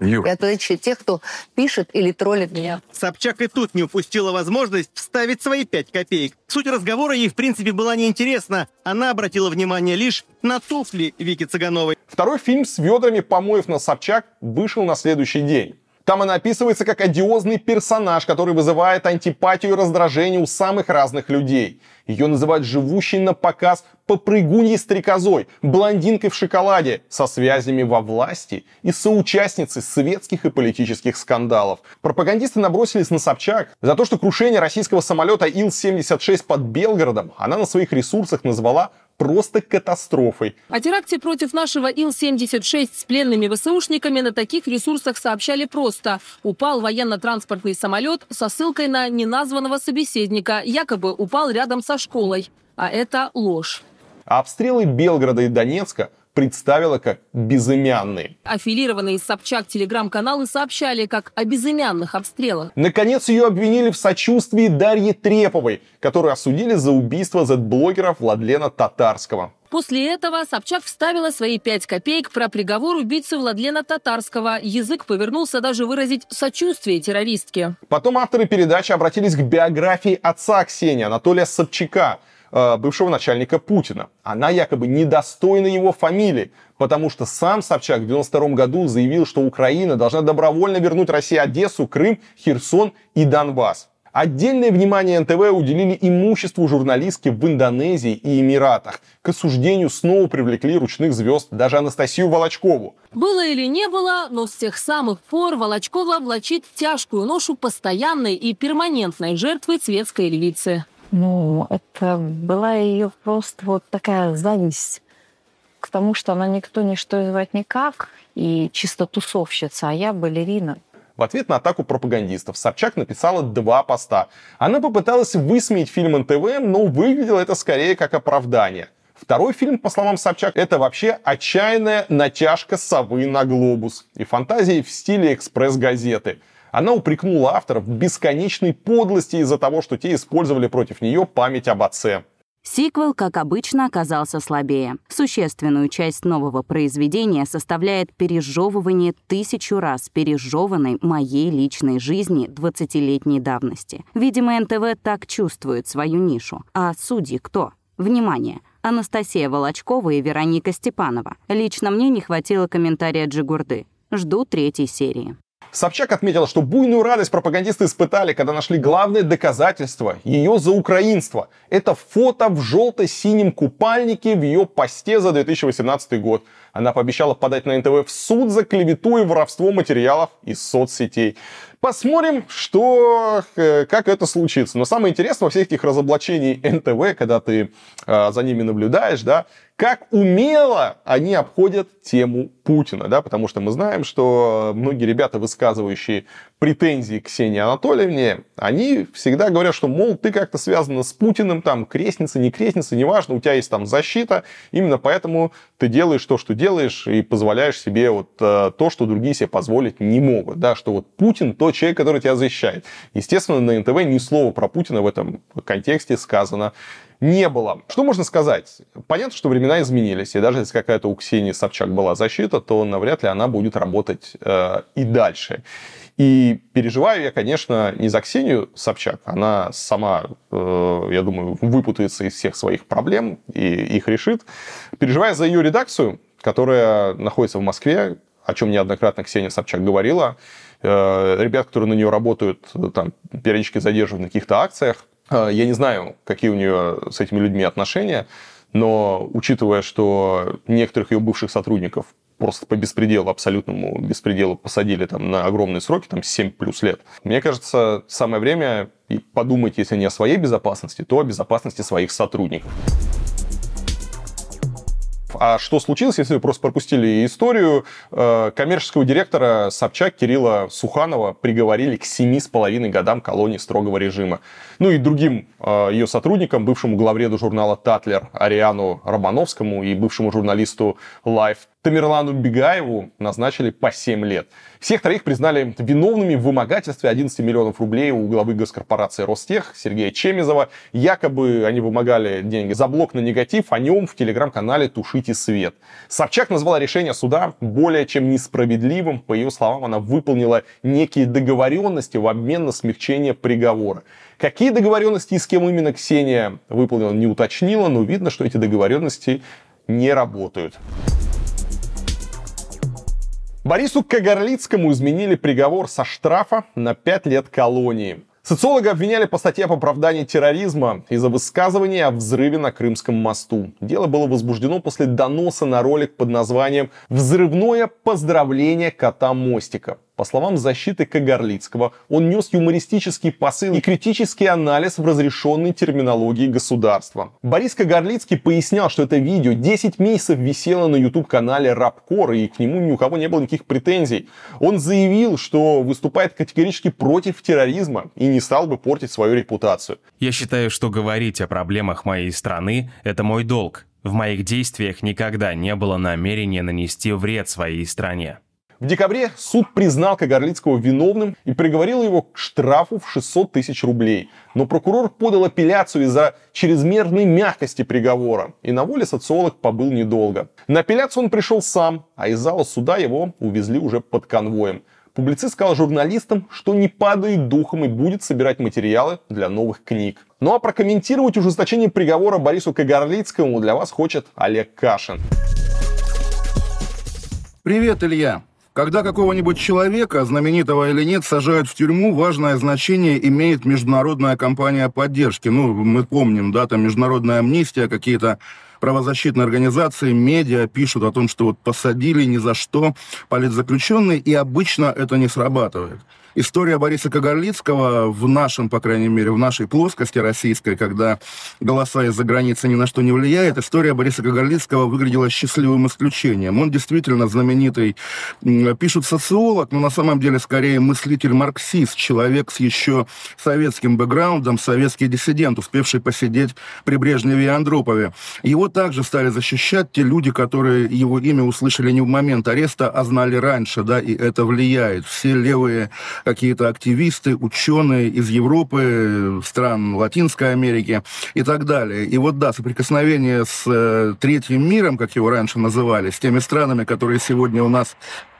Юр. И отличие тех, кто пишет или троллит меня. Собчак и тут не упустила возможность вставить свои пять копеек. Суть разговора ей, в принципе, была неинтересна. Она обратила внимание лишь на туфли Вики Цыгановой. Второй фильм с ведрами помоев на Собчак вышел на следующий день. Там она описывается как одиозный персонаж, который вызывает антипатию и раздражение у самых разных людей. Ее называют живущей на показ попрыгуньей стрекозой, блондинкой в шоколаде, со связями во власти и соучастницей светских и политических скандалов. Пропагандисты набросились на Собчак за то, что крушение российского самолета Ил-76 под Белгородом она на своих ресурсах назвала просто катастрофой. О теракте против нашего Ил-76 с пленными ВСУшниками на таких ресурсах сообщали просто. Упал военно-транспортный самолет со ссылкой на неназванного собеседника. Якобы упал рядом со школой. А это ложь. А обстрелы Белгорода и Донецка представила как безымянные. Аффилированные Собчак телеграм-каналы сообщали как о безымянных обстрелах. Наконец ее обвинили в сочувствии Дарьи Треповой, которую осудили за убийство Z-блогера Владлена Татарского. После этого Собчак вставила свои пять копеек про приговор убийцы Владлена Татарского. Язык повернулся даже выразить сочувствие террористке. Потом авторы передачи обратились к биографии отца Ксении, Анатолия Собчака, э, бывшего начальника Путина. Она якобы недостойна его фамилии, потому что сам Собчак в 92 году заявил, что Украина должна добровольно вернуть России Одессу, Крым, Херсон и Донбасс. Отдельное внимание НТВ уделили имуществу журналистки в Индонезии и Эмиратах. К осуждению снова привлекли ручных звезд, даже Анастасию Волочкову. Было или не было, но с тех самых пор Волочкова влачит тяжкую ношу постоянной и перманентной жертвы светской львицы. Ну, это была ее просто вот такая зависть к тому, что она никто, ничто звать никак, и чисто тусовщица, а я балерина. В ответ на атаку пропагандистов Собчак написала два поста. Она попыталась высмеять фильм НТВ, но выглядело это скорее как оправдание. Второй фильм, по словам Собчак, это вообще отчаянная натяжка совы на глобус и фантазии в стиле экспресс-газеты. Она упрекнула авторов в бесконечной подлости из-за того, что те использовали против нее память об отце. Сиквел, как обычно, оказался слабее. Существенную часть нового произведения составляет пережевывание тысячу раз пережеванной моей личной жизни 20-летней давности. Видимо, НТВ так чувствует свою нишу. А судьи кто? Внимание! Анастасия Волочкова и Вероника Степанова. Лично мне не хватило комментария Джигурды. Жду третьей серии. Собчак отметила, что буйную радость пропагандисты испытали, когда нашли главное доказательство ее за украинство. Это фото в желто-синем купальнике в ее посте за 2018 год. Она пообещала подать на НТВ в суд за клевету и воровство материалов из соцсетей. Посмотрим, что, э, как это случится. Но самое интересное во всех этих разоблачений НТВ, когда ты э, за ними наблюдаешь, да, как умело они обходят тему Путина, да, потому что мы знаем, что многие ребята, высказывающие претензии к Ксении Анатольевне, они всегда говорят, что, мол, ты как-то связана с Путиным, там, крестница, не крестница, неважно, у тебя есть там защита, именно поэтому ты делаешь то, что делаешь, и позволяешь себе вот э, то, что другие себе позволить не могут, да, что вот Путин тот человек, который тебя защищает. Естественно, на НТВ ни слова про Путина в этом контексте сказано не было. Что можно сказать? Понятно, что времена изменились, и даже если какая-то у Ксении Собчак была защита, то навряд ли она будет работать э, и дальше. И переживаю я, конечно, не за Ксению Собчак. Она сама, э, я думаю, выпутается из всех своих проблем и их решит. Переживаю за ее редакцию, которая находится в Москве, о чем неоднократно Ксения Собчак говорила. Э, ребят, которые на нее работают, там, периодически задерживают на каких-то акциях. Э, я не знаю, какие у нее с этими людьми отношения, но учитывая, что некоторых ее бывших сотрудников просто по беспределу, абсолютному беспределу посадили там на огромные сроки, там 7 плюс лет. Мне кажется, самое время подумать, если не о своей безопасности, то о безопасности своих сотрудников. А что случилось, если вы просто пропустили историю? Э, коммерческого директора Собчак Кирилла Суханова приговорили к семи с половиной годам колонии строгого режима. Ну и другим э, ее сотрудникам, бывшему главреду журнала «Татлер» Ариану Романовскому и бывшему журналисту Life Тамерлану Бегаеву назначили по 7 лет. Всех троих признали виновными в вымогательстве 11 миллионов рублей у главы госкорпорации Ростех Сергея Чемизова. Якобы они вымогали деньги за блок на негатив, о нем в телеграм-канале «Тушите свет». Собчак назвала решение суда более чем несправедливым. По ее словам, она выполнила некие договоренности в обмен на смягчение приговора. Какие договоренности и с кем именно Ксения выполнила, не уточнила, но видно, что эти договоренности не работают. Борису Кагарлицкому изменили приговор со штрафа на 5 лет колонии. Социолога обвиняли по статье об оправдании терроризма из-за высказывания о взрыве на Крымском мосту. Дело было возбуждено после доноса на ролик под названием «Взрывное поздравление кота Мостика». По словам защиты Кагарлицкого, он нес юмористический посыл и критический анализ в разрешенной терминологии государства. Борис Кагарлицкий пояснял, что это видео 10 месяцев висело на YouTube-канале Рапкор, и к нему ни у кого не было никаких претензий. Он заявил, что выступает категорически против терроризма и не стал бы портить свою репутацию. Я считаю, что говорить о проблемах моей страны – это мой долг. В моих действиях никогда не было намерения нанести вред своей стране. В декабре суд признал Кагарлицкого виновным и приговорил его к штрафу в 600 тысяч рублей. Но прокурор подал апелляцию из-за чрезмерной мягкости приговора. И на воле социолог побыл недолго. На апелляцию он пришел сам, а из зала суда его увезли уже под конвоем. Публицист сказал журналистам, что не падает духом и будет собирать материалы для новых книг. Ну а прокомментировать ужесточение приговора Борису Кагарлицкому для вас хочет Олег Кашин. Привет, Илья. Когда какого-нибудь человека, знаменитого или нет, сажают в тюрьму, важное значение имеет международная компания поддержки. Ну, мы помним, да, там международная амнистия, какие-то правозащитные организации, медиа пишут о том, что вот посадили ни за что политзаключенный, и обычно это не срабатывает. История Бориса Кагарлицкого в нашем, по крайней мере, в нашей плоскости российской, когда голоса из-за границы ни на что не влияет, история Бориса Кагарлицкого выглядела счастливым исключением. Он действительно знаменитый, пишут социолог, но на самом деле скорее мыслитель-марксист, человек с еще советским бэкграундом, советский диссидент, успевший посидеть при Брежневе и Андропове. Его также стали защищать те люди, которые его имя услышали не в момент ареста, а знали раньше, да, и это влияет. Все левые какие-то активисты, ученые из Европы, стран Латинской Америки и так далее. И вот, да, соприкосновение с э, третьим миром, как его раньше называли, с теми странами, которые сегодня у нас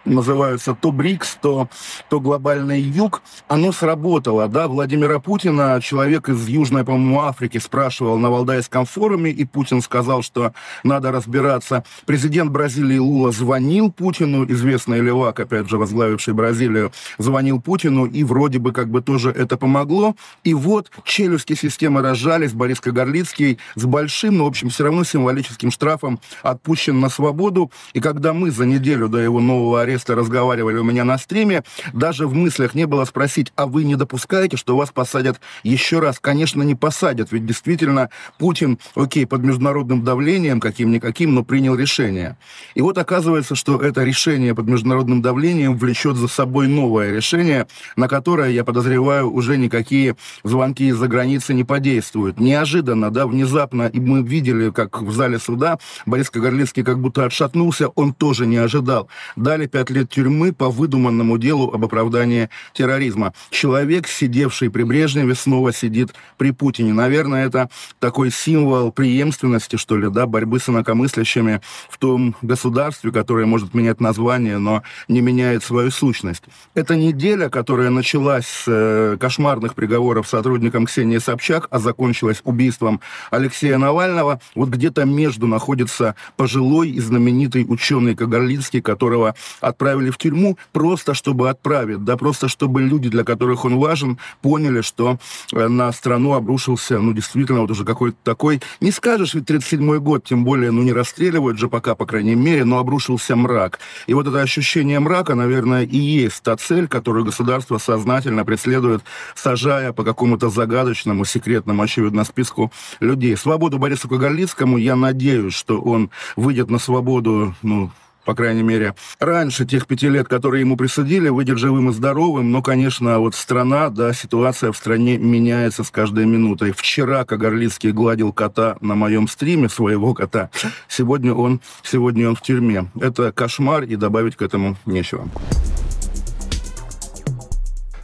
называются то БРИКС, то, то глобальный юг, оно сработало, да, Владимира Путина, человек из Южной, по-моему, Африки, спрашивал на Валдайском форуме, и Путин сказал, что надо разбираться. Президент Бразилии Лула звонил Путину, известный левак, опять же, возглавивший Бразилию, звонил Путину, и вроде бы как бы тоже это помогло. И вот челюсти системы разжались, Борис Кагарлицкий с большим, но, в общем, все равно символическим штрафом отпущен на свободу. И когда мы за неделю до его нового ареста разговаривали у меня на стриме, даже в мыслях не было спросить, а вы не допускаете, что вас посадят еще раз? Конечно, не посадят, ведь действительно Путин, окей, под международным давлением каким-никаким, но принял решение. И вот оказывается, что это решение под международным давлением влечет за собой новое решение, на которое, я подозреваю, уже никакие звонки из-за границы не подействуют. Неожиданно, да, внезапно, и мы видели, как в зале суда Борис Кагарлицкий как будто отшатнулся, он тоже не ожидал. Дали пять лет тюрьмы по выдуманному делу об оправдании терроризма. Человек, сидевший при Брежневе, снова сидит при Путине. Наверное, это такой символ преемственности, что ли, да, борьбы с инакомыслящими в том государстве, которое может менять название, но не меняет свою сущность. Эта неделя, которая началась с э, кошмарных приговоров сотрудникам Ксении Собчак, а закончилась убийством Алексея Навального, вот где-то между находится пожилой и знаменитый ученый Кагарлицкий, которого отправили в тюрьму просто чтобы отправить, да, просто чтобы люди, для которых он важен, поняли, что э, на страну обрушился, ну, действительно, вот уже какой-то такой, не скажешь, ведь 37-й год, тем более, ну, не расстреливают же пока, по крайней мере, но обрушился мрак. И вот это ощущение мрака, наверное, и есть та цель, которую государство сознательно преследует, сажая по какому-то загадочному, секретному, очевидно, списку людей. Свободу Борису Кагарлицкому, я надеюсь, что он выйдет на свободу, ну, по крайней мере, раньше тех пяти лет, которые ему присудили, выйдет живым и здоровым. Но, конечно, вот страна, да, ситуация в стране меняется с каждой минутой. Вчера Кагарлицкий гладил кота на моем стриме, своего кота. Сегодня он, сегодня он в тюрьме. Это кошмар, и добавить к этому нечего.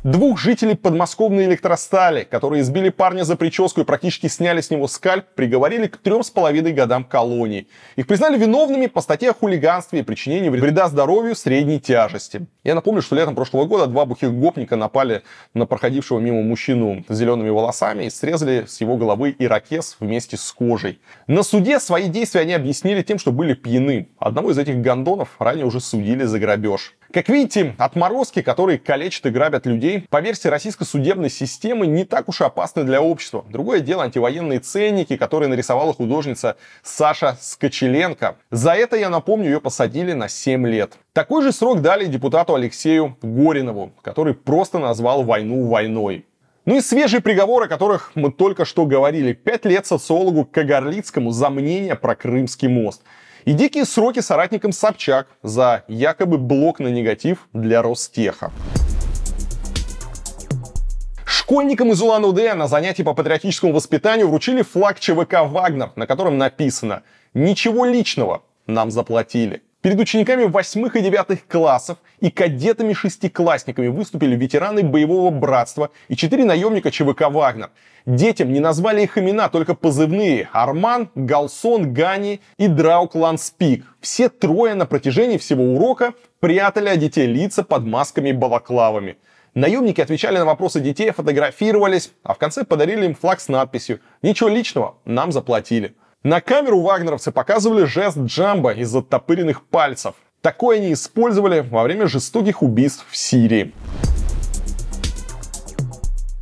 Двух жителей подмосковной электростали, которые избили парня за прическу и практически сняли с него скальп, приговорили к трем с половиной годам колонии. Их признали виновными по статье о хулиганстве и причинении вреда здоровью средней тяжести. Я напомню, что летом прошлого года два бухих гопника напали на проходившего мимо мужчину с зелеными волосами и срезали с его головы ирокез вместе с кожей. На суде свои действия они объяснили тем, что были пьяны. Одного из этих гондонов ранее уже судили за грабеж. Как видите, отморозки, которые калечат и грабят людей, по версии российской судебной системы, не так уж и опасны для общества. Другое дело антивоенные ценники, которые нарисовала художница Саша Скочеленко. За это, я напомню, ее посадили на 7 лет. Такой же срок дали депутату Алексею Горинову, который просто назвал войну войной. Ну и свежие приговоры, о которых мы только что говорили. Пять лет социологу Кагарлицкому за мнение про Крымский мост – и дикие сроки соратникам Собчак за якобы блок на негатив для Ростеха. Школьникам из Улан-Удэ на занятии по патриотическому воспитанию вручили флаг ЧВК «Вагнер», на котором написано «Ничего личного, нам заплатили». Перед учениками восьмых и девятых классов и кадетами-шестиклассниками выступили ветераны боевого братства и четыре наемника ЧВК «Вагнер». Детям не назвали их имена, только позывные Арман, Галсон, Гани и Драуклан Спик. Все трое на протяжении всего урока прятали от детей лица под масками и балаклавами. Наемники отвечали на вопросы детей, фотографировались, а в конце подарили им флаг с надписью «Ничего личного, нам заплатили». На камеру вагнеровцы показывали жест джамба из оттопыренных пальцев. Такое они использовали во время жестоких убийств в Сирии.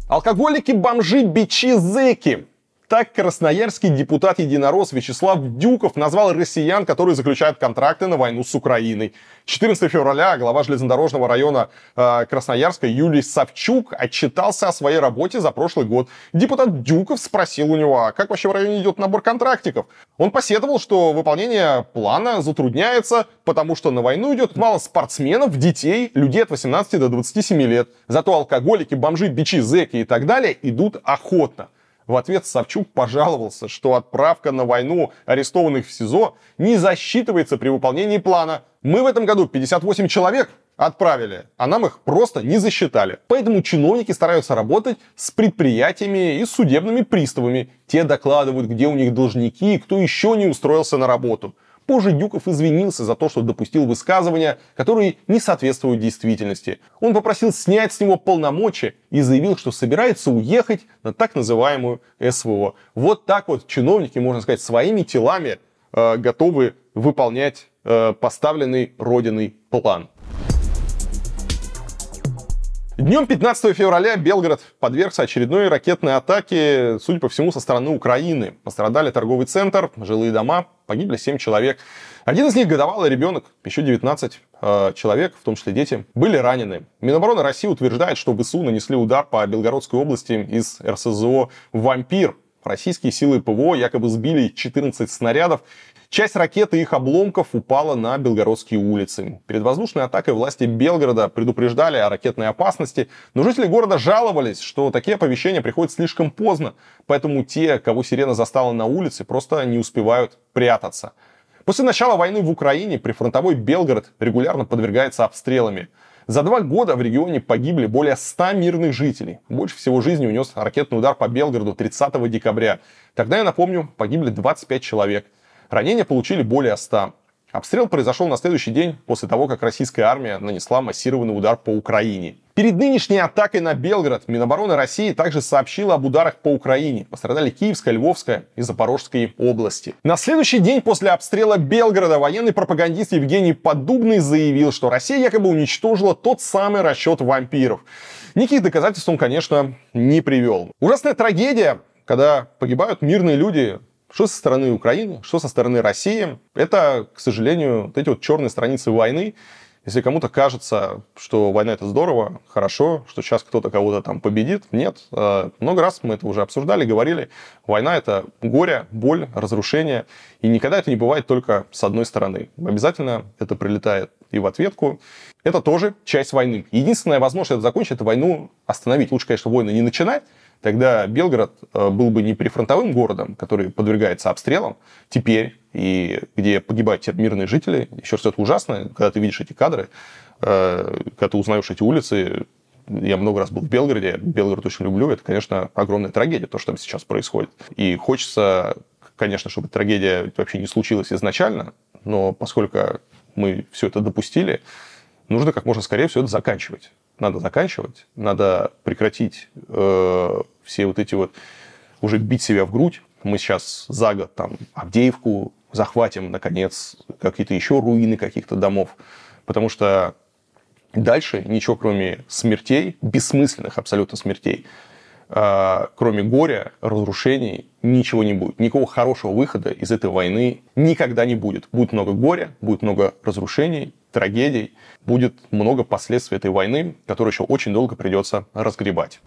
Алкоголики, бомжи, бичи, зэки. Так красноярский депутат-единорос Вячеслав Дюков назвал россиян, которые заключают контракты на войну с Украиной. 14 февраля глава железнодорожного района э, Красноярска Юлий Савчук отчитался о своей работе за прошлый год. Депутат Дюков спросил у него, а как вообще в районе идет набор контрактиков? Он посетовал, что выполнение плана затрудняется, потому что на войну идет мало спортсменов, детей, людей от 18 до 27 лет. Зато алкоголики, бомжи, бичи, зэки и так далее идут охотно. В ответ Савчук пожаловался, что отправка на войну арестованных в СИЗО не засчитывается при выполнении плана. Мы в этом году 58 человек отправили, а нам их просто не засчитали. Поэтому чиновники стараются работать с предприятиями и судебными приставами. Те докладывают, где у них должники и кто еще не устроился на работу. Позже Дюков извинился за то, что допустил высказывания, которые не соответствуют действительности. Он попросил снять с него полномочия и заявил, что собирается уехать на так называемую СВО. Вот так вот чиновники, можно сказать, своими телами э, готовы выполнять э, поставленный Родиной план. Днем 15 февраля Белгород подвергся очередной ракетной атаке, судя по всему, со стороны Украины. Пострадали торговый центр, жилые дома, погибли 7 человек. Один из них годовалый ребенок, еще 19 э, человек, в том числе дети, были ранены. Минобороны России утверждает, что ВСУ нанесли удар по Белгородской области из РСЗО «Вампир». Российские силы ПВО якобы сбили 14 снарядов Часть ракеты и их обломков упала на Белгородские улицы. Перед воздушной атакой власти Белгорода предупреждали о ракетной опасности, но жители города жаловались, что такие оповещения приходят слишком поздно, поэтому те, кого сирена застала на улице, просто не успевают прятаться. После начала войны в Украине прифронтовой Белгород регулярно подвергается обстрелами. За два года в регионе погибли более 100 мирных жителей. Больше всего жизни унес ракетный удар по Белгороду 30 декабря. Тогда, я напомню, погибли 25 человек – Ранения получили более 100. Обстрел произошел на следующий день после того, как российская армия нанесла массированный удар по Украине. Перед нынешней атакой на Белгород Минобороны России также сообщила об ударах по Украине. Пострадали Киевская, Львовская и Запорожские области. На следующий день после обстрела Белгорода военный пропагандист Евгений Поддубный заявил, что Россия якобы уничтожила тот самый расчет вампиров. Никаких доказательств он, конечно, не привел. Ужасная трагедия, когда погибают мирные люди, что со стороны Украины, что со стороны России. Это, к сожалению, вот эти вот черные страницы войны. Если кому-то кажется, что война это здорово, хорошо, что сейчас кто-то кого-то там победит, нет. Э, много раз мы это уже обсуждали, говорили. Война это горе, боль, разрушение. И никогда это не бывает только с одной стороны. Обязательно это прилетает и в ответку. Это тоже часть войны. Единственная возможность это закончить, это войну остановить. Лучше, конечно, войны не начинать, тогда Белгород э, был бы не прифронтовым городом, который подвергается обстрелам теперь, и где погибают мирные жители. Еще раз, это ужасно, когда ты видишь эти кадры, э, когда ты узнаешь эти улицы, я много раз был в Белгороде, Белгород очень люблю, это, конечно, огромная трагедия, то, что там сейчас происходит. И хочется, конечно, чтобы трагедия вообще не случилась изначально, но поскольку мы все это допустили, нужно как можно скорее все это заканчивать надо заканчивать, надо прекратить э, все вот эти вот уже бить себя в грудь. Мы сейчас за год там Авдеевку захватим, наконец, какие-то еще руины каких-то домов, потому что дальше ничего, кроме смертей, бессмысленных абсолютно смертей, э, кроме горя, разрушений, ничего не будет. Никакого хорошего выхода из этой войны никогда не будет. Будет много горя, будет много разрушений, трагедий, будет много последствий этой войны, которые еще очень долго придется разгребать.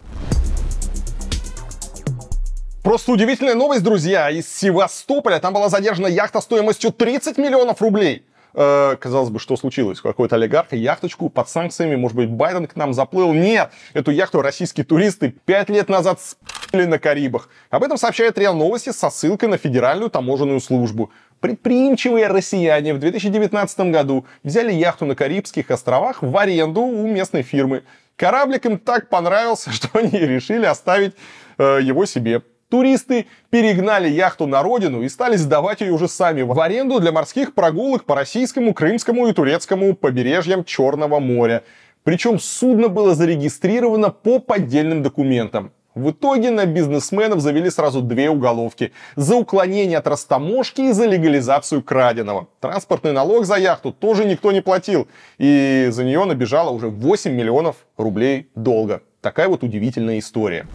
Просто удивительная новость, друзья. Из Севастополя там была задержана яхта стоимостью 30 миллионов рублей. Э, казалось бы, что случилось? Какой-то олигарх яхточку под санкциями, может быть, Байден к нам заплыл? Нет, эту яхту российские туристы пять лет назад спили на Карибах. Об этом сообщает РИА Новости со ссылкой на Федеральную таможенную службу. Предприимчивые россияне в 2019 году взяли яхту на Карибских островах в аренду у местной фирмы. Кораблик им так понравился, что они решили оставить э, его себе. Туристы перегнали яхту на родину и стали сдавать ее уже сами в аренду для морских прогулок по российскому, крымскому и турецкому побережьям Черного моря. Причем судно было зарегистрировано по поддельным документам. В итоге на бизнесменов завели сразу две уголовки. За уклонение от растаможки и за легализацию краденого. Транспортный налог за яхту тоже никто не платил. И за нее набежало уже 8 миллионов рублей долга. Такая вот удивительная история.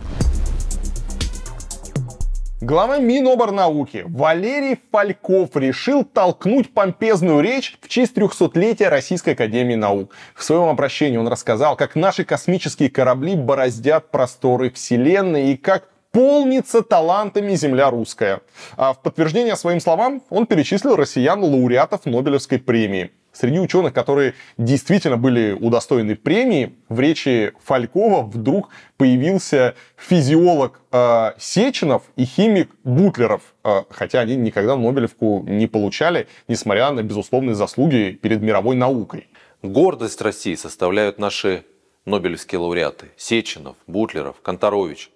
Глава Миноборнауки Валерий Фальков решил толкнуть помпезную речь в честь 300-летия Российской Академии Наук. В своем обращении он рассказал, как наши космические корабли бороздят просторы Вселенной и как полнится талантами земля русская. А в подтверждение своим словам он перечислил россиян-лауреатов Нобелевской премии. Среди ученых, которые действительно были удостоены премии, в речи Фалькова вдруг появился физиолог э, Сеченов и химик Бутлеров, э, хотя они никогда Нобелевку не получали, несмотря на безусловные заслуги перед мировой наукой. Гордость России составляют наши Нобелевские лауреаты Сеченов, Бутлеров, Конторович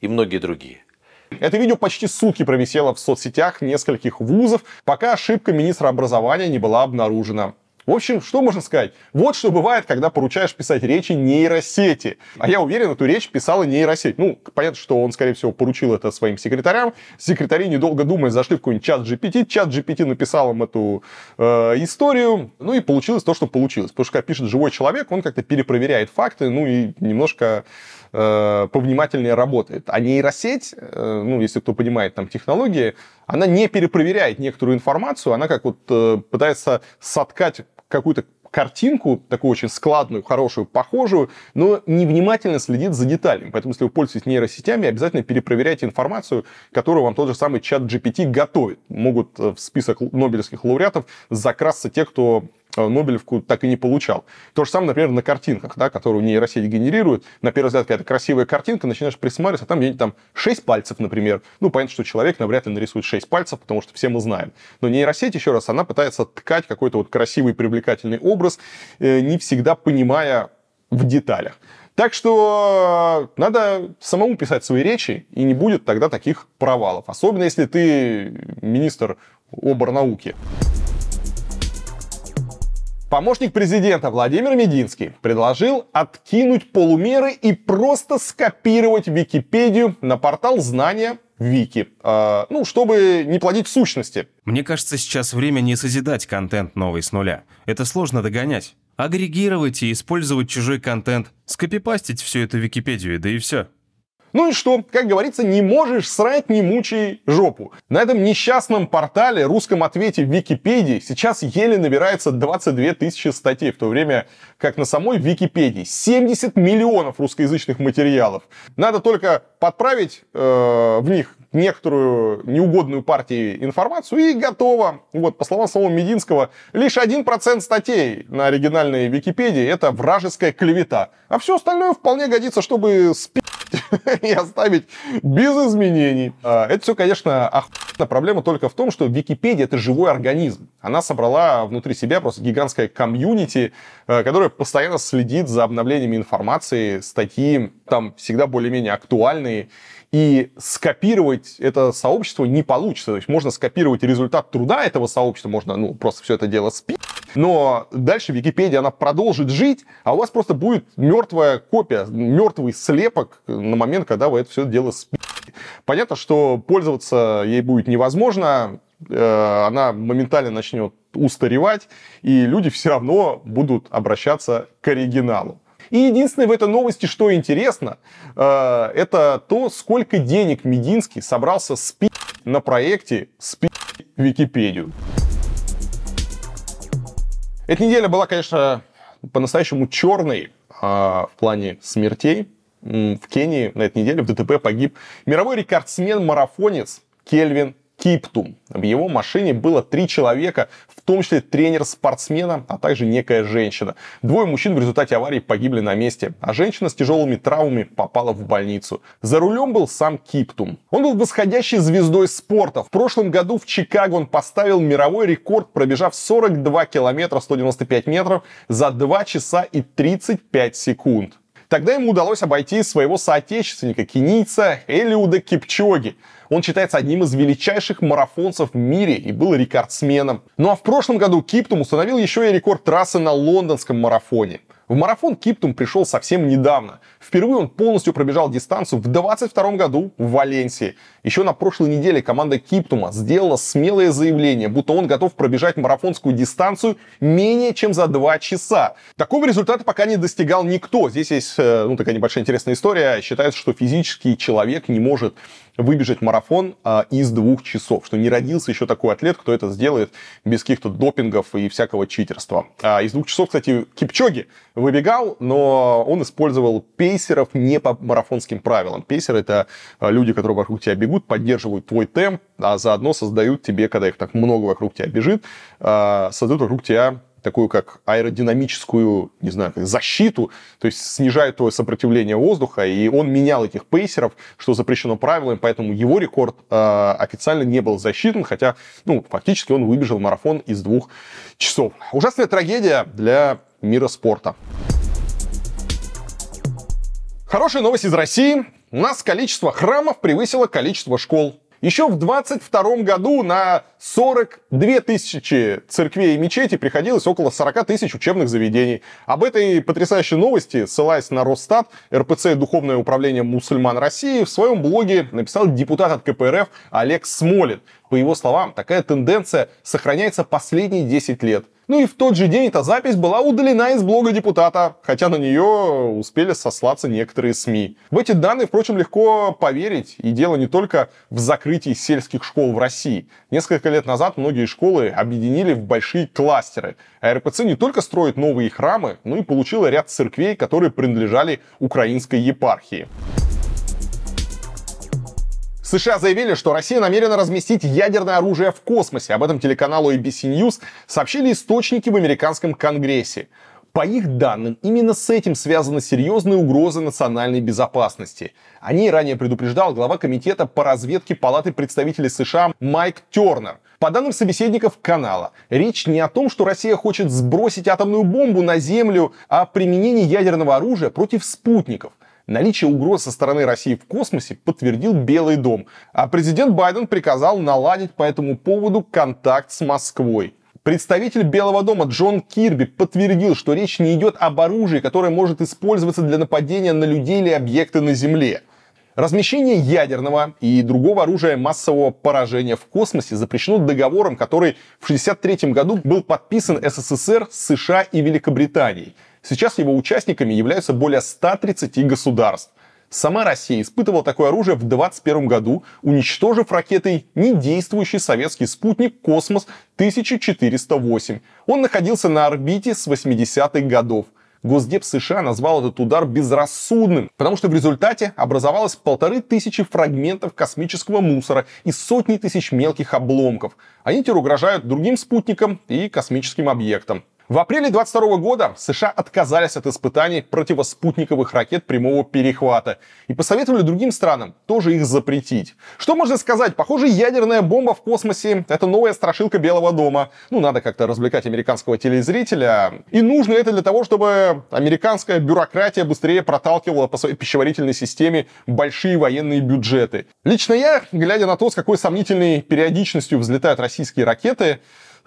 и многие другие. Это видео почти сутки провисело в соцсетях нескольких вузов, пока ошибка министра образования не была обнаружена. В общем, что можно сказать? Вот что бывает, когда поручаешь писать речи нейросети. А я уверен, эту речь писала нейросеть. Ну, понятно, что он, скорее всего, поручил это своим секретарям. Секретари, недолго думая, зашли в какой-нибудь чат GPT. Чат GPT написал им эту э, историю. Ну и получилось то, что получилось. Потому что когда пишет живой человек, он как-то перепроверяет факты, ну и немножко э, повнимательнее работает. А нейросеть, э, ну, если кто понимает там технологии, она не перепроверяет некоторую информацию, она как вот э, пытается соткать какую-то картинку, такую очень складную, хорошую, похожую, но невнимательно следит за деталями. Поэтому, если вы пользуетесь нейросетями, обязательно перепроверяйте информацию, которую вам тот же самый чат GPT готовит. Могут в список нобелевских лауреатов закрасться те, кто Э, Нобелевку так и не получал. То же самое, например, на картинках, да, которую нейросеть генерирует. На первый взгляд какая-то красивая картинка, начинаешь присматриваться, а там где-нибудь там 6 пальцев, например. Ну, понятно, что человек навряд ли нарисует 6 пальцев, потому что все мы знаем. Но нейросеть, еще раз, она пытается ткать какой-то вот красивый, привлекательный образ, э, не всегда понимая в деталях. Так что надо самому писать свои речи, и не будет тогда таких провалов. Особенно если ты министр оборнауки. Помощник президента Владимир Мединский предложил откинуть полумеры и просто скопировать Википедию на портал знания Вики. Э, ну, чтобы не плодить сущности. Мне кажется, сейчас время не созидать контент новый с нуля. Это сложно догонять. Агрегировать и использовать чужой контент, скопипастить всю эту Википедию, да и все. Ну и что? Как говорится, не можешь срать, не мучай жопу. На этом несчастном портале, русском ответе в Википедии, сейчас еле набирается 22 тысячи статей, в то время как на самой Википедии 70 миллионов русскоязычных материалов. Надо только подправить э, в них некоторую неугодную партии информацию и готово. Вот, по словам самого Мединского, лишь 1% статей на оригинальной Википедии это вражеская клевета. А все остальное вполне годится, чтобы спи и оставить без изменений. А, это все, конечно, охуенно. Проблема только в том, что Википедия это живой организм. Она собрала внутри себя просто гигантское комьюнити, э, которое постоянно следит за обновлениями информации, статьи там всегда более-менее актуальные. И скопировать это сообщество не получится. То есть можно скопировать результат труда этого сообщества, можно ну, просто все это дело спить. Но дальше Википедия, она продолжит жить, а у вас просто будет мертвая копия, мертвый слепок на момент, когда вы это все дело спите. Понятно, что пользоваться ей будет невозможно, э, она моментально начнет устаревать, и люди все равно будут обращаться к оригиналу. И единственное в этой новости, что интересно, э, это то, сколько денег Мединский собрался спить на проекте «Спить Википедию». Эта неделя была, конечно, по-настоящему черной в плане смертей. В Кении на этой неделе в ДТП погиб мировой рекордсмен-марафонец Кельвин Киптум. В его машине было три человека, в том числе тренер спортсмена, а также некая женщина. Двое мужчин в результате аварии погибли на месте, а женщина с тяжелыми травмами попала в больницу. За рулем был сам Киптум. Он был восходящей звездой спорта. В прошлом году в Чикаго он поставил мировой рекорд, пробежав 42 километра 195 метров за 2 часа и 35 секунд. Тогда ему удалось обойти своего соотечественника, кенийца Элиуда Кипчоги. Он считается одним из величайших марафонцев в мире и был рекордсменом. Ну а в прошлом году Киптум установил еще и рекорд трассы на лондонском марафоне. В марафон Киптум пришел совсем недавно. Впервые он полностью пробежал дистанцию в 22 году в Валенсии. Еще на прошлой неделе команда Киптума сделала смелое заявление, будто он готов пробежать марафонскую дистанцию менее чем за 2 часа. Такого результата пока не достигал никто. Здесь есть э, ну, такая небольшая интересная история. Считается, что физический человек не может выбежать марафон а, из двух часов, что не родился еще такой атлет, кто это сделает без каких-то допингов и всякого читерства. А, из двух часов, кстати, Кипчоги выбегал, но он использовал пейсеров не по марафонским правилам. Пейсеры — это а, люди, которые вокруг тебя бегут, поддерживают твой темп, а заодно создают тебе, когда их так много вокруг тебя бежит, а, создают вокруг тебя такую как аэродинамическую, не знаю, как защиту, то есть снижает твое сопротивление воздуха, и он менял этих пейсеров, что запрещено правилами, поэтому его рекорд э, официально не был засчитан, хотя, ну, фактически он выбежал марафон из двух часов. Ужасная трагедия для мира спорта. Хорошая новость из России. У нас количество храмов превысило количество школ. Еще в 22 году на 42 тысячи церквей и мечетей приходилось около 40 тысяч учебных заведений. Об этой потрясающей новости, ссылаясь на Росстат, РПЦ Духовное управление мусульман России в своем блоге написал депутат от КПРФ Олег Смолин. По его словам, такая тенденция сохраняется последние 10 лет – ну и в тот же день эта запись была удалена из блога депутата, хотя на нее успели сослаться некоторые СМИ. В эти данные, впрочем, легко поверить, и дело не только в закрытии сельских школ в России. Несколько лет назад многие школы объединили в большие кластеры, а РПЦ не только строит новые храмы, но и получила ряд церквей, которые принадлежали украинской епархии. США заявили, что Россия намерена разместить ядерное оружие в космосе. Об этом телеканалу ABC News сообщили источники в американском Конгрессе. По их данным, именно с этим связаны серьезные угрозы национальной безопасности. О ней ранее предупреждал глава комитета по разведке Палаты представителей США Майк Тернер. По данным собеседников канала, речь не о том, что Россия хочет сбросить атомную бомбу на Землю, а о применении ядерного оружия против спутников. Наличие угроз со стороны России в космосе подтвердил Белый дом, а президент Байден приказал наладить по этому поводу контакт с Москвой. Представитель Белого дома Джон Кирби подтвердил, что речь не идет об оружии, которое может использоваться для нападения на людей или объекты на Земле. Размещение ядерного и другого оружия массового поражения в космосе запрещено договором, который в 1963 году был подписан СССР, США и Великобританией – Сейчас его участниками являются более 130 государств. Сама Россия испытывала такое оружие в 2021 году, уничтожив ракетой недействующий советский спутник «Космос-1408». Он находился на орбите с 80-х годов. Госдеп США назвал этот удар безрассудным, потому что в результате образовалось полторы тысячи фрагментов космического мусора и сотни тысяч мелких обломков. Они теперь угрожают другим спутникам и космическим объектам. В апреле 22 года США отказались от испытаний противоспутниковых ракет прямого перехвата и посоветовали другим странам тоже их запретить. Что можно сказать? Похоже, ядерная бомба в космосе — это новая страшилка Белого дома. Ну, надо как-то развлекать американского телезрителя. И нужно это для того, чтобы американская бюрократия быстрее проталкивала по своей пищеварительной системе большие военные бюджеты. Лично я, глядя на то, с какой сомнительной периодичностью взлетают российские ракеты,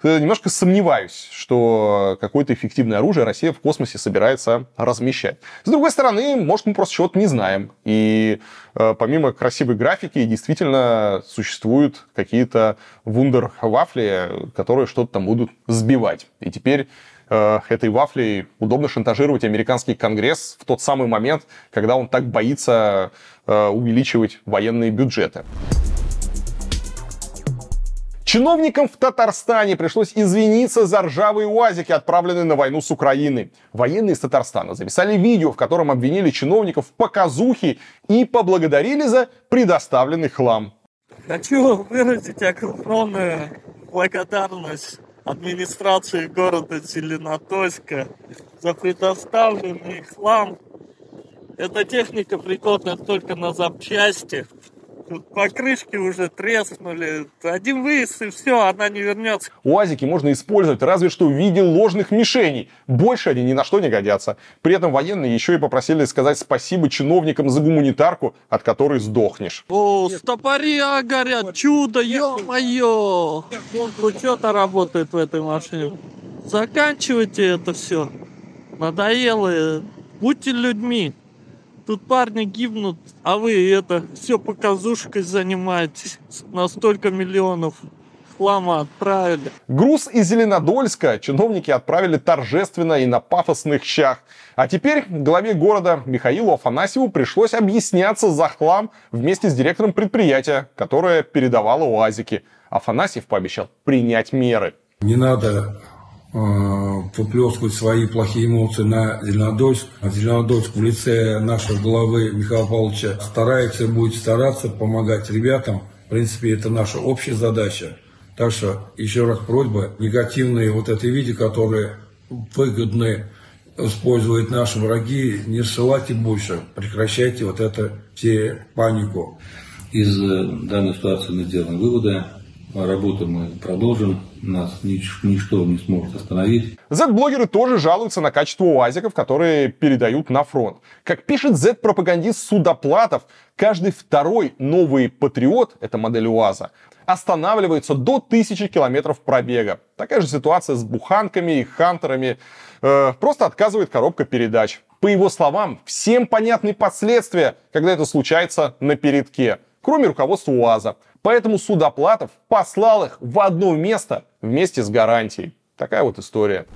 немножко сомневаюсь, что какое-то эффективное оружие Россия в космосе собирается размещать. С другой стороны, может, мы просто чего-то не знаем. И э, помимо красивой графики, действительно существуют какие-то вундер-вафли, которые что-то там будут сбивать. И теперь э, этой вафлей удобно шантажировать американский конгресс в тот самый момент, когда он так боится э, увеличивать военные бюджеты. Чиновникам в Татарстане пришлось извиниться за ржавые УАЗики, отправленные на войну с Украиной. Военные из Татарстана записали видео, в котором обвинили чиновников в показухе и поблагодарили за предоставленный хлам. Хочу выразить огромную благодарность администрации города Зеленодольска за предоставленный хлам. Эта техника пригодна только на запчасти. Покрышки уже треснули. Один выезд и все, она не вернется. УАЗики можно использовать разве что в виде ложных мишеней. Больше они ни на что не годятся. При этом военные еще и попросили сказать спасибо чиновникам за гуманитарку, от которой сдохнешь. О, стопория горят, чудо, ё-моё! Что-то работает в этой машине. Заканчивайте это все. Надоело. Будьте людьми. Тут парни гибнут, а вы это все показушкой занимаетесь на столько миллионов. рекламу отправили. Груз из Зеленодольска чиновники отправили торжественно и на пафосных щах. А теперь главе города Михаилу Афанасьеву пришлось объясняться за хлам вместе с директором предприятия, которое передавало УАЗики. Афанасьев пообещал принять меры. Не надо выплескивать свои плохие эмоции на Зеленодольск. А Зеленодольск в лице нашего главы Михаила Павловича старается и будет стараться помогать ребятам. В принципе, это наша общая задача. Так что, еще раз просьба, негативные вот эти видео, которые выгодны используют наши враги, не ссылайте больше, прекращайте вот это все панику. Из э, данной ситуации мы сделаем выводы, работу мы продолжим, нас нич- ничто не сможет остановить. Z-блогеры тоже жалуются на качество УАЗиков, которые передают на фронт. Как пишет Z-пропагандист Судоплатов, каждый второй новый Патриот, это модель УАЗа, останавливается до 1000 километров пробега. Такая же ситуация с буханками и хантерами. Э, просто отказывает коробка передач. По его словам, всем понятны последствия, когда это случается на передке, кроме руководства УАЗа. Поэтому Судоплатов послал их в одно место вместе с гарантией. Такая вот история.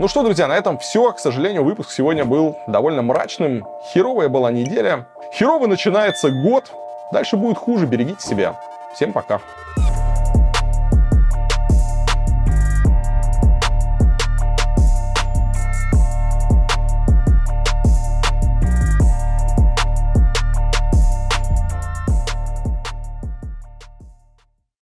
Ну что, друзья, на этом все. К сожалению, выпуск сегодня был довольно мрачным. Херовая была неделя. Херово начинается год. Дальше будет хуже. Берегите себя. Всем пока.